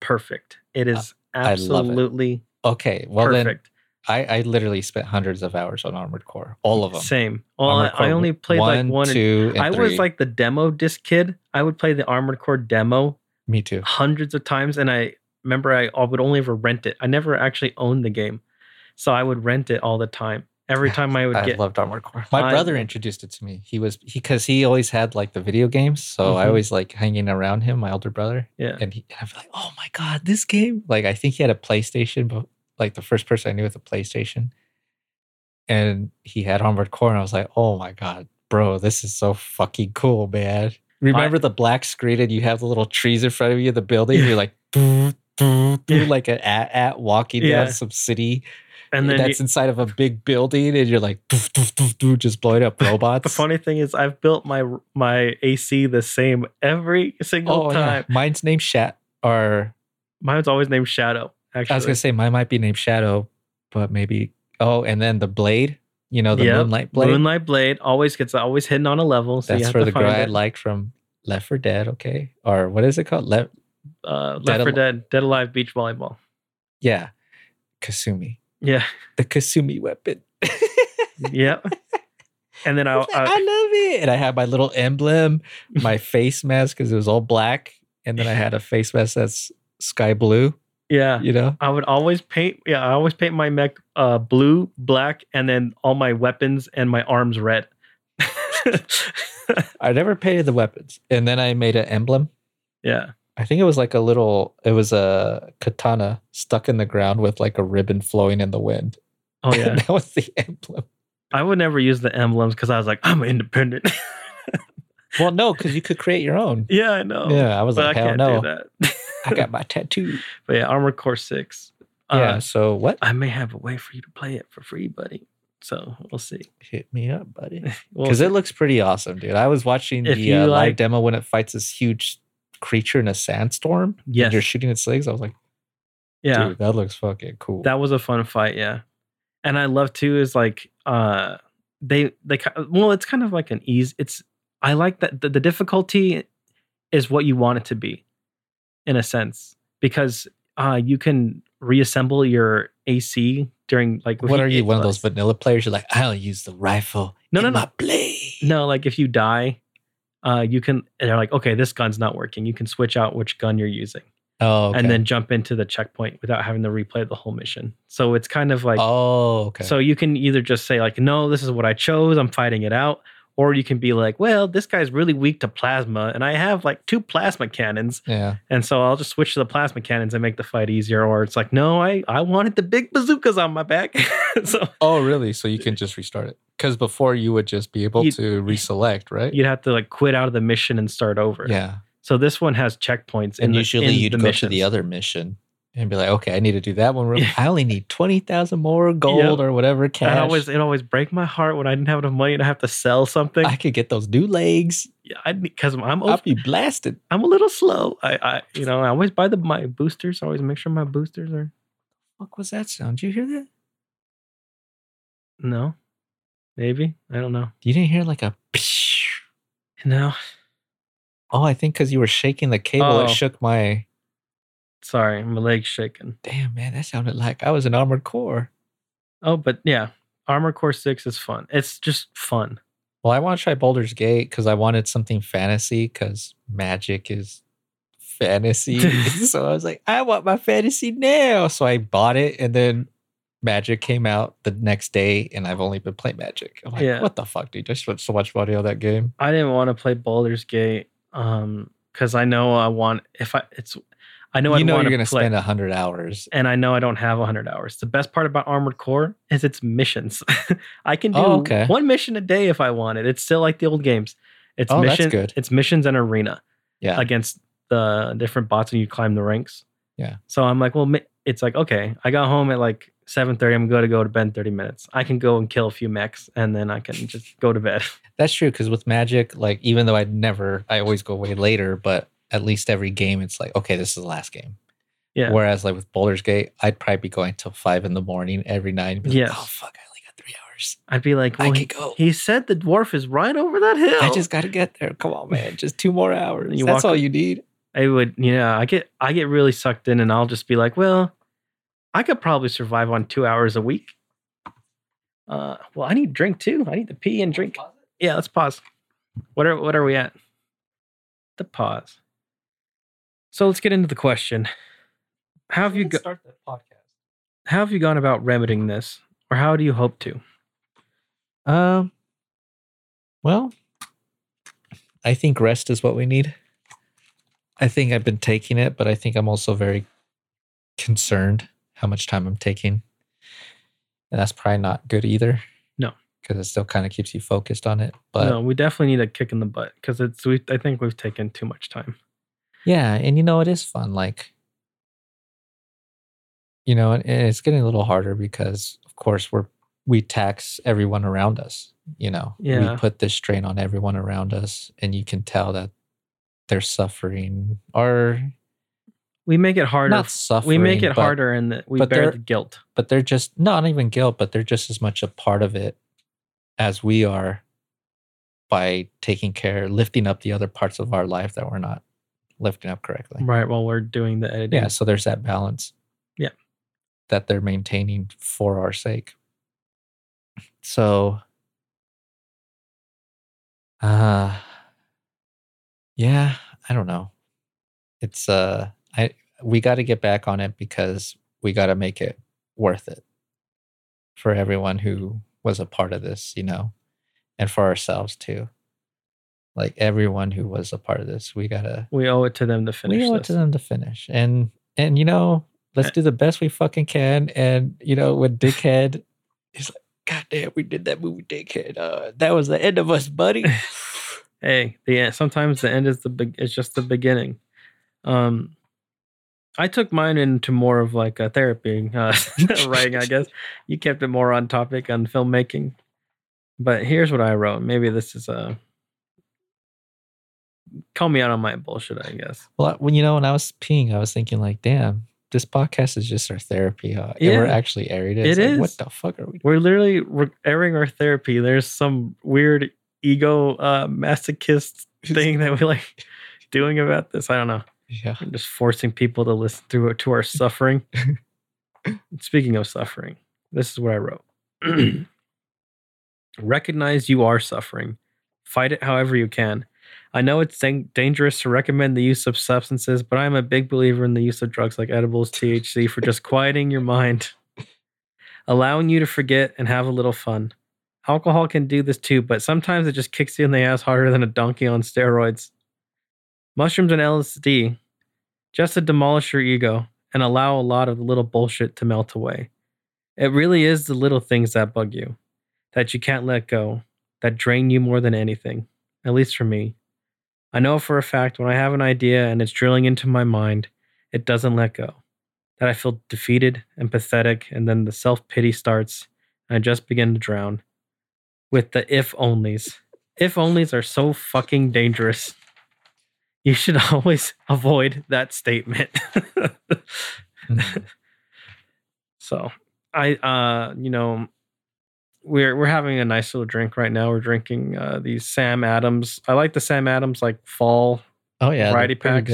perfect. It is I love it. absolutely Okay, well then perfect. I, I literally spent hundreds of hours on Armored Core, all of them. Same. Well, I, I only played like one, one. and- two, and I three. was like the demo disc kid. I would play the Armored Core demo me too. hundreds of times, and I remember I, I would only ever rent it. I never actually owned the game, so I would rent it all the time. Every time I would I get, loved Armored Core. My I- brother introduced it to me. He was because he, always had like the video games, so I Mhm. always like hanging around him. My older brother, yeah, and he, and I'm like, oh my god, this game! Like I think he had a PlayStation, but like the first person I knew with a PlayStation, and he had Armored Core, and I was like, oh my god, bro, this is so fucking cool, man. Remember the black screen, and you have the little trees in front of you the building. Yeah. You're like, doo, doo, doo, Yeah. like an at at walking Yeah. down some city and then that's you- inside of a big building, and you're like, doo, doo, doo, doo, just blowing up *laughs* robots. the funny thing is, I've built my my AC the same every single Oh, yeah. time. Mine's named Shat. Or Mine's always named Shadow. Actually, I was gonna say mine might be named Shadow, but maybe. Oh, and then the blade. You know the Yep, Moonlight Blade. Moonlight Blade always gets always hidden on a level. So you That's have for to the girl find I it. liked from Left for Dead. Okay, or what is it called? Left. uh, Dead Left 4 Al- Dead, Dead Alive Beach Volleyball. Yeah, Kasumi. Yeah, The Kasumi weapon. *laughs* yep. And then I, I, I love it. And I had my little emblem, my *laughs* face mask because it was all black, and then I had a face mask that's sky blue. yeah, You know. I would always paint. Yeah, I always paint my mech uh, blue, black, and then all my weapons and my arms red. *laughs* I never painted the weapons, and then I made an emblem. yeah, I think it was like a little. It was a katana stuck in the ground with like a ribbon flowing in the wind. oh *laughs* yeah. that was the emblem. I would never use the emblems because I was like, I'm independent. *laughs* Well, no, because you could create your own. yeah, I know. Yeah, I was but like, I hell can't no. do that. I got my *laughs* tattoo. but yeah, Armor Core Six. yeah. Uh, So what? I may have a way for you to play it for free, buddy. So we'll see. Hit me up, buddy. Because see. it looks pretty awesome, dude. I was watching the uh, live like- demo when it fights this huge creature in a sandstorm. and Yes. you're shooting its legs. I was like, yeah, dude, that looks fucking cool. that was a fun fight. Yeah, and I love too is like uh they they well it's kind of like an ease. It's I like that the, the difficulty is what you want it to be, in a sense, because uh you can reassemble your AC during like what are you, one of those vanilla players? You're like, I'll use the rifle. No, no, no. blade. No, like if you die, uh, you can. They're like, okay, this gun's not working. You can switch out which gun you're using, Oh, okay. and then jump into the checkpoint without having to replay the whole mission. So it's kind of like, oh, okay. so you can either just say like, no, this is what I chose. I'm fighting it out, or you can be like, well, this guy's really weak to plasma, and I have like two plasma cannons, yeah. and so I'll just switch to the plasma cannons and make the fight easier. Or it's like, no, I I wanted the big bazookas on my back, *laughs* so Oh, really? So you can just restart it? Because before you would just be able to reselect, right? you'd have to like quit out of the mission and start over. Yeah. So this one has checkpoints. in And the- usually you'd go to missions. the other mission and be like, okay, I need to do that one. real- Yeah. I only need 20,000 more gold or whatever cash. That always it always break my heart when I didn't have enough money to have to sell something. I could get those new legs. Yeah, I because I'm I'll be blasted. I'm a little slow. I, I you know I always buy the my boosters. I always make sure my boosters are What was that sound? Did you hear that? no, maybe I don't know. You didn't hear like a No, Oh, I think because you were shaking the cable, Oh. it shook my. sorry, my leg's shaking. Damn, man, that sounded like I was an armored core. Oh, but yeah, Armor Core Six is fun. It's just fun. Well, I want to try Baldur's Gate because I wanted something fantasy because magic is fantasy. *laughs* *laughs* so I was like, I want my fantasy now. So I bought it and then Magic came out the next day and I've only been playing Magic. I'm like, Yeah. what the fuck, dude? I spent so much money on that game. I didn't want to play Baldur's Gate um because I know I want if I it's I know you I know you're going to spend 100 hours. and I know I don't have 100 hours. The best part about Armored Core is its missions. *laughs* I can do Oh, okay. one mission a day if I wanted. It's still like the old games. It's Oh, that's mission, good. It's missions and arena Yeah. against the different bots, and you climb the ranks. Yeah. So I'm like, well, it's like okay. I got home at like 7:30. I'm going to go to bed in 30 minutes. I can go and kill a few mechs, and then I can just go to bed. *laughs* That's true because with Magic, like even though I never, I always go way later, but at least every game, it's like, okay, this is the last game. Yeah. Whereas like with Baldur's Gate, I'd probably be going till five in the morning every night. And be Yes. like, oh fuck, I only got three hours. I'd be like, I well, can he, go. he said the dwarf is right over that hill. I just got to get there. Come on, man. Just two more hours. You That's walk- all you need. I would, yeah, I get I get really sucked in and I'll just be like, well, I could probably survive on two hours a week. Uh well, I need drink too. I need to pee and drink. Yeah, let's pause. What are what are we at? The pause. So let's get into the question. How have you go, start the podcast? how have you gone about remedying this? Or how do you hope to? Um. Well, I think rest is what we need. I think I've been taking it, but I think I'm also very concerned how much time I'm taking, and that's probably not good either. No. because it still kind of keeps you focused on it. But no, we definitely need a kick in the butt because it's we I think we've taken too much time. yeah, and you know it is fun. Like, you know, and it's getting a little harder because, of course, we're we tax everyone around us. You know, Yeah. we put this strain on everyone around us, and you can tell that they're suffering or We make it harder. not suffering. we make it but- harder and we but bear the guilt. but they're just not even guilt, but they're just as much a part of it as we are by taking care, lifting up the other parts of our life that we're not lifting up correctly. Right while we're doing the editing. Yeah, so there's that balance. Yeah. That they're maintaining for our sake. So uh yeah, I don't know. It's uh we got to get back on it because we got to make it worth it for everyone who was a part of this, you know, and for ourselves too. Like everyone who was a part of this, we got to We owe it to them to finish we owe it to them to finish. And and you know, let's Uh, do the best we fucking can. And you know, with *laughs* Dickhead is like, God damn, we did that movie, Dickhead. Uh, that was the end of us, buddy. *laughs* Hey, the end, sometimes the end is the big. It's just the beginning. Um, I took mine into more of like a therapy uh, *laughs* *laughs* writing, I guess. You kept it more on topic on filmmaking. But here's what I wrote. Maybe this is a call me out on my bullshit, I guess. Well, when you know, when I was peeing, I was thinking like, damn, this podcast is just our therapy, huh? And we're actually airing it. It It's like, is. What the fuck are we? We're literally re- airing our therapy. There's some weird ego uh, masochist *laughs* thing that we like doing about this. I don't know. Yeah. I'm just forcing people to listen to to our suffering. *laughs* Speaking of suffering, this is what I wrote. *clears throat* Recognize you are suffering. Fight it however you can. I know it's dan- dangerous to recommend the use of substances, but I'm a big believer in the use of drugs like edibles, THC for just quieting your mind, allowing you to forget and have a little fun. Alcohol can do this too, but sometimes it just kicks you in the ass harder than a donkey on steroids. Mushrooms and LSD, just to demolish your ego and allow a lot of the little bullshit to melt away. It really is the little things that bug you, that you can't let go, that drain you more than anything, at least for me. I know for a fact when I have an idea and it's drilling into my mind, it doesn't let go. That I feel defeated and pathetic, and then the self pity starts, and I just begin to drown. With the if onlys. If onlys are so fucking dangerous. You should *laughs* always avoid that statement. *laughs* so I uh you know we're we're having a nice little drink right now. We're drinking uh these Sam Adams. I like the Sam Adams like fall Oh yeah. Variety packs.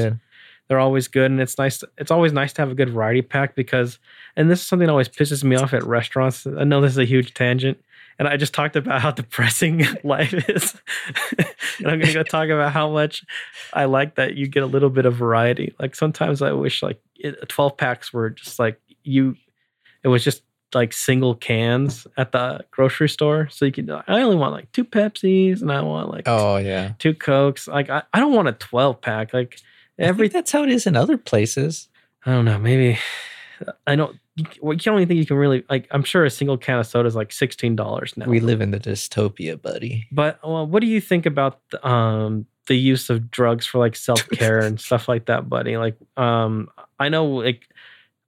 they're always good and it's nice it's always nice to have a good variety pack because and this is something that always pisses me off at restaurants i know this is a huge tangent and i just talked about how *laughs* depressing life is and i'm gonna go talk about how much i like that you get a little bit of variety like sometimes i wish like it, 12 packs were just like you it was just like single cans at the grocery store so you can i only want like two pepsis and i want like Oh yeah. two cokes like I, I don't want a 12 pack like Every every that's how it is in other places. I don't know. Maybe I don't. You, well, you don't even think you can really like. I'm sure a single can of soda is like sixteen dollars now. We live in the dystopia, buddy. but well, what do you think about the, um the use of drugs for like self care and *laughs* stuff like that, buddy? Like, um, I know like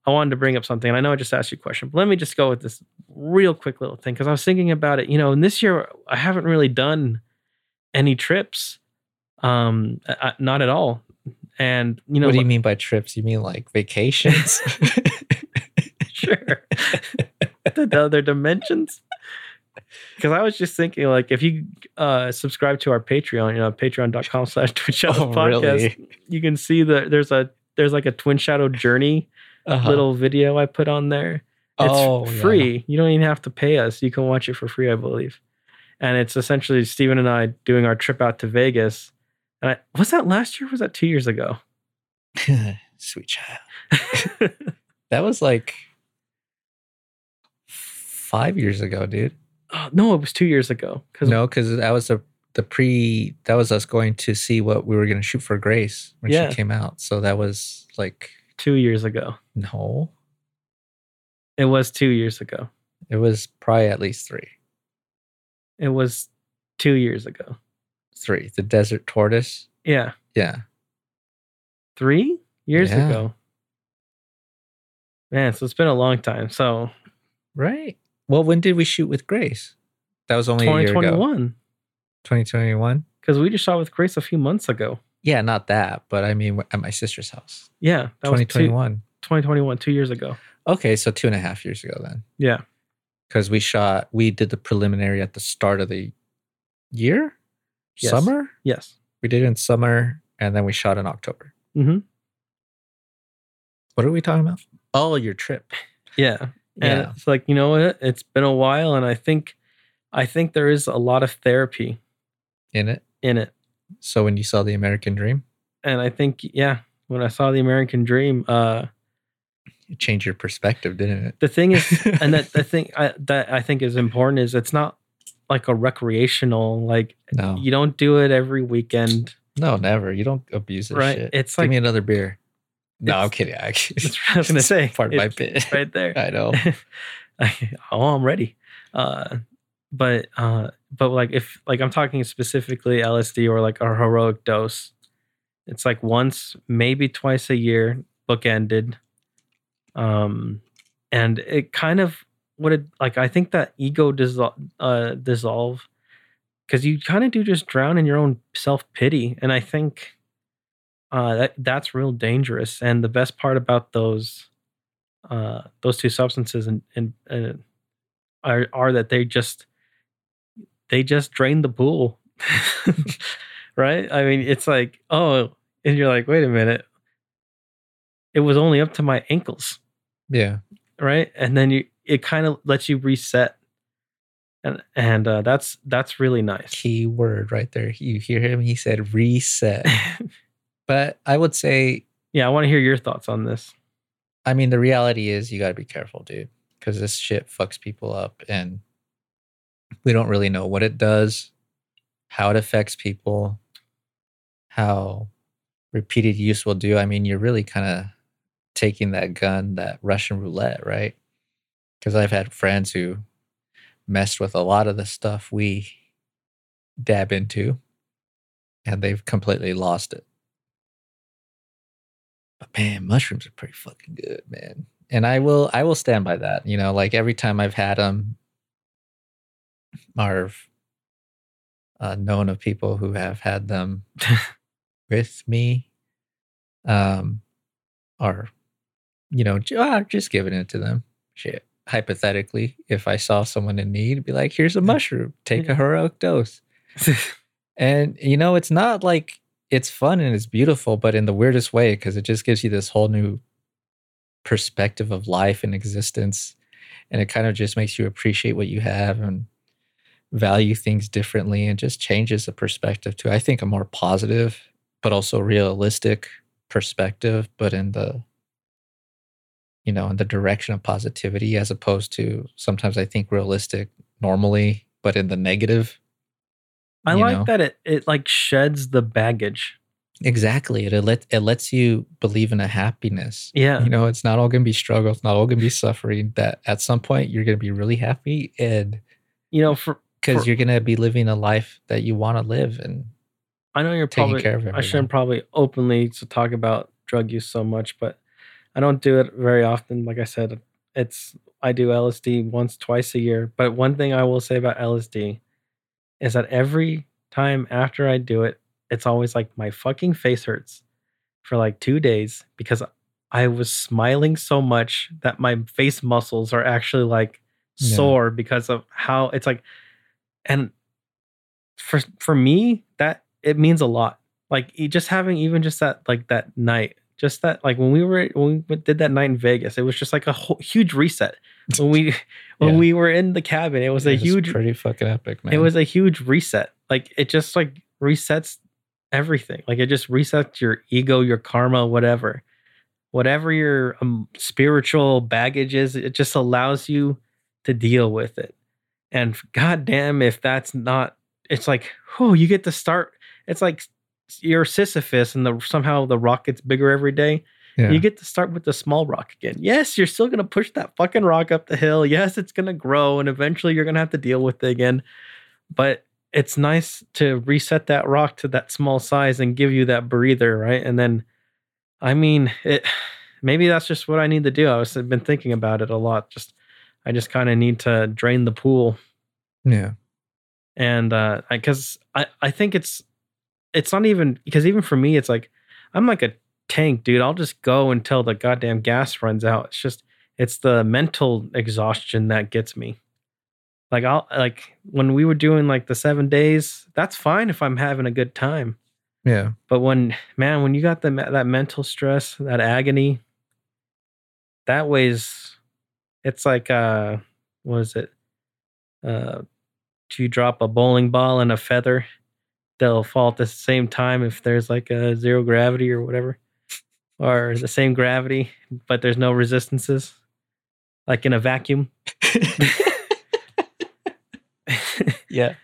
I wanted to bring up something. and I know I just asked you a question, but let me just go with this real quick little thing because I was thinking about it. You know, and this year I haven't really done any trips, um, I, not at all. And you know, what do you mean by trips? You mean like vacations? *laughs* *laughs* sure the, the other dimensions because i was just thinking like if you uh subscribe to our patreon you know patreon.com slash twin shadow Oh, podcast really? you can see that there's a there's like a twin shadow journey Uh-huh. little video i put on there it's Oh, yeah. free you don't even have to pay us you can watch it for free i believe and it's essentially steven and i doing our trip out to vegas and I, was that last year or was that two years ago *laughs* Sweet child. *laughs* That was like five years ago, dude. oh, no it was two years ago because No, because that was the the pre. That was us going to see what we were going to shoot for Grace when Yeah. she came out. So that was like two years ago no, it was two years ago it was probably at least three. It was two years ago. Three. The Desert Tortoise. Yeah. Yeah. Three years Yeah. ago. Man, so it's been a long time. So Right. Well, when did we shoot with Grace? That was only a year ago. 2021. 2021. Because we just shot with Grace a few months ago. Yeah, not that, but I mean at my sister's house. Yeah. That was two, 2021. 2021, two years ago. Okay, so two and a half years ago then. Yeah. Because we shot, we did the preliminary at the start of the year, Yes. summer. Yes. We did it in summer, and then we shot in October. hmm What are we talking about? Oh, your trip. *laughs* Yeah. And Yeah. it's like, you know what? It's been a while. And I think, I think there is a lot of therapy In it. in it. So when you saw the American Dream, And I think, yeah, when I saw the American Dream, uh, it changed your perspective, didn't it? the thing is, and that the *laughs* thing I, that I think is important is it's not like a recreational like no, you don't do it every weekend, no, never. You don't abuse this right? shit. It's Give like me another beer. No, I'm kidding. I, *laughs* I was *laughs* gonna say. part of my bit. right there. *laughs* I know. oh, I'm ready. Uh, but uh, but like if like I'm talking specifically LSD or like a heroic dose, it's like once maybe twice a year. bookended. Um, and it kind of what it like. I think that ego dissol- uh, dissolve because you kind of do just drown in your own self pity, and I think uh, that that's real dangerous. And the best part about those uh, those two substances and and, and are are that they just they just drain the pool, *laughs* right? I mean, it's like oh, and you're like, wait a minute, it was only up to my ankles, Yeah. right? And then you it kind of lets you reset, and and uh, that's that's really nice. Key word right there. You hear him? He said reset. *laughs* but I would say, yeah, I want to hear your thoughts on this. I mean, the reality is you got to be careful, dude, because this shit fucks people up and we don't really know what it does, how it affects people, how repeated use will do. I mean, you're really kind of taking that gun, that Russian roulette, right? Because I've had friends who messed with a lot of the stuff we dab into and they've completely lost it. But man, mushrooms are pretty fucking good, man. And I will I will stand by that. You know, like every time I've had them or uh, known of people who have had them *laughs* with me um or you know ah, just giving it to them shit hypothetically if i saw someone in need be like here's a mushroom take a heroic dose *laughs* and you know it's not like it's fun and it's beautiful but in the weirdest way because it just gives you this whole new perspective of life and existence and it kind of just makes you appreciate what you have and value things differently and just changes the perspective to i think a more positive but also realistic perspective but in the you know in the direction of positivity as opposed to sometimes i think realistic normally but in the negative I like know? that it it like sheds the baggage. exactly it, let, it lets you believe in a happiness Yeah. you know it's not all going to be struggle it's not all going to be suffering that at some point you're going to be really happy and You know, for because you're going to be living a life that you want to live and I know you're taking probably care of I shouldn't probably openly to talk about drug use so much, but I don't do it very often. Like I said, it's I do LSD once, twice a year. But one thing I will say about LSD is that every time after I do it, it's always like my fucking face hurts for like two days because I was smiling so much that my face muscles are actually like Yeah. sore because of how it's like and for for me that it means a lot like just having even just that like that night just that like when we were when we did that night in vegas it was just like a whole, huge reset. When we *laughs* when Yeah. we were in the cabin it was a It's huge pretty fucking epic man. it was a huge reset. Like it just like resets everything. Like it just resets your ego your karma whatever. Whatever your um, spiritual baggage is it just allows you to deal with it. And goddamn if that's not it's like oh you get to start it's like you're sisyphus and the somehow the rock gets bigger every day yeah. you get to start with the small rock again. Yes, you're still going to push that fucking rock up the hill. Yes, it's going to grow and eventually you're going to have to deal with it again. But it's nice to reset that rock to that small size and give you that breather, right? And then, I mean, it maybe that's just what I need to do. I was I've been thinking about it a lot. Just, I just kind of need to drain the pool yeah and uh because I, I think it's it's not even because even for me it's like i'm like a tank dude. I'll just go until the goddamn gas runs out. It's just it's the mental exhaustion that gets me. Like i'll like when we were doing like the seven days that's fine if i'm having a good time. Yeah. But when man when you got the that mental stress that agony that weighs it's like uh what is it? Uh if you drop a bowling ball and a feather they'll fall at the same time if there's like a zero gravity or whatever or the same gravity but there's no resistances like in a vacuum. *laughs* Yeah.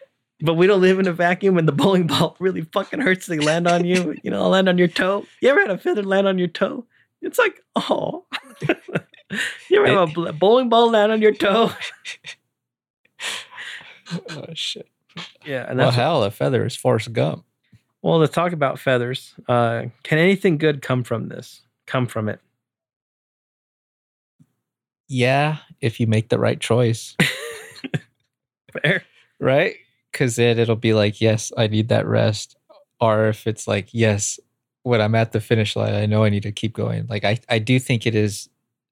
But we don't live in a vacuum and the bowling ball *laughs* really fucking hurts. They land on you you know land on your toe. You ever had a feather land on your toe? It's like oh *laughs* you ever have a bowling ball land on your toe? Oh shit yeah and well that's hell a feather is Forrest Gump Well, to talk about feathers, uh, can anything good come from this? Come from it? Yeah, if you make the right choice, *laughs* Fair. right? Because then it'll be like, yes, I need that rest. Or if it's like, yes, when I'm at the finish line, I know I need to keep going. Like I, I do think it is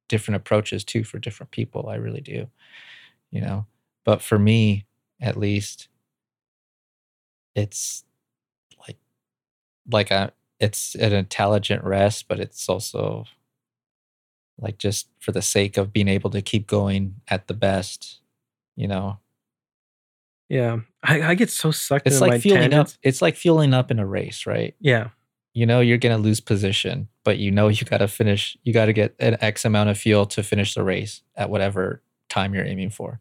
different approaches too for different people. I really do. You know, but for me, at least, it's like, like a, it's an intelligent rest, but it's also like just for the sake of being able to keep going at the best. You know, Yeah. I, I get so sucked it's like fueling up. It's like fueling up in a race, right? Yeah. you know you're going to lose position, but you know you got to finish, you got to get an X amount of fuel to finish the race at whatever time you're aiming for.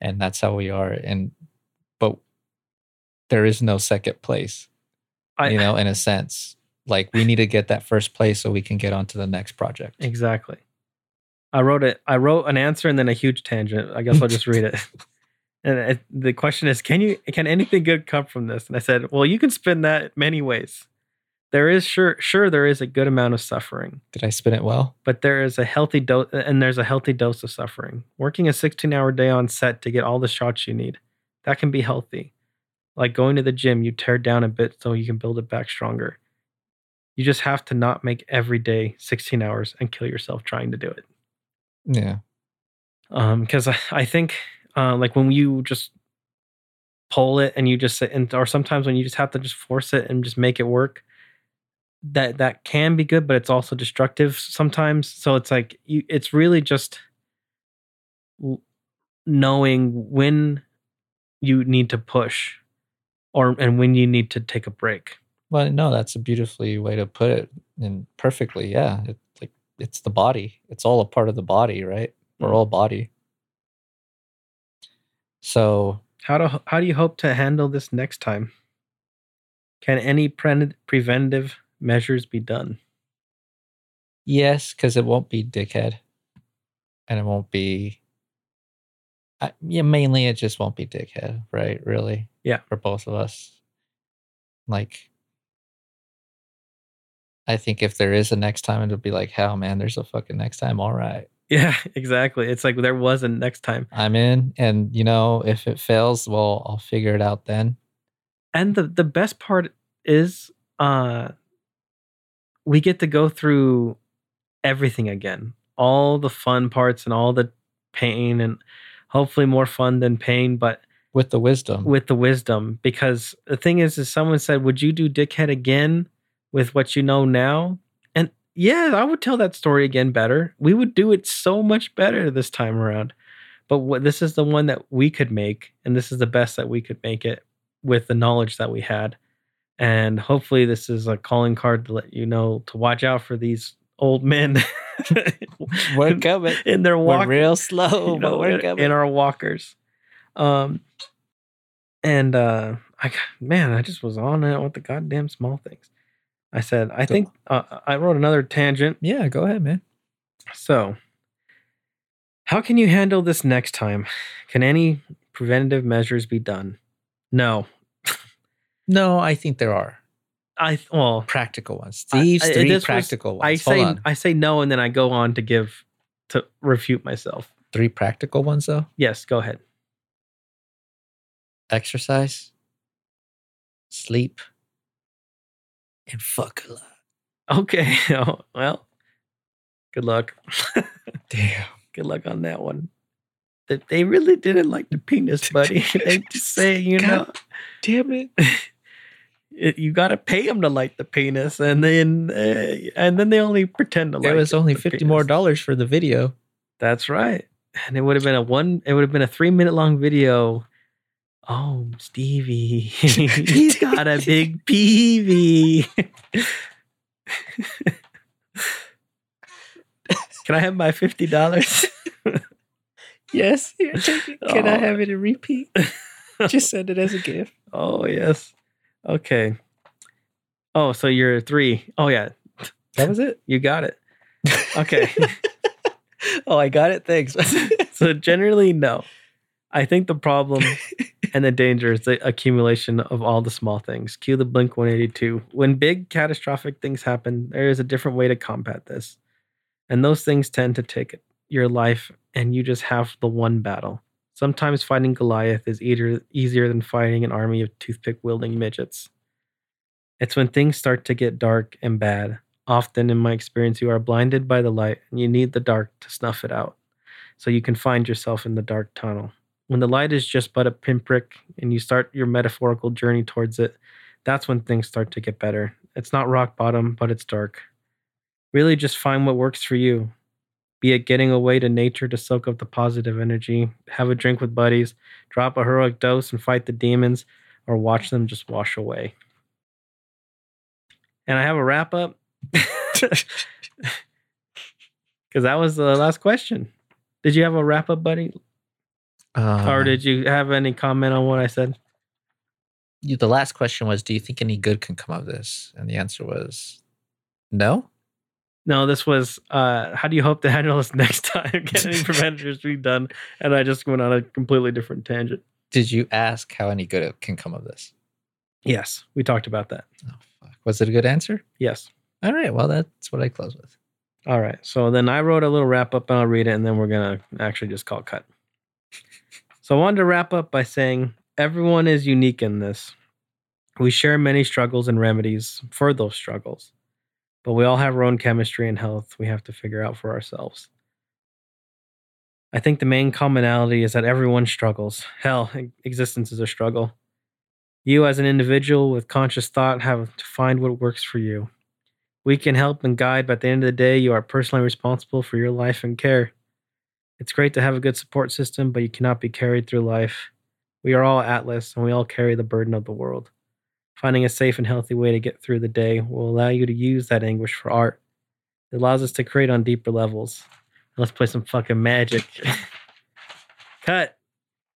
And that's how we are. And, there is no second place, I, you know, in a sense. Like we need to get that first place so we can get on to the next project. Exactly. I wrote it. I wrote an answer and then a huge tangent. I guess I'll just read it. *laughs* And it, the question is, can you can anything good come from this? And I said, well, you can spin that many ways. There is sure sure there is a good amount of suffering, Did I spin it well? but there is a healthy dose and there's a healthy dose of suffering. Working a 16-hour day on set to get all the shots you need. That can be healthy. Like going to the gym, you tear down a bit so you can build it back stronger. You just have to not make every day 16 hours and kill yourself trying to do it. Yeah. um because I, I think uh like when you just pull it and you just sit and or sometimes when you just have to just force it and just make it work that that can be good but it's also destructive sometimes so it's like you it's really just knowing when you need to push or and when you need to take a break Well, no, that's a beautifully way to put it and perfectly. Yeah. It, like it's the body. It's all a part of the body, right? We're Mm. all body. So how do how do you hope to handle this next time can any pre- preventive measures be done yes, because it won't be dickhead, and it won't be. I, yeah, mainly it just won't be dickhead, right? Really. Yeah. For both of us, like. I think if there is a next time, it'll be like, hell, man, there's a fucking next time. All right. Yeah, *laughs* exactly. It's like there was a next time. I'm in. And, you know, if it fails, well, I'll figure it out then. And the the best part is uh we get to go through everything again. All the fun parts and all the pain and hopefully more fun than pain, but With the wisdom. with the wisdom because the thing is is someone said, "Would you do dickhead again with what you know now?" And yeah, I would tell that story again better. We would do it so much better this time around. But what this is the one that we could make and this is the best that we could make it with the knowledge that we had. And hopefully this is a calling card to let you know to watch out for these old men *laughs* We're coming. in their We're walk real slow, *laughs* you know, but we're in, coming. in our walkers. Um, and uh, I man, I just was on it with the goddamn small things. I said, I think uh, I wrote another tangent. yeah, go ahead, man. So, how can you handle this next time? Can any preventative measures be done? No, No, I think there are I well, practical ones. I- These I- three this was- practical ones. I say on. I say no, and then I go on to give to refute myself. Three practical ones, though Yes, go ahead. Exercise, sleep, and fuck a lot. Okay, *laughs* oh, well, good luck. *laughs* Damn. Good luck on that one. That they really didn't like the penis, *laughs* buddy. they just say, you know, Damn it. it, you got to pay them to like the penis, and then uh, and then they only pretend to like. There was only the 50 more dollars for the video. That's right, and it would have been a one. It would have been a three minute long video. Oh, Stevie, *laughs* he's *laughs* got a big peevee. Can I have my fifty dollars? *laughs* Yes. Here, take it. Can I Oh. have it in repeat? Just send it as a gift. Oh yes. Okay. Oh, so you're three. Oh yeah, That was it. you got it. Okay. oh, I got it. Thanks. so generally, no. I think the problem *laughs* and the danger is the accumulation of all the small things. Cue the Blink 182. When big catastrophic things happen, there is a different way to combat this. And those things tend to take your life and you just have the one battle. Sometimes fighting Goliath is either easier than fighting an army of toothpick wielding midgets. It's when things start to get dark and bad. Often, in my experience, you are blinded by the light and you need the dark to snuff it out so you can find yourself in the dark tunnel. When the light is just but a pinprick and you start your metaphorical journey towards it, that's when things start to get better. It's not rock bottom, but it's dark. Really, just find what works for you. Be it getting away to nature to soak up the positive energy, have a drink with buddies, drop a heroic dose and fight the demons, or watch them just wash away. And I have a wrap up *laughs* because that was the last question. Did you have a wrap up, buddy? Um, or did you have any comment on what I said? you- the last question was, do you think any good can come of this? And the answer was no. No, this was uh how do you hope to handle this next time? Get any *laughs* preventers be done? And I just went on a completely different tangent. Did you ask how any good can come of this? Yes, we talked about that. Oh, fuck. Was it a good answer? Yes. All right. Well, that's what I close with. All right. So then I wrote a little wrap up and I'll read it and then we're going to actually just call cut. So I wanted to wrap up by saying everyone is unique in this. We share many struggles and remedies for those struggles, but we all have our own chemistry and health we have to figure out for ourselves. I think the main commonality is that everyone struggles. Hell, existence is a struggle. You, as an individual with conscious thought, have to find what works for you. We can help and guide, but at the end of the day, you are personally responsible for your life and care. It's great to have a good support system, but you cannot be carried through life. We are all Atlas, and we all carry the burden of the world. Finding a safe and healthy way to get through the day will allow you to use that anguish for art. It allows us to create on deeper levels. Let's play some fucking magic. *laughs* Cut.